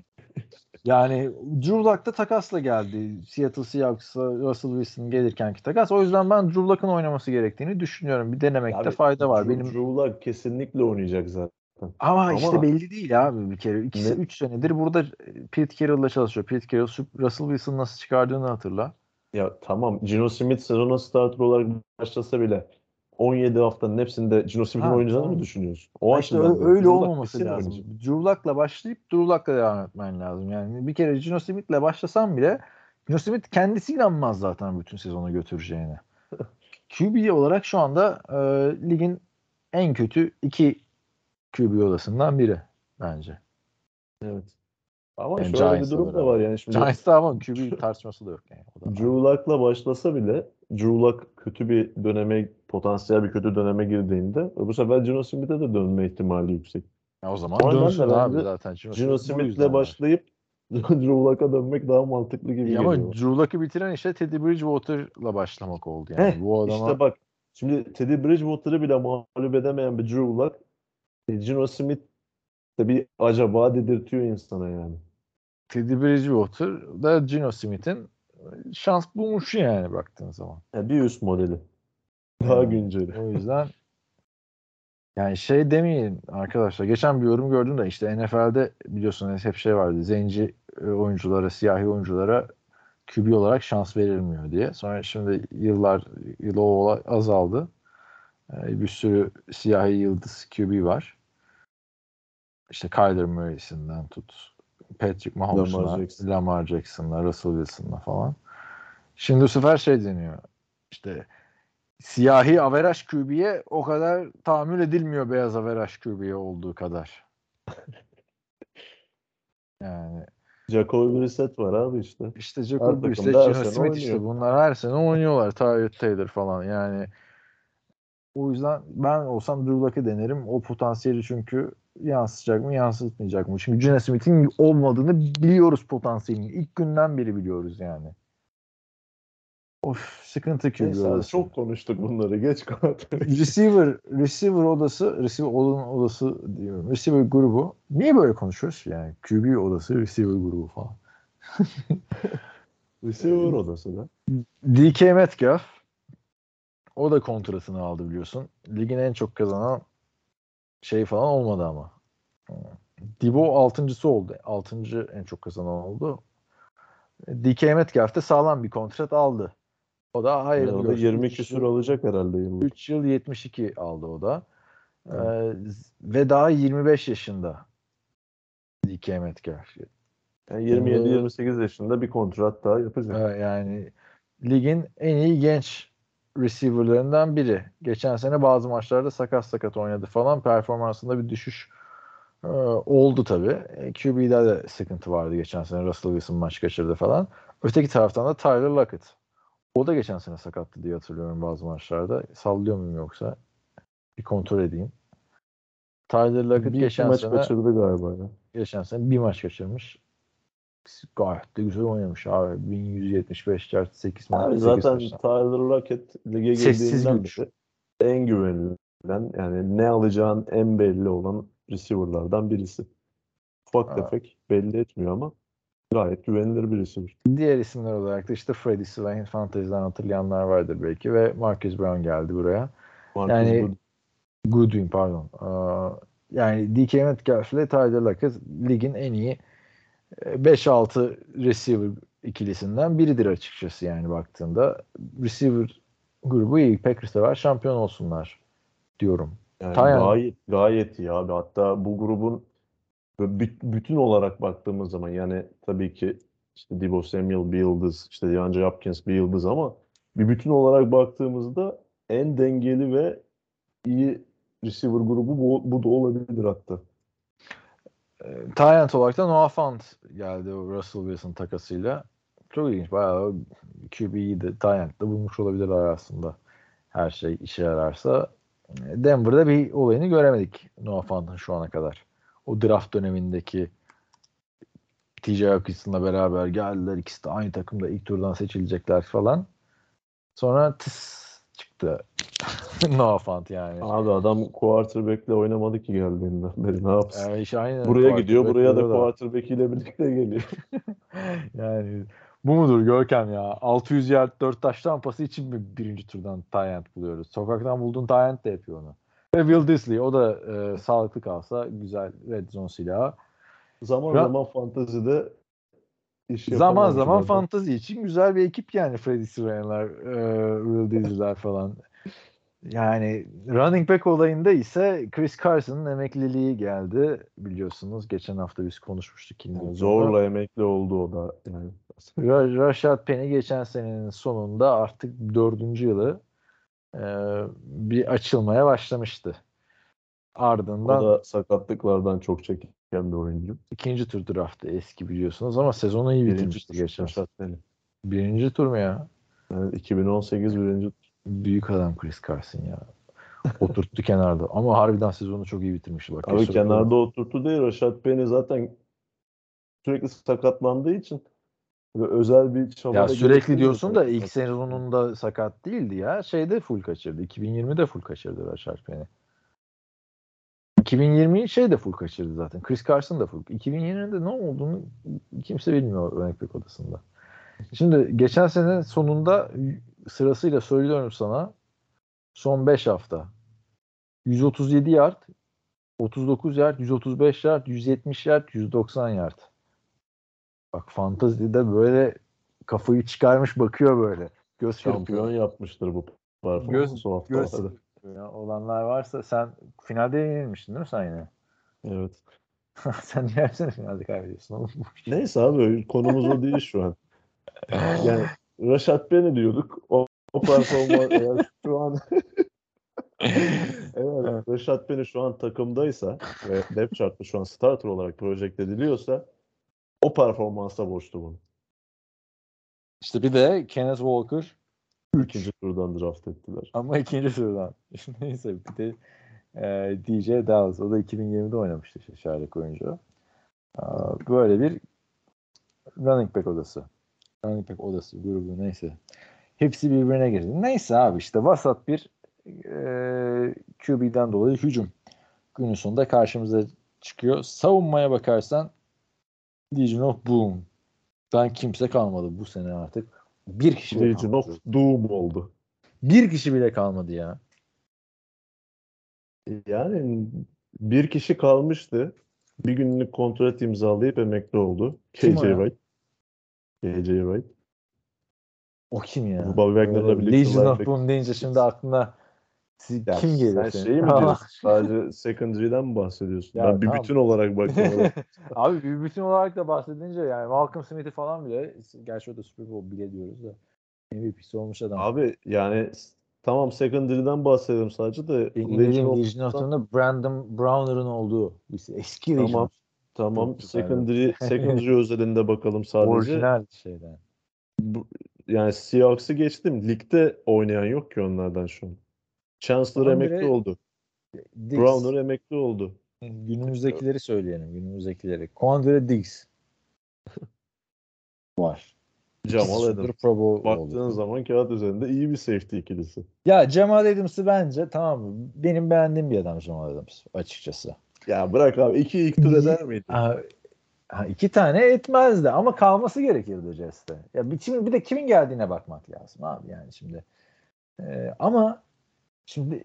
yani Drew Lock da takasla geldi. Seattle Seahawks'a Russell Wilson gelirkenki takas. O yüzden ben Drew Lock'ın oynaması gerektiğini düşünüyorum. Bir denemekte Abi, fayda var. Drew- Benim Drew Lock kesinlikle oynayacak zaten. ama, Ama- işte belli değil abi bir kere. 2 Ne? 3 senedir burada Pete Carroll'la çalışıyor. Pete Carroll Russell Wilson nasıl çıkardığını hatırla. Ya tamam Geno Smith sezona starter olarak başlasa bile 17 haftanın hepsinde Geno Smith'in oynayacağını tamam. mı düşünüyorsun? O Ha işte öyle Lock olmaması lazım. Drew Lock'la başlayıp Drew Lock'la devam etmen lazım. Yani bir kere Geno Smith'le başlasan bile Geno Smith kendisi inanmaz zaten bütün sezonu götüreceğine. QB olarak şu anda e, ligin en kötü iki QB odasından biri bence. Evet. Ama Yani şöyle bir Giants'la durum da var yani şimdi Giants'ta ama QB tartışması da yok yani. O da var. Drew Luck'la başlasa bile Drew Luck kötü bir döneme, potansiyel bir kötü döneme girdiğinde bu sefer Geno Smith'e de dönme ihtimali yüksek. Ya o zaman dönsün abi zaten. Bu yüzden Smith'le başlayıp Drew Luck'a dönmek daha mantıklı gibi Ya ama geliyor. Drew Luck'ı bitiren işte Teddy Bridgewater'la başlamak oldu yani. Heh, bu adama İşte bak şimdi Teddy Bridgewater'ı bile mağlup edemeyen bir Drew Luck e, Geno Smith de bir acaba dedirtiyor insana yani. Teddy Bridgewater da Geno Smith'in şans bulmuş yani baktığın zaman. Yani bir üst modeli. Daha Yani, günceli. O yüzden yani şey demeyin arkadaşlar. Geçen bir yorum gördüm de işte NFL'de biliyorsunuz hep şey vardı. Zenci e, oyunculara, siyahi oyunculara QB olarak şans verilmiyor diye. Sonra şimdi yıllar yıl o olay azaldı. E, Bir sürü siyahi yıldız QB var. İşte Kyler Murray'sinden tut. Patrick Mahomes'la, Lamar Jackson. Lamar Jackson'la, Russell Wilson'la falan. Şimdi bu sefer şey deniyor. İşte siyahi averaj QB'ye o kadar tahammül edilmiyor beyaz averaj QB'ye olduğu kadar. Yani Jacoby Brissett var abi işte. işte Jacob Brissett, sene Smith işte bunlar her sene oynuyorlar. Tyrod Taylor falan yani. O yüzden ben olsam Drew Luck'ı denerim. O potansiyeli çünkü yansıtacak mı yansıtmayacak mı? Çünkü Geno Smith'in olmadığını biliyoruz potansiyelini. İlk günden beri biliyoruz yani. Of sıkıntı odası. çok konuştuk bunları. Geç kapat. receiver receiver odası receiver odanın odası diyorum. Receiver grubu. Niye böyle konuşuyoruz? Yani QB odası receiver grubu falan. Receiver odası da. DK Metcalf o da kontratını aldı biliyorsun. Ligin en çok kazanan şey falan olmadı ama. Dibo altıncısı oldu. Altıncı en çok kazanan oldu. DK Metcalf de sağlam bir kontrat aldı. O da hayır. Yani o da 20 küsur alacak herhalde yıllık. 3 yıl 72 aldı o da. Ee, ve daha 25 yaşında DK Metcalf. Yani 27-28 yaşında bir kontrat daha yapacak. Ee, yani ligin en iyi genç receiver'larından biri. Geçen sene bazı maçlarda sakat sakat oynadı falan. Performansında bir düşüş e, oldu tabii. E, QB'de de sıkıntı vardı geçen sene. Russell Wilson maç kaçırdı falan. Öteki taraftan da Tyler Lockett. O da geçen sene sakattı diye hatırlıyorum bazı maçlarda. Sallıyor muyum yoksa? Bir kontrol edeyim. Tyler Lockett Bir geçen maç sene kaçırdı galiba ya. geçen sene bir maç kaçırmış. Gayet de güzel oynamış abi. 1175 yard 8 Abi maç. zaten Tyler Lockett lige girdiğinden beri en güvenilen yani ne alacağın en belli olan receiver'lardan birisi. Ufak Ha. tefek belli etmiyor ama gayet güvenilir bir receiver. Diğer isimler olarak da işte Freddie Swain Fantasy'den hatırlayanlar vardır belki ve Marcus Brown geldi buraya. Marcus Yani- Good- Goodwin pardon. Aa, yani DK Metcalf ile Tyler Lockett ligin en iyi 5-6 receiver ikilisinden biridir açıkçası yani baktığında. Receiver grubu iyi. Packers da var. Şampiyon olsunlar diyorum. Yani Tayan. gayet gayet iyi abi. Hatta bu grubun bütün olarak baktığımız zaman yani tabii ki işte Debo Samuel bir yıldız, işte DeAndre Hopkins bir yıldız ama bir bütün olarak baktığımızda en dengeli ve iyi receiver grubu bu, bu da olabilir hatta. E, Tyent olarak da Noah Fant geldi o Russell Wilson takasıyla. Çok ilginç. Bayağı QB'yi de Tyent'de bulmuş olabilirler aslında. Her şey işe yararsa. Denver'da bir olayını göremedik Noah Fant'ın şu ana kadar. O draft dönemindeki TJ Hawkinson'la beraber geldiler. İkisi de aynı takımda ilk turdan seçilecekler falan. Sonra tıs çıktı Noah Fant yani. Abi adam quarterback'le oynamadı ki geldiğinden beri ne yapsın? Yani iş aynı buraya gidiyor, buraya da quarterback'lere quarterback ile birlikte geliyor. Yani bu mudur Görkem ya? 600 yard 4 taş tampası için mi birinci turdan Tyent buluyoruz? Sokaktan bulduğun Tyent de yapıyor onu. Ve Will Disley o da e, sağlıklı kalsa güzel red zone silahı. Zaman Ya- zaman fantazide iş Zaman zaman fantazi için güzel bir ekip yani Freddie Swain'ler, e, Will Disley'ler falan. Yani running back olayında ise Chris Carson'ın emekliliği geldi biliyorsunuz. Geçen hafta biz konuşmuştuk. yine Yani o zorla emekli oldu o da yani. Ra- Rashad Penny geçen senenin sonunda artık dördüncü yılı e, bir açılmaya başlamıştı. O Ardından da sakatlıklardan çok çeken bir oyuncu. ikinci tur draftı eski biliyorsunuz ama sezonu iyi bitirmişti tur geçen. Birinci tur mu ya? Yani 2018 birinci Büyük adam Chris Carson ya. Oturttu kenarda. Ama harbiden sezonu çok iyi bitirmişti. Bak, Abi kenarda oturttu değil. Rashad Penny zaten sürekli sakatlandığı için böyle özel bir çaba Ya sürekli diyorsun da ilk sezonunda sakat değildi ya. Şeyde full kaçırdı. 2020'de full kaçırdı Rashad Penny. 2020'yi şey de full kaçırdı zaten. Chris Carson da full. 2020'de ne olduğunu kimse bilmiyor back odasında. Şimdi geçen sene sonunda sırasıyla söylüyorum sana son 5 hafta 137 yard 39 yard, 135 yard, 170 yard, 190 yard. Bak fantazide böyle kafayı çıkarmış bakıyor böyle. Göz Şampiyon kırpıyor. yapmıştır bu performansı Göz- o göz- Ya olanlar varsa sen finalde yenilmiştin değil mi sen yine? Evet. sen niye her sene finalde kaybediyorsun oğlum? Neyse abi konumuz o değil şu an. Yani Rashad Penny diyorduk. O, o performans eğer şu an evet, Rashad Penny şu an takımdaysa ve depth chart'ta şu an starter olarak projekte ediliyorsa o performansa borçlu bunu. İşte bir de Kenneth Walker İkinci turdan draft ettiler. ama ikinci turdan. Neyse bir de e, DJ Dallas. O da 2020'de oynamıştı şairlik oyuncu. Aa, Böyle bir running back odası. Running back odası grubu neyse. Hepsi birbirine girdi. Neyse abi işte vasat bir e, QB'den dolayı hücum günün sonunda karşımıza çıkıyor. Savunmaya bakarsan Legion of Boom. Ben kimse kalmadı bu sene artık. Bir kişi bile Legion kalmadı. of Doom oldu. Bir kişi bile kalmadı ya. Yani bir kişi kalmıştı. Bir günlük kontrat imzalayıp emekli oldu. KJ o ya? Wright. O kim ya? Bobby Wagner'la birlikte Legion of Boom deyince şimdi aklına Ya kim geliyor sen senin? şeyi mi diyorsun? Sadece secondary'den mi bahsediyorsun? Ya ben bir tamam. bütün olarak bakıyorum. Abi bir bütün olarak da bahsedince yani Malcolm Smith'i falan bile gerçi o da Super Bowl bile diyoruz da MVP'si olmuş adam. Abi yani tamam secondary'den bahsedelim sadece de Legion of Legion Boom'da Brandon Browner'ın olduğu bir eski Legion Tamam. of Tamam Çok secondary, secondary özelinde bakalım sadece. orijinal şeyden. Bu- yani Seahawks'ı geçtim. Ligde oynayan yok ki onlardan şu an. Chancellor Tamam, emekli oldu. Diggs. Browner emekli oldu. Günümüzdekileri söyleyelim. Günümüzdekileri. Quandre Diggs. var. Jamal Adams. Baktığın oldu. zaman kağıt üzerinde iyi bir safety ikilisi. Ya Jamal Adams'ı bence tamam? Benim beğendiğim bir adam Jamal Adams açıkçası. Ya bırak abi iki ilk tur eder miydi? Ha, ha, iki tane etmezdi ama kalması gerekirdi Jets'te. Ya bir, şimdi bir de kimin geldiğine bakmak lazım abi yani şimdi. Ee, ama şimdi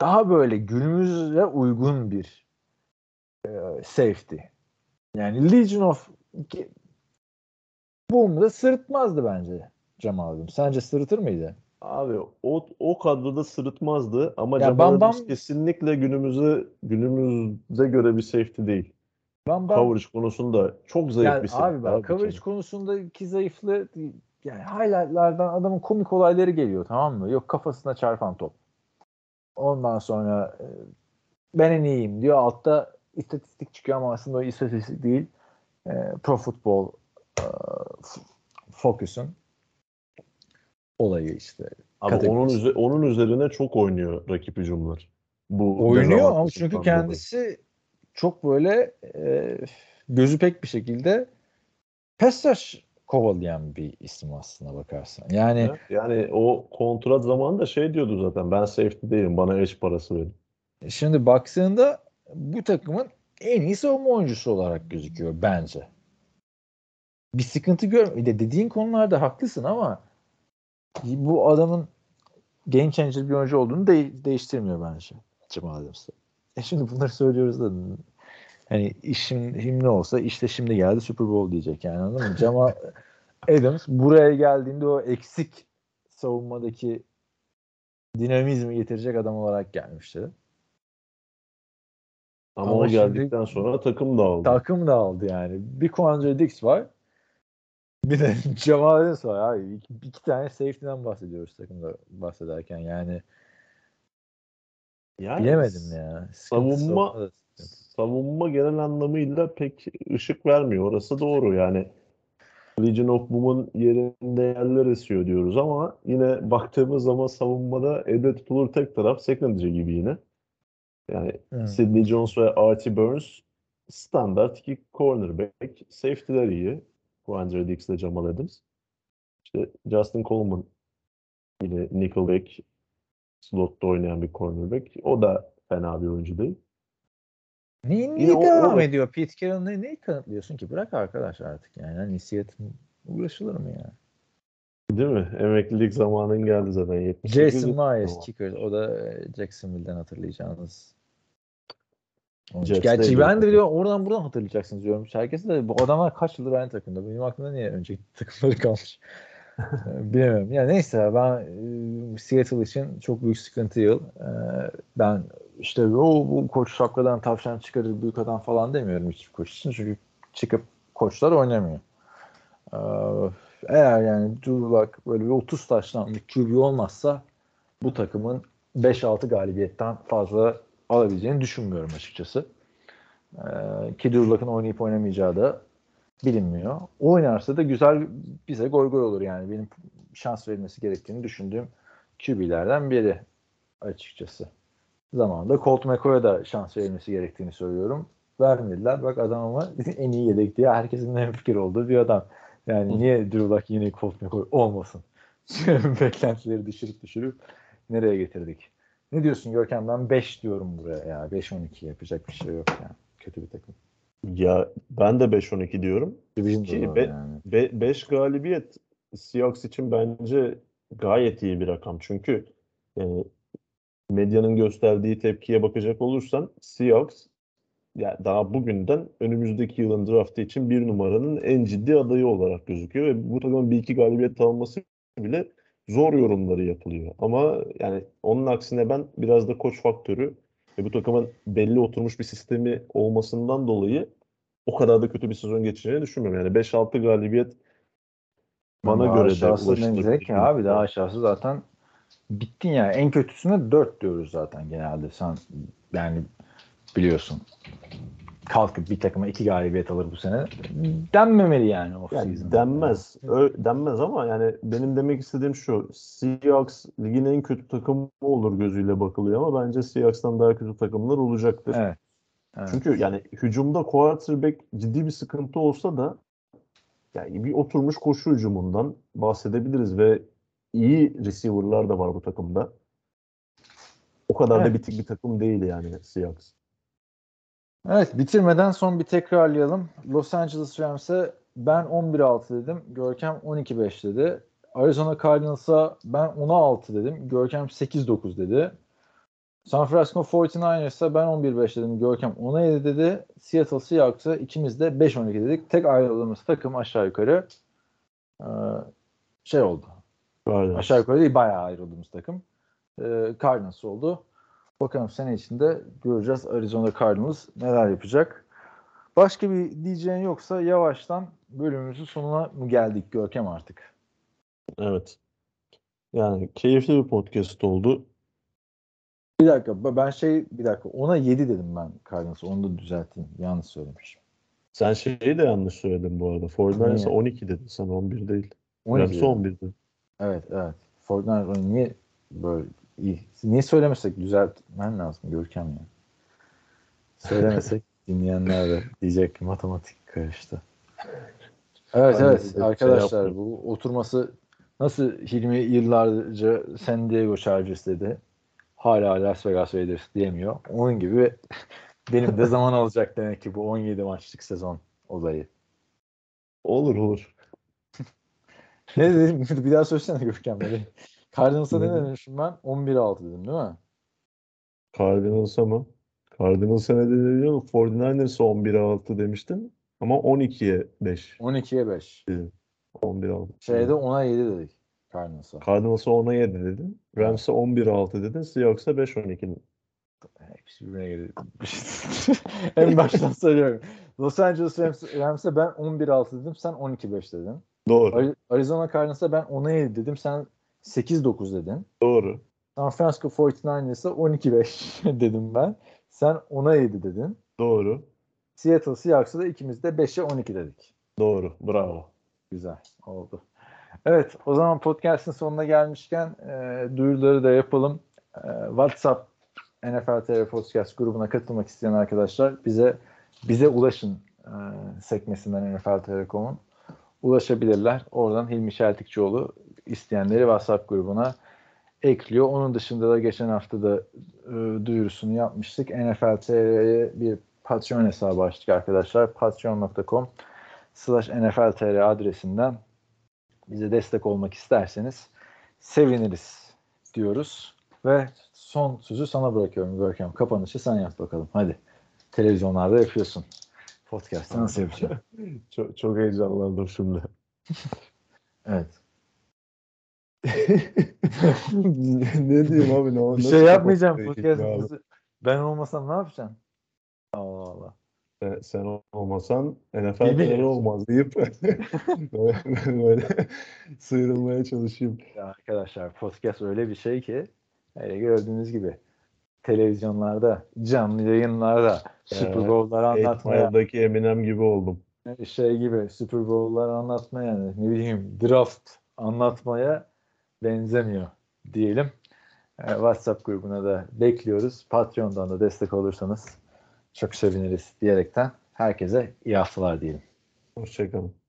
daha böyle günümüze uygun bir e, safety. Yani Legion of Boom'da sırıtmazdı bence Adams. Sence sırıtır mıydı? Abi o o kadroda sırıtmazdı ama Ya Jamal Bam Adams Bam- kesinlikle günümüze günümüze göre bir safety değil. Ben, ben Coverage konusunda çok zayıf Yani bir safety. abi bak coverage canım. konusundaki zayıflığı yani highlightlardan adamın komik olayları geliyor tamam mı? Yok kafasına çarpan top. Ondan sonra e, ben en iyiyim diyor. Altta istatistik çıkıyor ama aslında o istatistik değil. E, Pro Football e, Focus'un olayı işte. Abi kategorisi. onun üze- onun üzerine çok oynuyor rakip hücumlar. Bu Oynuyor ama çünkü dolayı. kendisi çok böyle e, gözü pek bir şekilde pass kovalayan bir isim aslına bakarsan. Yani Evet, Yani o kontrat zamanında şey diyordu zaten ben safety değilim bana eş parası verin. Şimdi baktığında bu takımın en iyi savunma oyuncusu olarak gözüküyor bence. Bir sıkıntı gör. Bir de dediğin konularda haklısın ama bu adamın game changer bir oyuncu olduğunu de- değiştirmiyor bence Jamal Adams'ı. E şimdi bunları söylüyoruz da hani işim him ne olsa işte şimdi geldi Super Bowl diyecek yani anladın mı? Jamal Adams buraya geldiğinde o eksik savunmadaki dinamizmi getirecek adam olarak gelmişti. Ama, Ama o geldikten sonra takım dağıldı. Takım da aldı yani. Bir Quandre Dix var. Bir de Jamal Adams var abi. İki, iki tane safety'den bahsediyoruz takımda bahsederken yani. Yani Bilemedim ya. Sıkıntı savunma- savunma genel anlamıyla pek ışık vermiyor. Orası doğru yani. Legion of Boom'un yerinde yerler esiyor diyoruz ama yine baktığımız zaman savunmada elde tutulur tek taraf secondary gibi yine. Yani Hı. Sidney Jones ve Archie Burns standart iki cornerback. Safety'ler iyi. Quandre Dix ile Jamal Adams. İşte Justin Coleman yine nickelback slotta oynayan bir cornerback. O da fena bir oyuncu değil. Niye, niye o- devam o- ediyor? Pete Carroll ne, neyi kanıtlıyorsun ki? Bırak arkadaş artık yani. Hani Seattle uğraşılır mı ya? Değil mi? Emeklilik zamanın geldi zaten. 78 Jason Myers kicker. O da e, Jacksonville'den hatırlayacağınız. Jets'te Gerçi ben de biliyorum oradan buradan hatırlayacaksınız diyorum. Herkes de bu adamlar kaç yıldır aynı takımda. Benim aklımda niye önceki takımları kalmış. Bilemiyorum. Ya neyse ben e, Seattle için çok büyük sıkıntı yıl. E, ben işte o bu koç şapkadan tavşan çıkarır büyük adam falan demiyorum hiçbir koç için. Çünkü çıkıp koçlar oynamıyor. E, eğer yani Drew Lock böyle bir 30 taştan bir QB olmazsa bu takımın 5-6 galibiyetten fazla alabileceğini düşünmüyorum açıkçası. Ee, ki Drew Lock'ın oynayıp oynamayacağı da bilinmiyor. Oynarsa da güzel bize gol gol olur yani. Benim şans verilmesi gerektiğini düşündüğüm QB'lerden biri açıkçası. Zamanında Colt McCoy'a da şans verilmesi gerektiğini söylüyorum. Vermediler. Bak adam ama en iyi yedek diye herkesin en fikir olduğu bir adam. Yani niye Drew Lock yine Colt McCoy olmasın? Beklentileri düşürüp düşürüp nereye getirdik? Ne diyorsun Görkem? Ben 5 diyorum buraya ya. 5-12 yapacak bir şey yok yani. Kötü bir takım. Ya ben de 5-12 diyorum. Bizim Ki be- yani. 5 galibiyet Seahawks için bence gayet iyi bir rakam. Çünkü e, medyanın gösterdiği tepkiye bakacak olursan Seahawks ya daha bugünden önümüzdeki yılın draftı için bir numaranın en ciddi adayı olarak gözüküyor ve bu takımın bir iki galibiyet alması bile zor yorumları yapılıyor. Ama yani onun aksine ben biraz da koç faktörü ve bu takımın belli oturmuş bir sistemi olmasından dolayı o kadar da kötü bir sezon geçireceğini düşünmüyorum. Yani 5-6 galibiyet bana Daha göre de ulaşılır. ki abi daha aşağısı zaten bittin ya. En kötüsüne 4 diyoruz zaten genelde. Sen yani biliyorsun kalkıp bir takıma iki galibiyet alır bu sene denmemeli yani off Yani denmez. Ö- denmez ama yani benim demek istediğim şu. Seahawks ligin en kötü takımı olur gözüyle bakılıyor ama bence Seahawks'tan daha kötü takımlar olacaktır. Evet. evet. Çünkü yani hücumda quarterback ciddi bir sıkıntı olsa da yani bir oturmuş koşu hücumundan bahsedebiliriz ve iyi receiver'lar da var bu takımda. O kadar da Evet. bitik bir takım değil yani Seahawks. Evet bitirmeden son bir tekrarlayalım. Los Angeles Rams'e ben 11-6 dedim. Görkem 12-5 dedi. Arizona Cardinals'a ben 10-6 dedim. Görkem 8-9 dedi. San Francisco 49ers'a ben 11-5 dedim. Görkem 10-7 dedi. Seattle Seahawks'a ikimiz de 5-12 dedik. Tek ayrıldığımız takım aşağı yukarı ee, şey oldu. Aynen. Aşağı yukarı değil bayağı ayrıldığımız takım. Ee, Cardinals oldu. Bakalım sene içinde göreceğiz Arizona Cardinals neler yapacak. Başka bir diyeceğin yoksa yavaştan bölümümüzün sonuna mı geldik Görkem artık? Evet. Yani keyifli bir podcast oldu. Bir dakika ben şey bir dakika ona 7 dedim ben Cardinals'a onu da düzelteyim. Yanlış söylemişim. Sen şeyi de yanlış söyledin bu arada. 49ers'a Niye? 12 dedin. Sen 11 değil. 12 Rams'e dedim. 11 dedin. Evet evet. Fortnite niye böyle iyi? Niye söylemesek düzeltmen lazım Görkem ya. Söylemesek dinleyenler de diyecek ki matematik karıştı. Evet Ben evet şey arkadaşlar yaptım. bu oturması nasıl Hilmi yıllarca San Diego Chargers dedi. Hala Las Vegas Raiders diyemiyor. Onun gibi benim de zaman alacak demek ki bu 17 maçlık sezon olayı. Olur olur. Ne dedim? Bir daha söylesene Görkem. Cardinals'a ne demişim ben? 11-6 dedim değil mi? Cardinals'a mı? Cardinals'a ne dedi biliyor musun? 49ers'a 11'e 6 demiştin. Ama 12'ye 5. 12'ye 5. 11'e 6. Şeyde 10'a 7 dedik Cardinals'a. Cardinals'a 10'a 7 dedin. Rams'e 11'e 6 dedin. Seahawks'a 5-12 dedin. Hepsi birbirine girdi. en baştan söylüyorum. Los Angeles Rams, Rams'e ben 11-6 dedim. Sen 12-5 dedin. Doğru. Ari- Arizona Cardinals'a ben 10'a 7 dedim. Sen 8-9 dedin. Doğru. San Francisco 49ers'a 12-5 dedim ben. Sen 10'a 7 dedin. Doğru. Seattle Seahawks'a da ikimiz de 5'e 12 dedik. Doğru. Bravo. Güzel oldu. Evet o zaman podcast'ın sonuna gelmişken e, duyuruları da yapalım. E, WhatsApp NFL TR Podcast grubuna katılmak isteyen arkadaşlar bize bize ulaşın e, sekmesinden NFL TR.com'un ulaşabilirler. Oradan Hilmi Şeltikçioğlu isteyenleri WhatsApp grubuna ekliyor. Onun dışında da geçen hafta da e, duyurusunu yapmıştık. NFL TR'ye bir Patreon hesabı açtık arkadaşlar. Patreon.com slash NFL TR adresinden bize destek olmak isterseniz seviniriz diyoruz. Ve son sözü sana bırakıyorum Görkem. Kapanışı sen yap bakalım. Hadi. Televizyonlarda yapıyorsun. Podcast'ı nasıl yapacaksın? Çok, çok heyecanlandım şimdi. Evet. Ne diyeyim abi? Ne, Bir şey yapmayacağım. Podcast Ben olmasam ne yapacaksın? Allah Allah. Sen, sen olmasan NFL Bilmiyorum. TR olmaz deyip böyle, böyle sıyrılmaya çalışayım. Ya arkadaşlar podcast öyle bir şey ki hele gördüğünüz gibi televizyonlarda, canlı yayınlarda Super Evet. Bowl'ları anlatmaya, Eight Eminem gibi oldum. şey gibi Super Bowl'ları anlatmaya ne bileyim draft anlatmaya benzemiyor diyelim. Ee, WhatsApp grubuna da bekliyoruz. Patreon'dan da destek olursanız çok seviniriz diyerekten herkese iyi haftalar diyelim. Hoşçakalın.